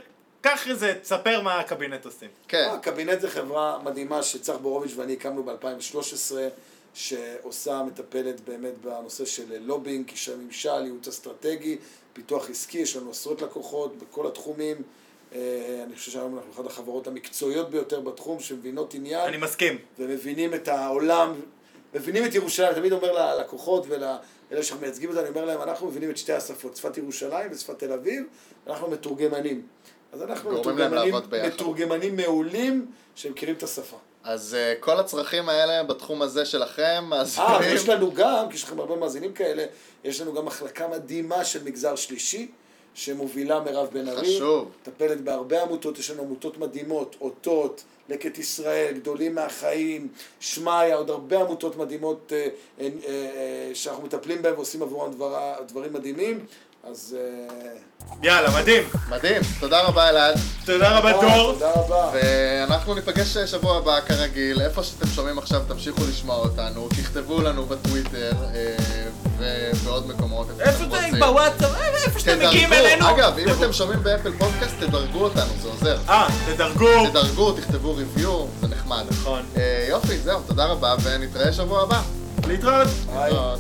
קח איזה, תספר מה הקבינט עושים. כן, הקבינט זה חברה מדהימה שצח בורוביץ' ואני הקמנו ב-2013, שעושה, מטפלת באמת בנושא של לובינג, קשרי ממשל, ייעוץ אסטרטגי, פיתוח עסקי, יש לנו עשרות לקוחות בכל התחומים. אה, אני חושב שהיום אנחנו אחת החברות המקצועיות ביותר בתחום, שמבינות עניין. אני מסכים. ומבינים את העולם, מבינים את ירושלים, אני תמיד אומר ללקוחות ולאלה שאנחנו מייצגים אותם, אני אומר להם, אנחנו מבינים את שתי השפות, שפת ירושלים ושפת תל אביב, ואנחנו מתורגמנים. אז אנחנו מתורגמנים. מתורגמנים מעולים שמכירים את השפה. אז אה, כל הצרכים האלה בתחום הזה שלכם, אז... אה, ויש לנו גם, כי יש לכם הרבה מאזינים כאלה, יש לנו גם מחלקה מדהימה של מגזר שלישי, שמובילה מירב בן ארי. חשוב. מטפלת בהרבה עמותות, יש לנו עמותות מדהימות, אותות, לקט ישראל, גדולים מהחיים, שמעיה, עוד הרבה עמותות מדהימות אה, אה, אה, שאנחנו מטפלים בהן ועושים עבורם דבר, דברים מדהימים. אז... אה, יאללה, מדהים. מדהים, תודה רבה אלעד. תודה רבה דור. תודה רבה. ואנחנו ניפגש שבוע הבא כרגיל, איפה שאתם שומעים עכשיו תמשיכו לשמוע אותנו, תכתבו לנו בטוויטר אה, ובעוד מקומות. איפה שאתם זה רוצים. בוואטסאפ? אה, איפה שאתם מגיעים אלינו. אגב, אם. אתם שומעים באפל פודקאסט, תדרגו אותנו, זה עוזר. אה, תדרגו. תדרגו, תכתבו ריוויו, זה נחמד. נכון. אה, יופי, זהו, תודה רבה, ונתראה שבוע הבא. להתראות. ביי. להתראות.